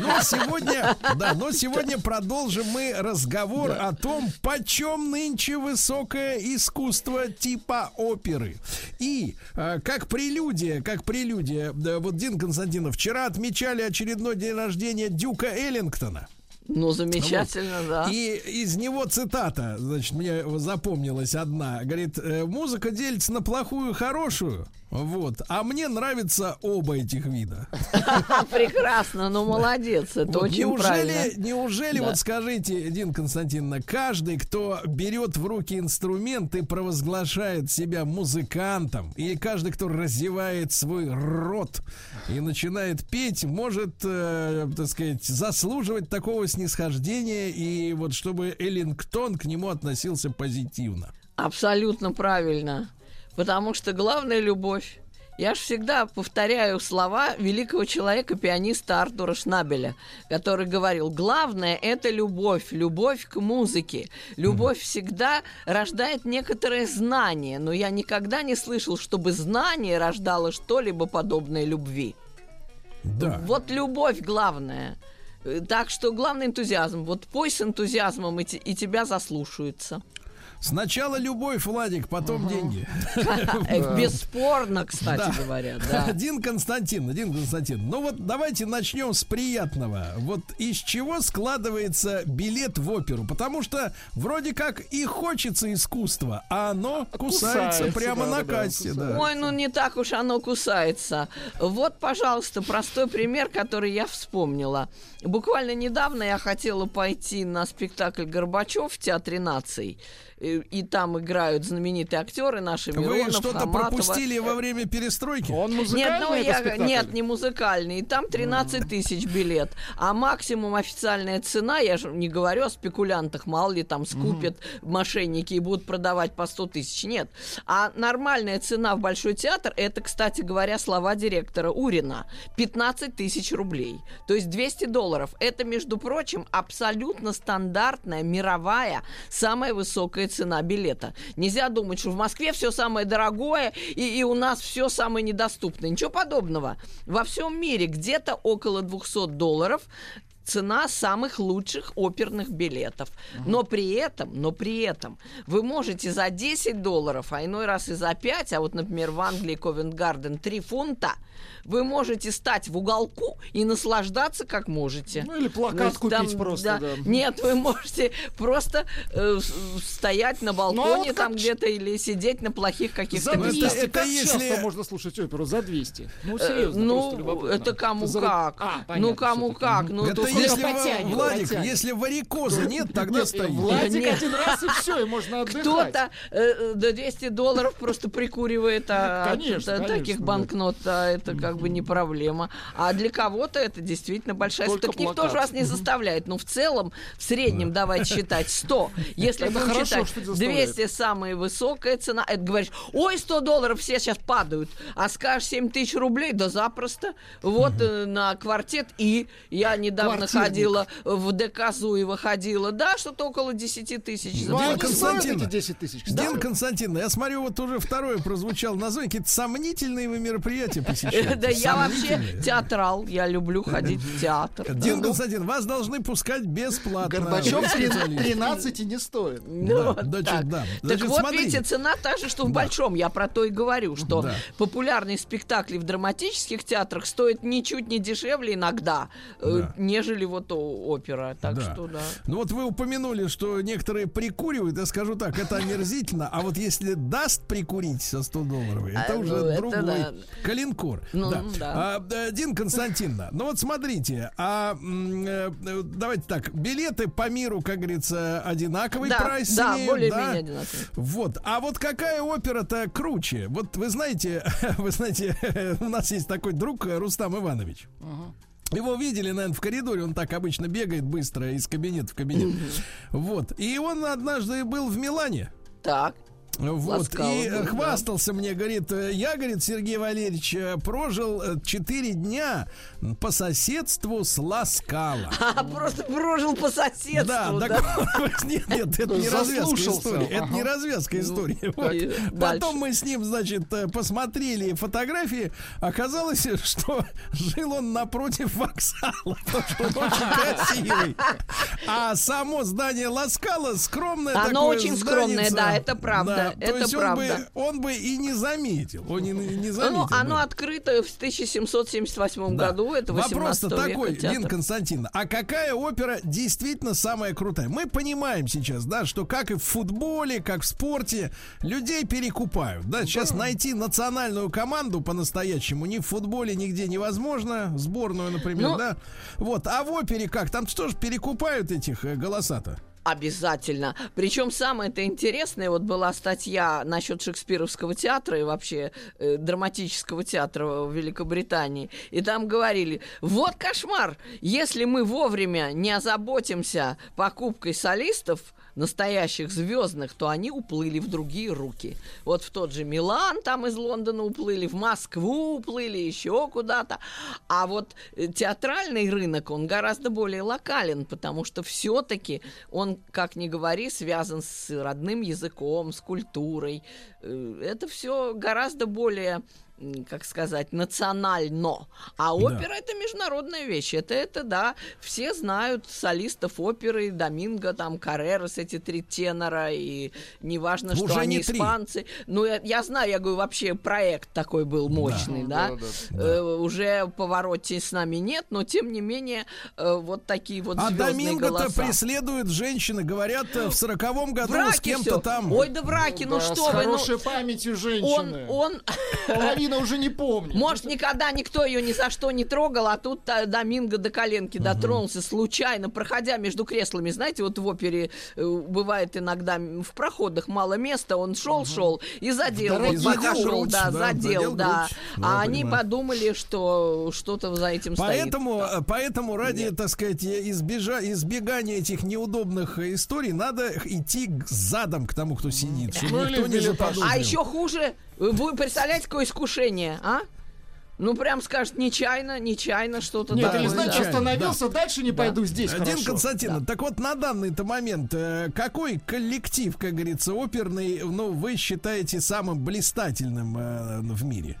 Но сегодня, да, но сегодня продолжим мы разговор о том, почем нынче высокое искусство типа оперы. И э, как прелюдия, как прелюдия, да, вот Дин Константинов, вчера отмечали очередной день рождения Дюка Эллингтона. Ну, замечательно, Вот. да. И из него цитата, значит, мне запомнилась одна. Говорит, «Э, музыка делится на плохую и хорошую. Вот. А мне нравятся оба этих вида. Прекрасно, ну молодец, это очень неужели, правильно. неужели, вот скажите, Дин Константиновна, каждый, кто берет в руки инструмент и провозглашает себя музыкантом, или каждый, кто разевает свой рот и начинает петь, может, э, так сказать, заслуживать такого снисхождения, и вот чтобы Эллингтон к нему относился позитивно. Абсолютно правильно. Потому что главная любовь. Я же всегда повторяю слова великого человека, пианиста Артура Шнабеля, который говорил, главное – это любовь, любовь к музыке. Любовь всегда рождает некоторое знание, но я никогда не слышал, чтобы знание рождало что-либо подобное любви. Да. Вот любовь главная. Э, Так что главный энтузиазм. Вот пой с энтузиазмом, и, и тебя заслушаются. Сначала любовь, Владик, потом деньги. Э, Бесспорно, кстати Да. говоря, да. Один Константин, один Константин. Ну вот давайте начнем с приятного. Вот из чего складывается билет в оперу? Потому что вроде как и хочется искусства, а оно кусается, Кусается, прямо да, на да, кассе. Да. Ой, ну не так уж оно кусается. Вот, пожалуйста, простой пример, который я вспомнила. Буквально недавно я хотела пойти на спектакль Горбачев в Театре наций. И, и там играют знаменитые актеры наши Вы Миронов, что-то Хаматова. пропустили во время перестройки? Он Нет, ну я, нет, не музыкальный. И Там 13 тысяч билет. А максимум официальная цена, я же не говорю о спекулянтах, мало ли там скупят мошенники и будут продавать по 100 тысяч. Нет. А нормальная цена в Большой театр, это, кстати говоря, слова директора Урина. 15 тысяч рублей. То есть 200 долларов. Это, между прочим, абсолютно стандартная, мировая, самая высокая цена билета. Нельзя думать, что в Москве все самое дорогое, и, и у нас все самое недоступное. Ничего подобного. Во всем мире где-то около 200 долларов цена самых лучших оперных билетов. Но при этом, но при этом вы можете за 10 долларов, а иной раз и за 5, а вот, например, в Англии Ковент-Гарден 3 фунта, вы можете стать в уголку и наслаждаться как можете. Ну, или плакат есть купить просто, да. Нет, вы можете просто э, стоять на балконе Ну, а вот там как где-то или сидеть на плохих каких-то За 200, местах. как часто можно слушать оперу? За 200. Ну, Э, серьезно, ну, просто любопытно. это кому За- как. А, ну, понятно, кому всё-таки. как. Ну, Это то есть если, если потянет, Владик, потянет. если варикоза нет, тогда Нет, стоит. Владик Нет. один раз и все, и можно отдыхать. Кто-то э, до 200 долларов просто прикуривает а, от, Конечно, э, конечно, таких да. банкнот, а это как бы не проблема. А для кого-то это действительно большая... Только так никто же вас не заставляет. Но в целом, в среднем давайте считать 100. Если Это будем хорошо, считать что не заставляет. 200 самая высокая цена, это говоришь, ой, 100 долларов все сейчас падают, а скажешь 7 тысяч рублей, да запросто. Вот э, на квартет И я недавно Квартирник. ходила в ДК Зуева ходила, да, что-то около 10 тысяч. Ну, Константиновна. эти 10 тысяч. Дин Константиновна, я смотрю, вот уже второе прозвучало название. Какие-то сомнительные вы мероприятия посещаете. Да я вообще театрал, я люблю ходить в театр. Дин Ну, Константин, вас должны пускать бесплатно. Горбачев Вы три- специалист. 13 и не стоит. Ну, так. вот, видите, цена та же, что в большом. Я про то и говорю, что популярные спектакли в драматических театрах стоят ничуть не дешевле иногда, э, нежели вот опера. Так Да. что да. Ну вот вы упомянули, что некоторые прикуривают, я скажу так, это омерзительно, а вот если даст прикурить со 100 долларов, это А, уже ну, это другой да. калинкор. Ну, да. да. А, Дин Константиновна, ну вот смотрите, а э, давайте так, билеты по миру, как говорится, одинаковый Да, прайс да, имеют, более-менее да? одинаковый. Вот, а вот какая опера-то круче? Вот вы знаете, вы знаете, у нас есть такой друг Рустам Иванович. Его видели, наверное, в коридоре, он так обычно бегает быстро из кабинета в кабинет. Вот. И он однажды был в Милане. Так. Вот, Ласкал и э, да. хвастался мне, говорит, э, я, говорит, Сергей Валерьевич, э, прожил 4 дня по соседству с Ласкала. А, просто прожил по соседству. Да, да. так, нет, нет, это не развязка истории. Это не развязка Ну, истории. и Вот. дальше. Потом мы с ним, значит, посмотрели фотографии. Оказалось, что жил он напротив вокзала, потому что он очень красивый. А само здание Ласкала скромное Оно такое очень скромное, да, это правда, то это есть он правда. бы- Он бы и не заметил. Он и не заметил. Ну, оно открыто в 1778 Да. году, это 18 Вопрос-то века такой, театр. Дин Константин, а какая опера действительно самая крутая? Мы понимаем сейчас, да, что как и в футболе, как в спорте, людей перекупают. Да, сейчас найти национальную команду по-настоящему ни в футболе нигде невозможно, сборную, например, Ну, да. Вот, а в опере как? Там что ж перекупают этих э, голоса-то? Обязательно. Причем самое-то интересное, вот была статья насчет Шекспировского театра и вообще э, драматического театра в Великобритании. И там говорили, вот кошмар, если мы вовремя не озаботимся покупкой солистов, настоящих звездных, то они уплыли в другие руки. Вот в тот же Милан там из Лондона уплыли, в Москву уплыли, еще куда-то. А вот э, театральный рынок, он гораздо более локален, потому что все-таки он, как ни говори, связан с родным языком, с культурой. Э, Это все гораздо более как сказать, национально. А опера это международная вещь. Это, это, да, все знают солистов оперы, Доминго, там, Каррерас, эти три тенора, и неважно, Ну, что уже они не три. испанцы. Ну, я, я знаю, я говорю, вообще проект такой был мощный, да. Э, уже повороте с нами нет, но тем не менее, э, вот такие вот А Доминго-то преследует женщины, говорят, э, в сороковом году с кем-то там. Ой, да браки, ну Да, что с вы, ну... хорошей памятью Он, женщины. он... Половина уже не помнит. Может, никогда никто ее ни за что не трогал, а тут э, Доминго до коленки дотронулся случайно, проходя между креслами. Знаете, вот в опере э, бывает иногда в проходах мало места, он шел-шел и задел, вот Дорогие пока шел, грудь, да, да, задел, задел да. грудь. А они понимаю. подумали, что что-то за этим стоит. Поэтому, э, поэтому ради, так сказать, избежа, избегания этих неудобных историй надо идти задом к тому, кто сидит, чтобы никто не заподозрил. А еще хуже, вы представляете, какое искушение, а? Ну, прям скажет, нечаянно, нечаянно что-то Нет, такое. или да. остановился, дальше не пойду здесь. Один хорошо. Константин, так вот на данный-то момент э, какой коллектив, как говорится, оперный, ну, вы считаете самым блистательным э, в мире?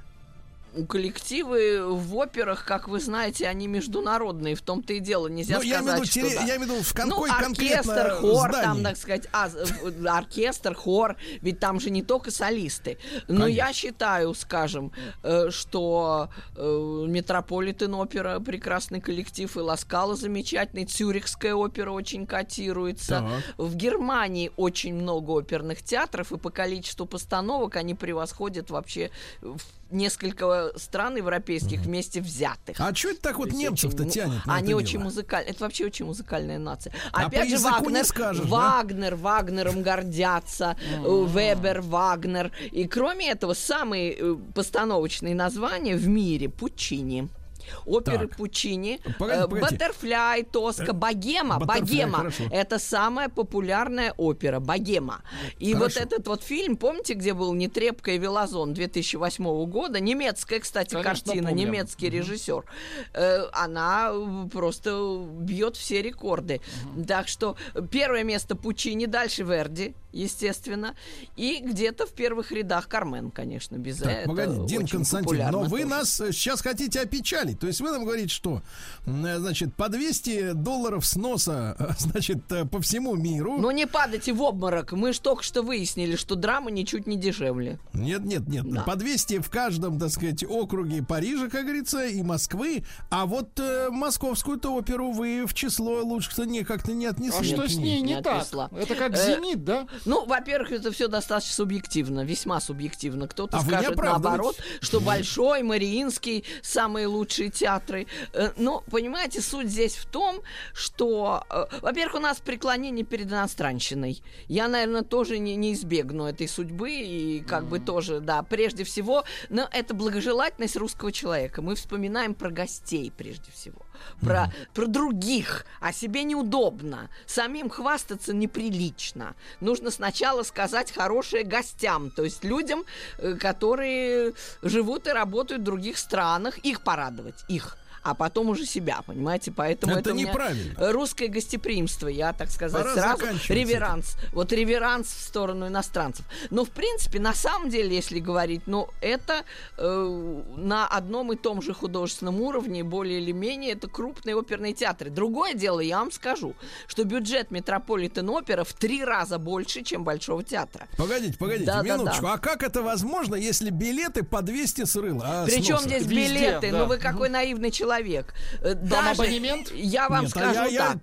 Коллективы в операх, как вы знаете, они международные, в том-то и дело. Нельзя Ну, я сказать, имею в виду что тере- да. я имею в виду в кон- ну, оркестр, хор, там, здании? так сказать, а, оркестр, хор, ведь там же не только солисты. Но я считаю, скажем, э, что э, Метрополитен опера прекрасный коллектив, и Ласкала замечательный, Цюрихская опера очень котируется. Так. В Германии очень много оперных театров, и по количеству постановок они превосходят вообще несколько стран европейских вместе взятых. А что это так вот немцев-то очень, тянет на Они это очень музыкальные. Это вообще очень музыкальная нация. А Опять же, Вагнер, скажешь, да? Вагнер, Вагнером гордятся, э, Вебер, Вагнер. И кроме этого, самые э, постановочные названия в мире Пучини. Оперы Так. Пучини, Погоди, э, погоди. Баттерфляй, Тоска, Богема, Богема. хорошо. Это самая популярная опера Богема. И вот этот вот фильм, помните, где был Нетребко и Велозон 2008 года? Немецкая, кстати, Конечно, картина, немецкий режиссер. Э, Она просто бьет все рекорды. Так что первое место Пучини, дальше Верди, естественно. И где-то в первых рядах Кармен, конечно, без Так, этого. погоди, Дин Константин, но вы тоже. нас э, сейчас хотите опечалить. То есть вы нам говорите, что, э, значит, по 200 долларов сноса, э, значит, э, по всему миру. Ну не падайте в обморок. Мы же только что выяснили, что драма ничуть не дешевле. Нет, нет, нет. Да. По 200 в каждом, так сказать, округе Парижа, как говорится, и Москвы. А вот э, московскую-то оперу вы в число лучше-то не, как-то не отнесли. А что с ней не не так? отнесла. Это как Э, «Зенит», да? Ну, во-первых, это все достаточно субъективно, весьма субъективно. Кто-то А скажет наоборот, что Большой, Мариинский самые лучшие театры. Э, Но, понимаете, суть здесь в том, что, э, во-первых, у нас преклонение перед иностранщиной. Я, наверное, тоже не, не избегну этой судьбы и как бы тоже, да, прежде всего, но это благожелательность русского человека. Мы вспоминаем про гостей прежде всего. Про, про других, о себе неудобно. Самим хвастаться неприлично. Нужно сначала сказать хорошее гостям, то есть людям, э, которые живут и работают в других странах, их порадовать, их. А потом уже себя, понимаете? Поэтому Это это, неправильно. русское гостеприимство, я, так сказать, Пора сразу реверанс. Вот реверанс в сторону иностранцев. Но, в принципе, на самом деле, если говорить, ну, это э, на одном и том же художественном уровне, более или менее, это крупные оперные театры. Другое дело, я вам скажу, что бюджет Метрополитен Опера в три раза больше, чем Большого театра. Погодите, погодите, Да, да, минуточку. да. А как это возможно, если билеты по 200 с рыла? а, Причем здесь Везде, билеты? да. Ну вы какой наивный человек. Э, Даже, абонемент? Я вам Нет, а скажу я- я- так.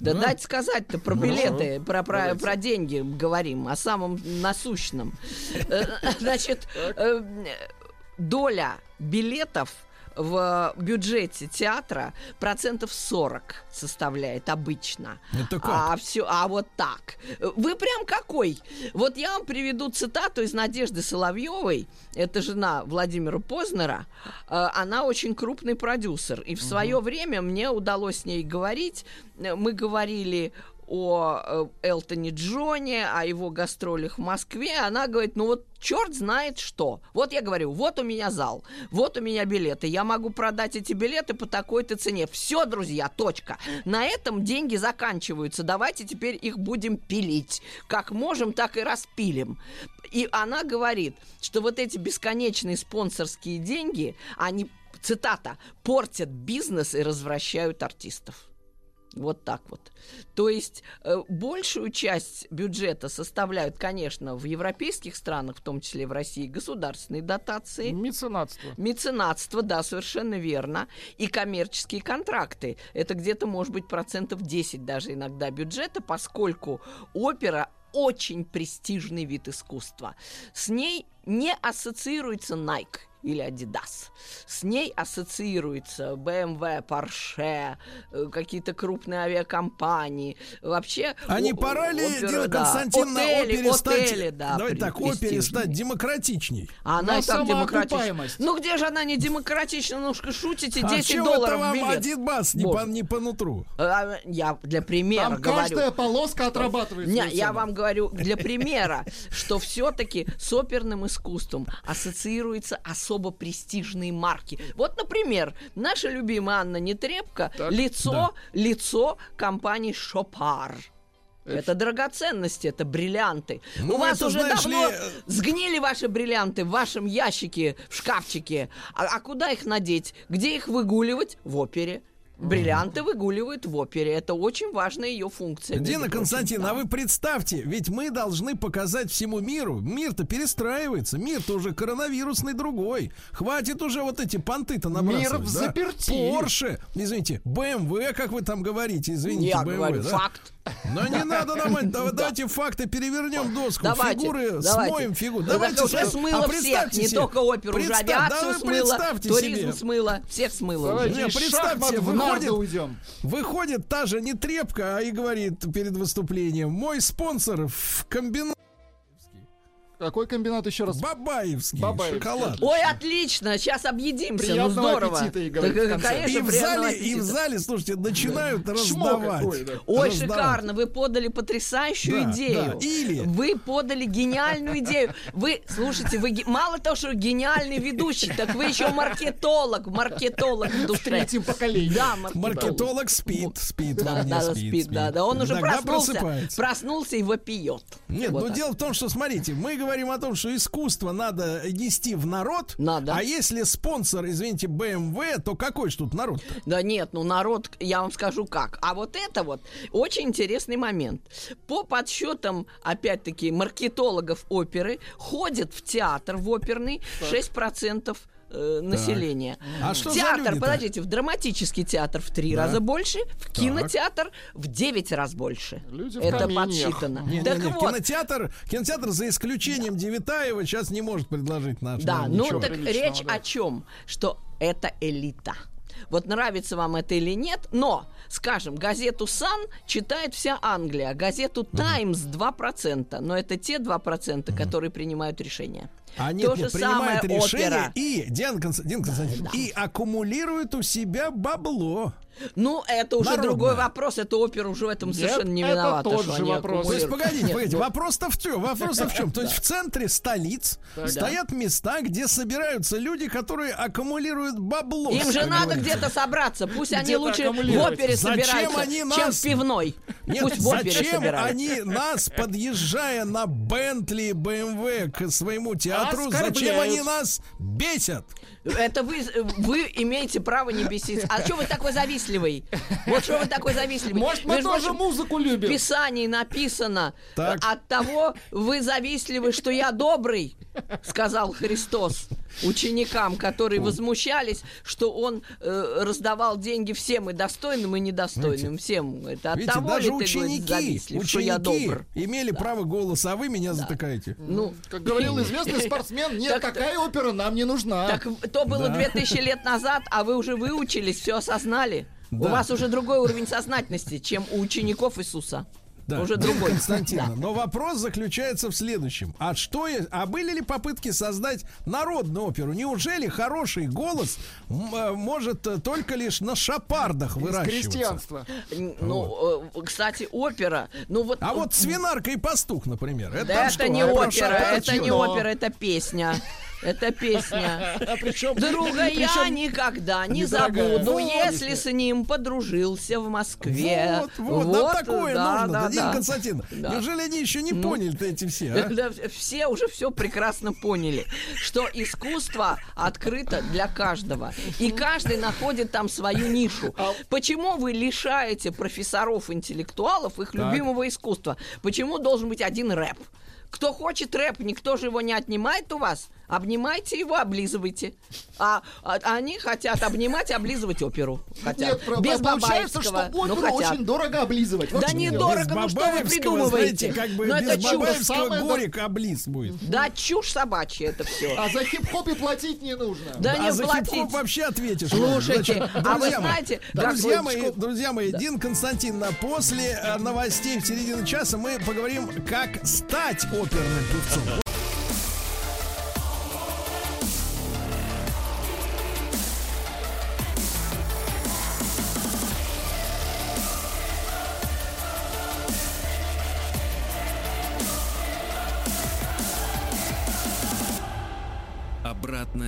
Да, Да. дайте сказать-то про билеты, про, про, про деньги говорим, о самом насущном. Э, Значит, э, доля билетов в бюджете театра процентов 40 составляет обычно. Это как? А все, а вот так. Вы прям какой? Вот я вам приведу цитату из Надежды Соловьевой. Это жена Владимира Познера. Э, Она очень крупный продюсер. И в свое время мне удалось с ней говорить. Э, Мы говорили о э, Элтоне Джоне, о его гастролях в Москве, она говорит, ну вот черт знает что. Вот я говорю, вот у меня зал, вот у меня билеты, я могу продать эти билеты по такой-то цене. Все, друзья, точка. На этом деньги заканчиваются. Давайте теперь их будем пилить. Как можем, так и распилим. И она говорит, что вот эти бесконечные спонсорские деньги, они, цитата, портят бизнес и развращают артистов. Вот так вот. То есть э, большую часть бюджета составляют, конечно, в европейских странах, в том числе в России, государственные дотации. Меценатство. Меценатство, да, совершенно верно. И коммерческие контракты. Это где-то, может быть, процентов 10 даже иногда бюджета, поскольку опера очень престижный вид искусства. С ней не ассоциируется Nike или Adidas. С ней ассоциируется BMW, Porsche, э, какие-то крупные авиакомпании. Вообще... А не о- пора ли, опера, Дина да. Константиновна, Отели, опере стать... отели, да, Давайте так, опере стать демократичней? А она На и так демократична. Ну где же она не демократична? Ну что шутите, 10 а долларов это вам билет. один бас не по, не по нутру? А, Я для примера Там говорю. каждая полоска отрабатывает Не, я вам говорю для примера, что все-таки с оперным искусством ассоциируются особо престижные марки. Вот, например, наша любимая Анна Нетребко лицо, лицо компании Шопар. Это драгоценности, это бриллианты. Ну, У вас это, уже знаешь давно ли, э, сгнили ваши бриллианты в вашем ящике, в шкафчике. А, а куда их надеть? Где их выгуливать? В опере. Бриллианты выгуливают в опере. Это очень важная ее функция. Дина прочим. Константиновна, а вы представьте, ведь мы должны показать всему миру. Мир-то перестраивается, мир-то уже коронавирусный другой. Хватит уже вот эти понты-то набрасывать. Мир в да? заперти. Порше, извините, БМВ, как вы там говорите, извините, Я BMW, говорю, да? факт. Но не надо давать, да- давайте факты, перевернем доску, Давайте, фигуры, давайте. смоем фигуры. Да Давайте уже смыло А всех, не только оперу, уже да авиацию смыло, туризм себе. смыло, всех смыло. Давайте представьте, выходит, уйдем. выходит та же не трепка, а и говорит перед выступлением, мой спонсор в комбинат Какой комбинат еще раз? Бабаевский, Бабаевский. шоколад. Ой, отлично, сейчас объедимся, Приятного ну здорово. аппетита, говорит Так, в конечно, И в, зале, и в аппетита. зале, слушайте, начинают Чмо раздавать. какое, да. Ой, Раздавать. шикарно, вы подали потрясающую Да, идею. да. Или- Вы подали гениальную идею. Вы, слушайте, вы мало того, что гениальный ведущий, так вы еще маркетолог, маркетолог в В душе. третьем поколении. Да, маркетолог. Маркетолог спит, спит, Да, да, да, спит, спит, да, да. Он уже Иногда проснулся, просыпается. проснулся и вопиет. Нет, Вот но так. дело в том, что, смотрите, мы говорим о том, что искусство надо нести в народ. Надо. А если спонсор, извините, BMW, то какой ж тут народ? Да нет, ну народ, я вам скажу как. А вот это вот очень интересный момент. По подсчетам, опять-таки, маркетологов оперы, ходит в театр в оперный 6% э, населения. А что за театр, люди-то? подождите, в драматический театр в три Да. раза больше, в кинотеатр в 9 раз больше. Люди Это подсчитано. Не, не, так не, вот, кинотеатр, кинотеатр за исключением Девитаева сейчас не может предложить наш. Да, ну ничего. так приличного, речь да. о чем? Что это элита. Вот нравится вам это или нет, но, скажем, газету «Сан» читает вся Англия, а газету «Таймс» 2%, но это те 2%, которые принимают решения. А нет, То нет, же самое принимает решение опера. и, Диана Константин, Константин, и аккумулирует у себя бабло. Ну, это уже Народная. другой вопрос, это опера уже в этом Нет, совершенно не это виновата. тот что же вопрос. То есть, погодите, Нет, погодите, вопрос-то в чем? Вопрос в чем? То есть в центре столиц Да. стоят места, где собираются люди, которые аккумулируют бабло. Им же надо где-то собраться. Пусть они лучше в опере Зачем собираются, они чем нас- в пивной. Нет, Пусть в опере зачем они нас, подъезжая на Бентли, БМВ к своему театру, Оскорбляют. зачем они нас бесят? Это вы, вы имеете право не беситься. А что вы такой завистливый? Вот что вы такой завистливый? Может, мы Между тоже прочим, музыку В любим. Писании написано Так. от того вы завистливы, что я добрый, сказал Христос ученикам, которые возмущались, что он э, раздавал деньги всем и достойным, и недостойным. Всем. Это от Видите, того даже ли ты говорит, ученики, завистлив, что я ученики добр. имели право голоса, а вы меня затыкаете. Ну, Как говорил известный спортсмен, нет, Так- такая опера нам не нужна. Так то было Да. 2000 лет назад, а вы уже выучились, все осознали. У Да. вас уже другой уровень сознательности, чем у учеников Иисуса. Да, Уже другой. Константиновна, Да. но вопрос заключается в следующем. А что, а были ли попытки создать народную оперу? Неужели хороший голос э, может э, только лишь на шапардах Из выращиваться? крестьянства. Н- Ну, э, кстати, опера. Ну вот. А вот свинарка и пастух, например. Это, Да это что, не а опера, это не опера, это песня. Это песня. А причем, Друга я никогда не забуду, Вот. если с ним подружился в Москве. Вот, вот, нам такое да, нужно. Константиновна. Да. Неужели они еще не Ну. поняли-то эти все, а? Да, все уже все прекрасно поняли, что искусство открыто для каждого. И каждый находит там свою нишу. Почему вы лишаете профессоров-интеллектуалов их любимого искусства? Почему должен быть один рэп? Кто хочет рэп, никто же его не отнимает у вас. Обнимайте его, облизывайте. А, а они хотят обнимать, облизывать оперу. Хотят. Нет, про- Без получается, что оперу Ну, хотят. очень дорого облизывать. Вот Да не дорого, Без ну что вы придумываете? знаете, как бы Ну, без это чушь. Самое горек облиз будет. Да чушь собачья это все. А за хип-хоп и платить не нужно. Да а не за платить. хип-хоп вообще ответишь. Слушайте, Значит, а вы друзья мои, знаете, друзья мои, друзья мои, Дин Константиновна, после э, новостей в середине часа мы поговорим, как стать оперным певцом.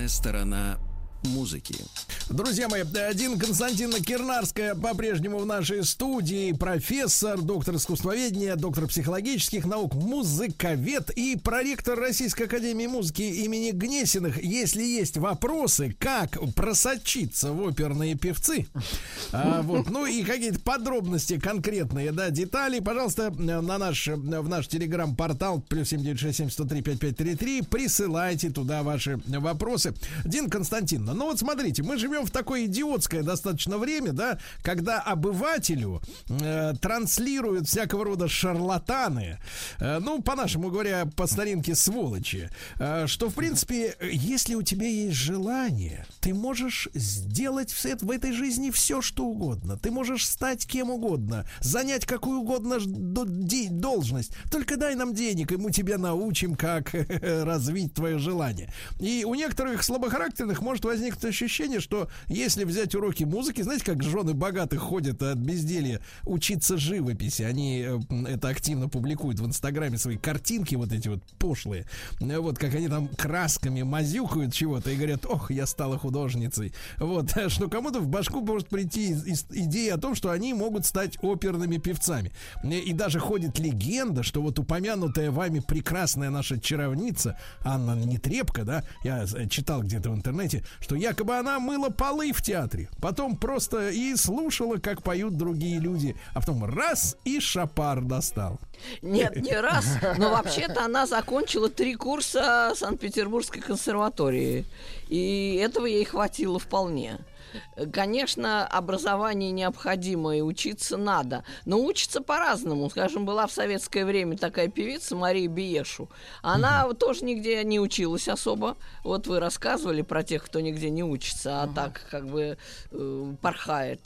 Обратная сторона музыки. Друзья мои, один Константина Кирнарская по-прежнему в нашей студии, профессор, доктор искусствоведения, доктор психологических наук, музыковед и проректор Российской Академии Музыки имени Гнесиных. Если есть вопросы, как просочиться в оперные певцы, а, вот, ну и какие-то подробности конкретные, да, детали, пожалуйста, на наш, в наш телеграм-портал плюс 7967 присылайте туда ваши вопросы. Дин Константин, ну вот смотрите, мы живем в такое идиотское достаточно время, да, когда обывателю э, транслируют всякого рода шарлатаны, э, ну, по-нашему говоря, по старинке сволочи, э, что, в принципе, если у тебя есть желание, ты можешь сделать в, в этой жизни все, что угодно. Ты можешь стать кем угодно, занять какую угодно должность. Только дай нам денег, и мы тебя научим, как развить твое желание. И у некоторых слабохарактерных может возникнуть ощущение, что если взять уроки музыки, знаете, как жены богатых ходят от безделья учиться живописи, они э, это активно публикуют в Инстаграме свои картинки вот эти вот пошлые, вот как они там красками мазюкают чего-то и говорят, ох, я стала художницей. Вот, что кому-то в башку может прийти идея о том, что они могут стать оперными певцами. И даже ходит легенда, что вот упомянутая вами прекрасная наша чаровница Анна Нетребко, да, я э, читал где-то в интернете, что якобы она мыла полы в театре, потом просто и слушала, как поют другие люди, а потом раз и шапар достал. Нет, не раз, но вообще-то она закончила три курса Санкт-Петербургской консерватории, и этого ей хватило вполне. Конечно, образование необходимо и учиться надо, но учиться по-разному. Скажем, была в советское время такая певица Мария Биешу. Она mm тоже нигде не училась особо. Вот вы рассказывали про тех, кто нигде не учится, а mm так как бы э, порхает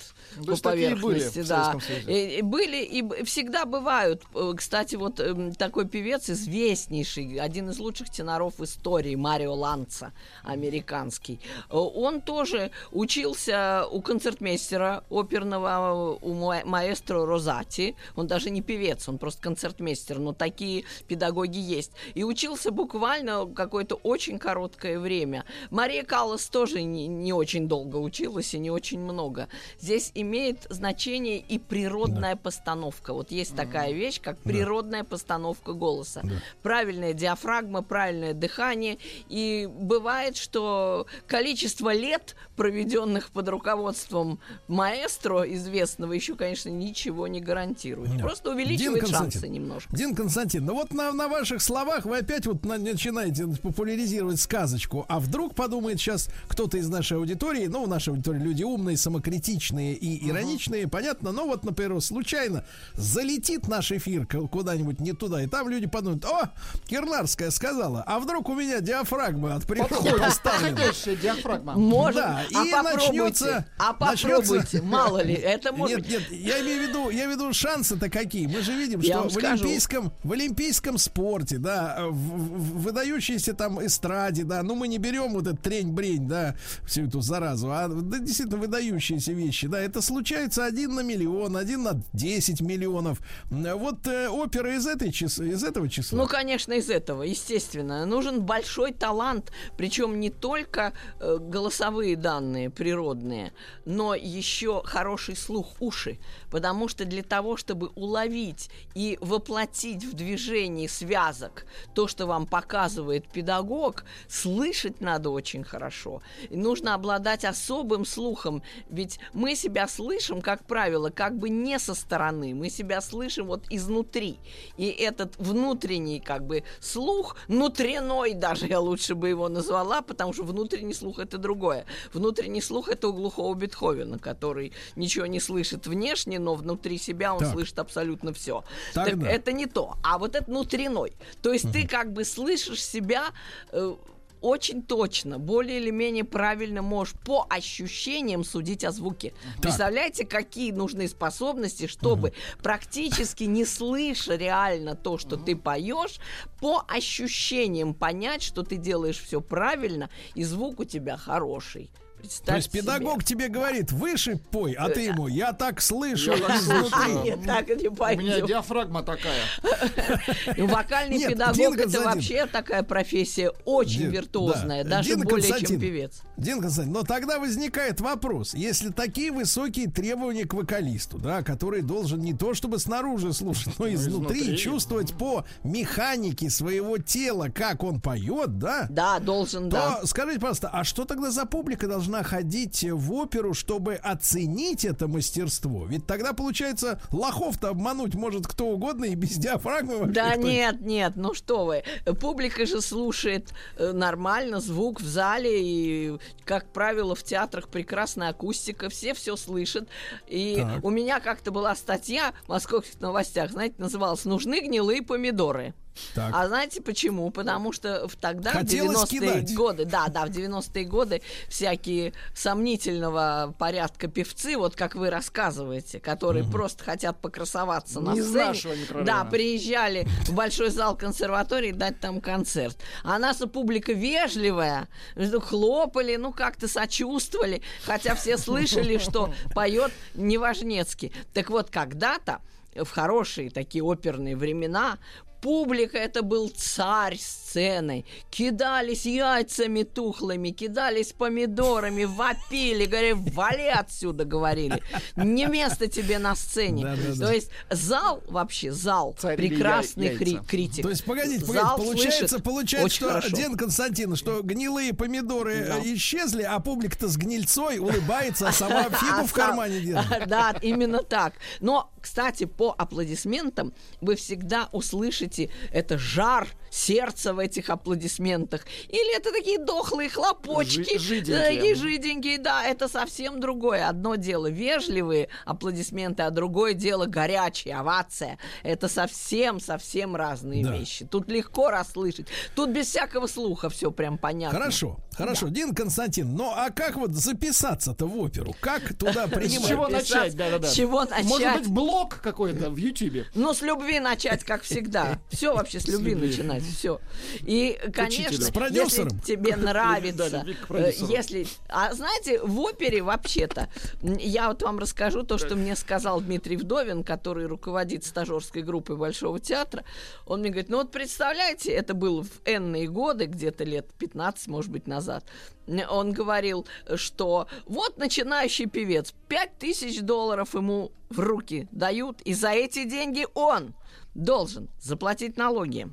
То по поверхности. Были да. И, и были и всегда бывают. Э, кстати, вот э, такой певец известнейший, один из лучших теноров истории, Марио Ланца, американский. Э, он тоже учился учился у концертмейстера оперного, у ма- маэстро Розати. Он даже не певец, он просто концертмейстер, но такие педагоги есть. И учился буквально какое-то очень короткое время. Мария Каллас тоже не, не очень долго училась и не очень много. Здесь имеет значение и природная да. постановка. Вот есть mm-hmm. такая вещь, как природная да. постановка голоса. Да. Правильная диафрагма, правильное дыхание. И бывает, что количество лет, проведенных под руководством маэстро известного еще, конечно, ничего не гарантирует. Нет. Просто увеличивает Дин шансы немножко. Дин Константин, ну вот на, на ваших словах вы опять вот на, начинаете популяризировать сказочку, а вдруг подумает сейчас кто-то из нашей аудитории, ну, в нашей аудитории люди умные, самокритичные и ироничные, uh-huh. понятно, но вот, например, случайно залетит наш эфир куда-нибудь не туда, и там люди подумают, о, Кирнарская сказала, а вдруг у меня диафрагма от природы Подходящая диафрагма. Может, да, а и начнется... А попробуйте, начнется... мало ли, это может Нет, нет, я имею в виду, я имею в виду шансы-то какие. Мы же видим, я что в олимпийском, в олимпийском спорте, да, в, в выдающейся там эстраде, да, ну мы не берем вот этот трень-брень, да, всю эту заразу, а да, действительно выдающиеся вещи, да, это случается один на миллион, один на 10 миллионов. Вот э, опера из, этой чис... из этого числа. Ну, конечно, из этого, естественно. Нужен большой талант, причем не только э, голосовые данные, природные, но еще хороший слух уши, потому что для того, чтобы уловить и воплотить в движении связок то, что вам показывает педагог, слышать надо очень хорошо. И нужно обладать особым слухом, ведь мы себя слышим, как правило, как бы не со стороны, мы себя слышим вот изнутри. И этот внутренний как бы слух, внутренной даже я лучше бы его назвала, потому что внутренний слух это другое. Внутренний слух это у глухого Бетховена, который ничего не слышит внешне, но внутри себя он так. слышит абсолютно все. Так, это не то. А вот это внутренной. То есть угу. ты как бы слышишь себя э, очень точно, более или менее правильно можешь по ощущениям судить о звуке. Так. Представляете, какие нужны способности, чтобы угу. практически не слыша реально то, что угу. ты поешь, по ощущениям понять, что ты делаешь все правильно, и звук у тебя хороший. Представь То есть себе. педагог тебе говорит, выше пой, а ты ему, я так слышу Я так изнутри. слышу. Нет, так не У меня диафрагма такая. Вокальный Нет, педагог Дин это Константин. вообще такая профессия очень Дин, виртуозная, да. даже Дин более чем певец. Дин Константин, но тогда возникает вопрос, если такие высокие требования к вокалисту, да, который должен не то чтобы снаружи слушать, но изнутри, изнутри. чувствовать по механике своего тела, как он поет, да? Да, должен, То да. скажите, пожалуйста, а что тогда за публика должна ходить в оперу, чтобы оценить это мастерство? Ведь тогда, получается, лохов-то обмануть может кто угодно и без диафрагмы Да нет, нет, ну что вы. Публика же слушает э, нормально, звук в зале, и, как правило, в театрах прекрасная акустика, все все слышат. И Так. у меня как-то была статья в московских новостях, знаете, называлась «Нужны гнилые помидоры». Так. А знаете почему? Потому что в тогда, Хотелось в 90-е кидать. годы, да, да, в 90-е годы всякие сомнительного порядка певцы, вот как вы рассказываете, которые просто хотят покрасоваться на Не сцене. микрорайона. Да, приезжали в большой зал консерватории дать там концерт. А наша публика вежливая, ну, хлопали, ну как-то сочувствовали, хотя все слышали, что поет Неважнецкий. Так вот, когда-то в хорошие такие оперные времена Публика это был царь сцены. Кидались яйцами тухлыми, кидались помидорами, вопили, говорили, вали отсюда, говорили. Не место тебе на сцене. Да-да-да. То есть зал, вообще зал, Царь прекрасный я- кри- критик. То есть, погодите, погодите, Зал получается, слышит получается, очень что, хорошо. Ден Константин, что гнилые помидоры Да. э, исчезли, а публика-то с гнильцой улыбается, а сама фигу в А кармане сам- держит. Да, именно так. Но, кстати, по аплодисментам вы всегда услышите это жар сердца в этих аплодисментах. Или это такие дохлые хлопочки. Жи- жиденькие. Такие жиденькие, да, это совсем другое. Одно дело вежливые аплодисменты, а другое дело горячие, овация. Это совсем-совсем разные Да. вещи. Тут легко расслышать. Тут без всякого слуха все прям понятно. Хорошо, хорошо. Дин Константин, ну а как вот записаться-то в оперу? Как туда С принимать? чего Писать- начать? Да-да-да. с чего начать? Может быть, блог какой-то в Ютьюбе. Ну, с любви начать, как всегда. Все вообще с любви начинать. Все. И, конечно. С продюсером. если тебе нравится, Да, э, если... А знаете, в опере вообще-то, я вот вам расскажу то, что мне сказал Дмитрий Вдовин, который руководит стажерской группой Большого театра. Он мне говорит, ну вот представляете, это было в энные годы, где-то лет 15, может быть, назад. Он говорил, что вот начинающий певец, 5000 долларов ему в руки дают, и за эти деньги он должен заплатить налоги,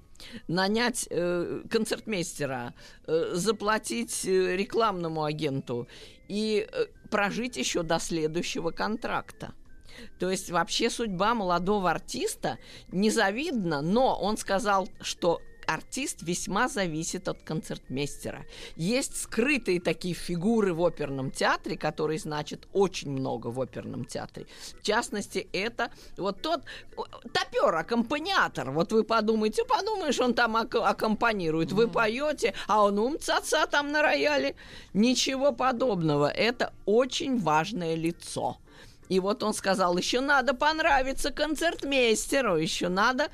нанять э, концертмейстера, э, заплатить э, рекламному агенту и э, прожить еще до следующего контракта. То есть вообще судьба молодого артиста незавидна, но он сказал, что артист весьма зависит от концертмейстера. Есть скрытые такие фигуры в оперном театре, которые значат очень много в оперном театре. В частности, это вот тот топер, аккомпаниатор. Вот вы подумаете, подумаешь, он там ак- аккомпанирует. Вы поете, а он умца-ца там на рояле. Ничего подобного. Это очень важное лицо. И вот он сказал, еще надо понравиться концертмейстеру, еще надо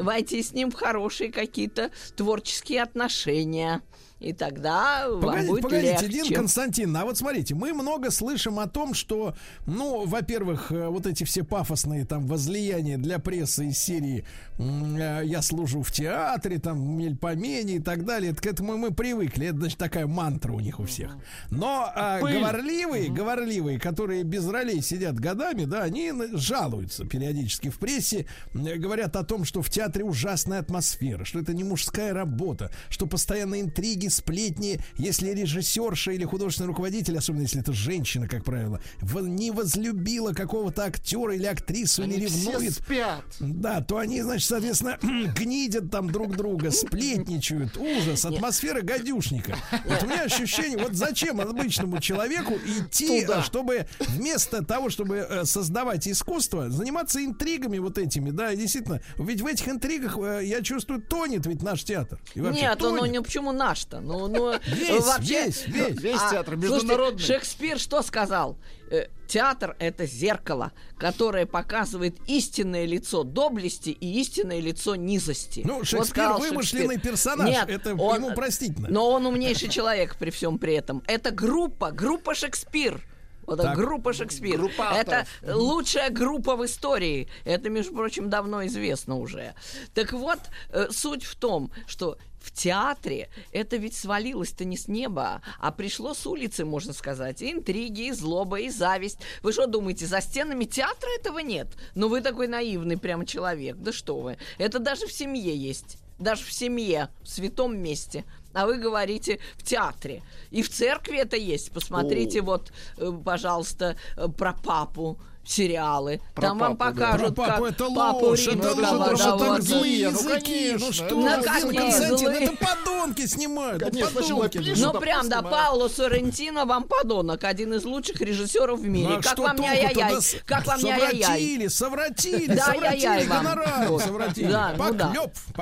войти с ним в хорошие какие-то творческие отношения. И тогда вам Погодите, будет погодите, легче. Дин Константин, а вот смотрите, мы много слышим о том, что, ну, во-первых, э, вот эти все пафосные там возлияния для прессы из серии э, «Я служу в театре», там «Мельпомени» и так далее, это к этому мы привыкли, это, значит, такая мантра у них у всех. Но а, говорливые, говорливые, которые без ролей сидят годами, да, они жалуются периодически в прессе, м, говорят о том, что в театре ужасная атмосфера, что это не мужская работа, что постоянно интриги, сплетни, если режиссерша или художественный руководитель, особенно если это женщина, как правило, не возлюбила какого-то актера или актрису, или Они все ревнует, спят. да, то они, значит, соответственно, гнидят там друг друга, сплетничают. Ужас, атмосфера гадюшника. Вот у меня ощущение, вот зачем обычному человеку идти, Туда. чтобы вместо того, чтобы э, создавать искусство, заниматься интригами вот этими, да, действительно, ведь в этих интригах, э, я чувствую, тонет ведь наш театр. И вообще Нет, ну, ну тонет. не почему наш-то? Ну, ну Весь, вообще весь, весь. Весь А, театр слушайте, международный. Шекспир что сказал? Э, Театр это зеркало, которое показывает истинное лицо доблести и истинное лицо низости. Ну, Вот Шекспир сказал вымышленный Шекспир. персонаж, Нет, это он- ему простительно. Но он умнейший человек при всем при этом. Это группа, группа Шекспир. Вот Так. группа Шекспир. Группа это лучшая группа в истории. Это, между прочим, давно известно уже. Так вот, э, суть в том, что в театре это ведь свалилось-то не с неба, а пришло с улицы, можно сказать. И интриги, и злоба, и зависть. Вы что думаете, за стенами театра этого нет? Ну вы такой наивный прям человек. Да что вы. Это даже в семье есть. Даже в семье, в святом месте. А вы говорите в театре. И в церкви это есть. Посмотрите, вот, э, пожалуйста, э, про папу сериалы. Про Там вам папу, да. покажут, Про папу как это папу ложь, это римского, ложь, да, это вот. злые Ну, языки. конечно, Ну что, это Ну, Дин какие Константин, злые? это подонки снимают. это Конечно, подонки. пишут, Ну а прям, да, Пауло Соррентино вам подонок, один из лучших режиссеров в мире. Ну, а как вам не ай-яй-яй? Да с- Как вам не ай-яй-яй? Совратили, совратили, Да, совратили вам. гонорары, совратили. Да, ну да.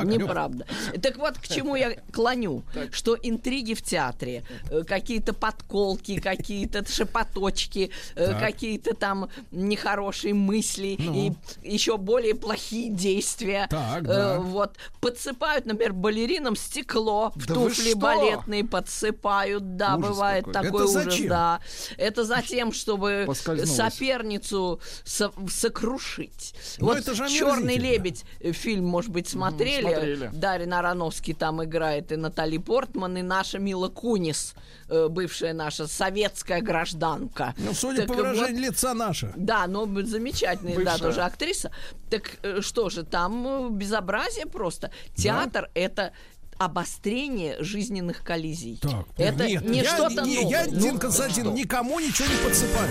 Неправда. Так вот, к чему я клоню. Что интриги в театре, э, какие-то подколки, какие-то шепоточки, э, какие-то там нехорошие мысли Ну. и еще более плохие действия. Так, Э, да. Вот. Подсыпают, например, балеринам стекло в Да туфли балетные, подсыпают. Да, Ужас бывает какой. такой Это ужас, зачем? да. Это затем, чтобы соперницу со- сокрушить. Ну, вот это же Черный лебедь э, фильм, может быть, смотрели. смотрели. Дарья Аронофский там играет, и Натали Портман, и наша Мила Кунис, э, бывшая наша советская гражданка. Ну, судя Так по вот, выражению лица наша. да, но б- замечательная, да, Бывшая. тоже актриса. Так э, что же, там э, безобразие просто. Театр это обострение жизненных коллизий. Так, это нет, не я, что-то новое. Я, Ну, Дин да Константин, что? никому ничего не подсыпаю.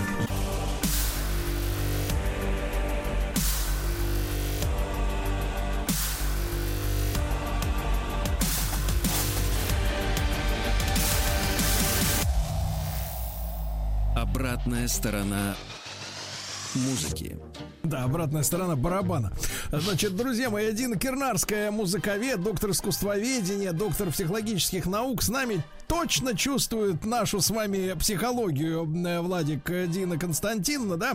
Обратная сторона музыки. Да, обратная сторона барабана. Значит, друзья мои, один Кирнарская музыковед, доктор искусствоведения, доктор психологических наук с нами точно чувствует нашу с вами психологию, э, Владик э, Дина Константиновна, да?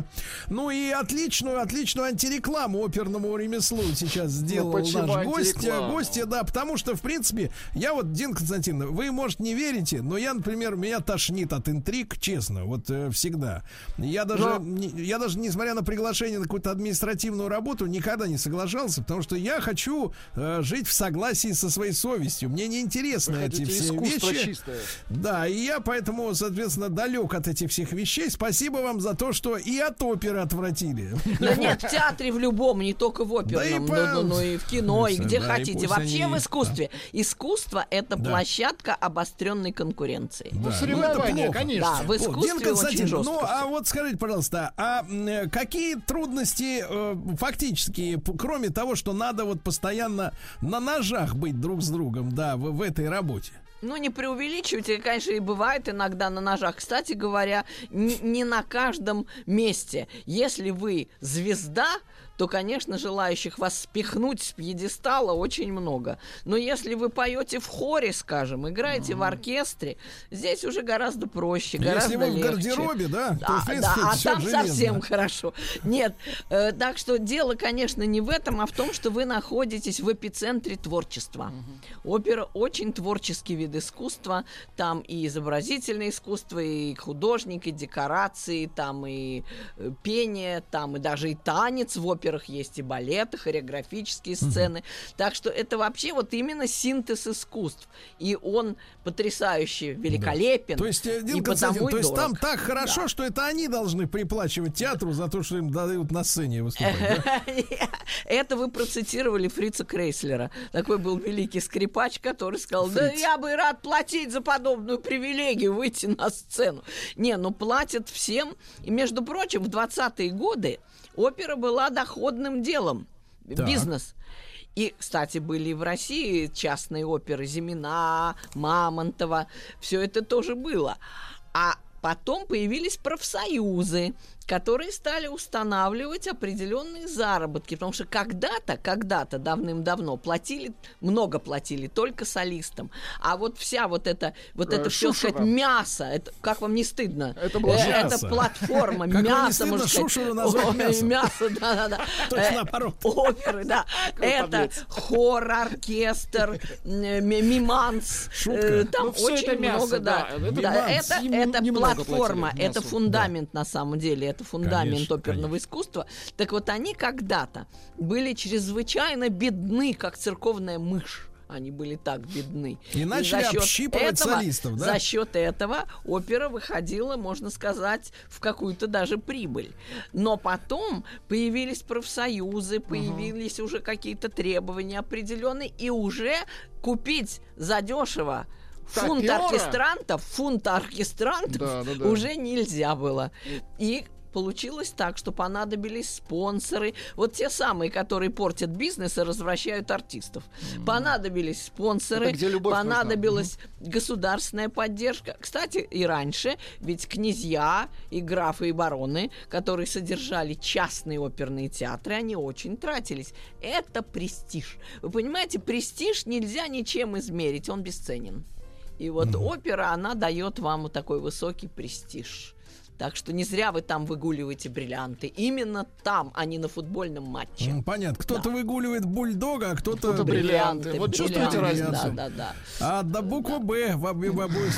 Ну и отличную, отличную антирекламу оперному ремеслу сейчас сделал Ну, наш гость. антирекламу? Гости, да, потому что, в принципе, я вот, Дин Константиновна, вы, может, не верите, но я, например, меня тошнит от интриг, честно, вот э, всегда. Я даже, не- я даже, несмотря на приглашение на какую-то административную работу, никогда не соглашался, потому что я хочу э, жить в согласии со своей совестью. Мне не интересны Вы эти все вещи. Чистое. Да, и я поэтому, соответственно, далек от этих всех вещей. Спасибо вам за то, что и от оперы отвратили. Да нет, в театре в любом, не только в Да и оперном, по- ну, ну, ну и в кино, и где хотите. Вообще они- в искусстве. Искусство это Да. площадка обостренной конкуренции. Да, соревнования, это плохо. конечно. Да, в искусстве Дин очень жестко. ну а вот скажите, пожалуйста, а какие трудности э, фактически, кроме того, что надо вот постоянно на ножах быть друг с другом, да, в, в этой работе? Ну, не преувеличивайте, конечно, и бывает иногда на ножах. Кстати говоря, не, на каждом месте. Если вы звезда, то, конечно, желающих вас спихнуть с пьедестала очень много. Но если вы поете в хоре, скажем, играете в оркестре, здесь уже гораздо проще, гораздо Если вы в легче. гардеробе, да, то, Да, в принципе, да, а там железно. совсем хорошо. Нет, э, так что дело, конечно, не в этом, а в том, что вы находитесь в эпицентре творчества. Опера очень творческий вид искусства. Там и изобразительное искусство, и художник, и декорации, там и э, пение, там и даже и танец в операх есть, и балет, и хореографические сцены. Так что это вообще вот именно синтез искусств. И он потрясающе великолепен. То есть, э, Дин и потому то есть там дорог. так хорошо, что это они должны приплачивать театру за то, что им дают на сцене выступать. да? Это вы процитировали Фрица Крейслера. Такой был великий скрипач, который сказал, да я бы рад платить за подобную привилегию выйти на сцену. Не, ну платят всем. И, между прочим, в 20-е годы опера была доходным делом. Так. Бизнес. И, кстати, были и в России частные оперы Зимина, Мамонтова. Все это тоже было. А Потом появились профсоюзы, которые стали устанавливать определенные заработки, потому что когда-то, когда-то давным-давно платили, много платили только солистам, а вот вся вот эта, вот это все, сказать, мясо, это, как вам не стыдно? Это было Э, мясо. Это платформа, Как вам не мясо, стыдно можно сказать. Мясо, да-да-да. Точно Э, наоборот. Оперы, да. Это хор, оркестр, э, ми- миманс. Там Ну, очень это мясо, много, да. это платформа, это фундамент на самом деле, это фундамент Конечно, оперного искусства. Так вот, они когда-то были чрезвычайно бедны, как церковная мышь. Они были так бедны. И начали за счет общипывать этого- солистов, да? За счет этого опера выходила, можно сказать, в какую-то даже прибыль. Но потом появились профсоюзы, появились уже какие-то требования определенные, и уже купить задешево фунт оркестрантов, фунт оркестрантов Да, да, да. уже нельзя было. И получилось так, что понадобились спонсоры, вот те самые, которые портят бизнес и развращают артистов. Понадобились спонсоры, Это где любовь нужна. понадобилась государственная поддержка. Кстати, и раньше, ведь князья и графы и бароны, которые содержали частные оперные театры, они очень тратились. Это престиж. Вы понимаете, престиж нельзя ничем измерить, он бесценен. И вот опера, она дает вам вот такой высокий престиж. Так что не зря вы там выгуливаете бриллианты. Именно там, а не на футбольном матче. М, Понятно. Кто-то выгуливает бульдога, а кто-то... Кто-то бриллианты. Вот чувствуете бриллианты, разницу? Да, да, да. А до буквы Б в обе- в обоих.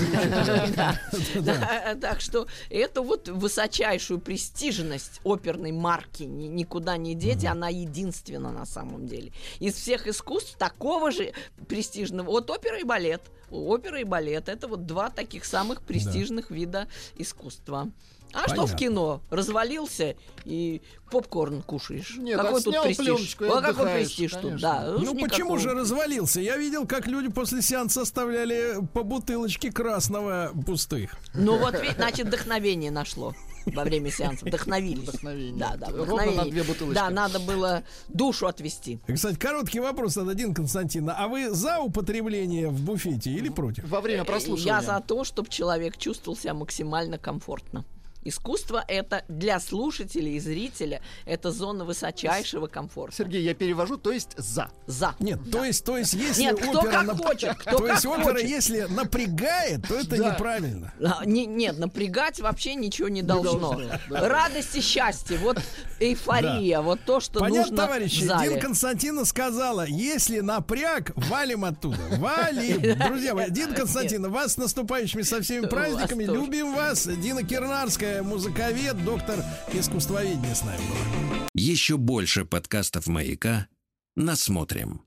Да. Да. Да, Так что это вот высочайшую престижность оперной марки ни- никуда не деть, она единственна на самом деле. Из всех искусств такого же престижного, вот опера и балет. Опера и балет это вот два таких самых престижных вида искусства. А что в кино? Развалился и попкорн кушаешь. Нет, какой отснял тут престиж? пленочку А какой престиж тут? Да, Ну почему же развалился? Я видел, как люди после сеанса оставляли по бутылочке красного пустых. Ну вот, значит, вдохновение нашло во время сеанса. Вдохновились. Вдохновение. Да, да, Ровно вдохновение. на две бутылочки. Да, надо было душу отвести. Кстати, короткий вопрос от один Константина. А вы за употребление в буфете или против? Во время прослушивания. Я за то, чтобы человек чувствовал себя максимально комфортно. Искусство это для слушателя и зрителя это зона высочайшего комфорта. Сергей, я перевожу, то есть за. За. Нет, то есть, то есть, если Нет, кто опера как нап- хочет, кто то есть как опера, хочет. если напрягает, то это Да. неправильно. А, не- нет, напрягать вообще ничего не должно. должно, да. Радость и счастье, вот эйфория, вот то, что Понятно, нужно товарищи? Дин Константина сказала, если напряг, валим оттуда. Валим. Друзья мои, Дин Константина, вас с наступающими со всеми праздниками. Любим вас. Дина Кирнарская, музыковед, доктор искусствоведения с нами была. Еще больше подкастов «Маяка» насмотрим.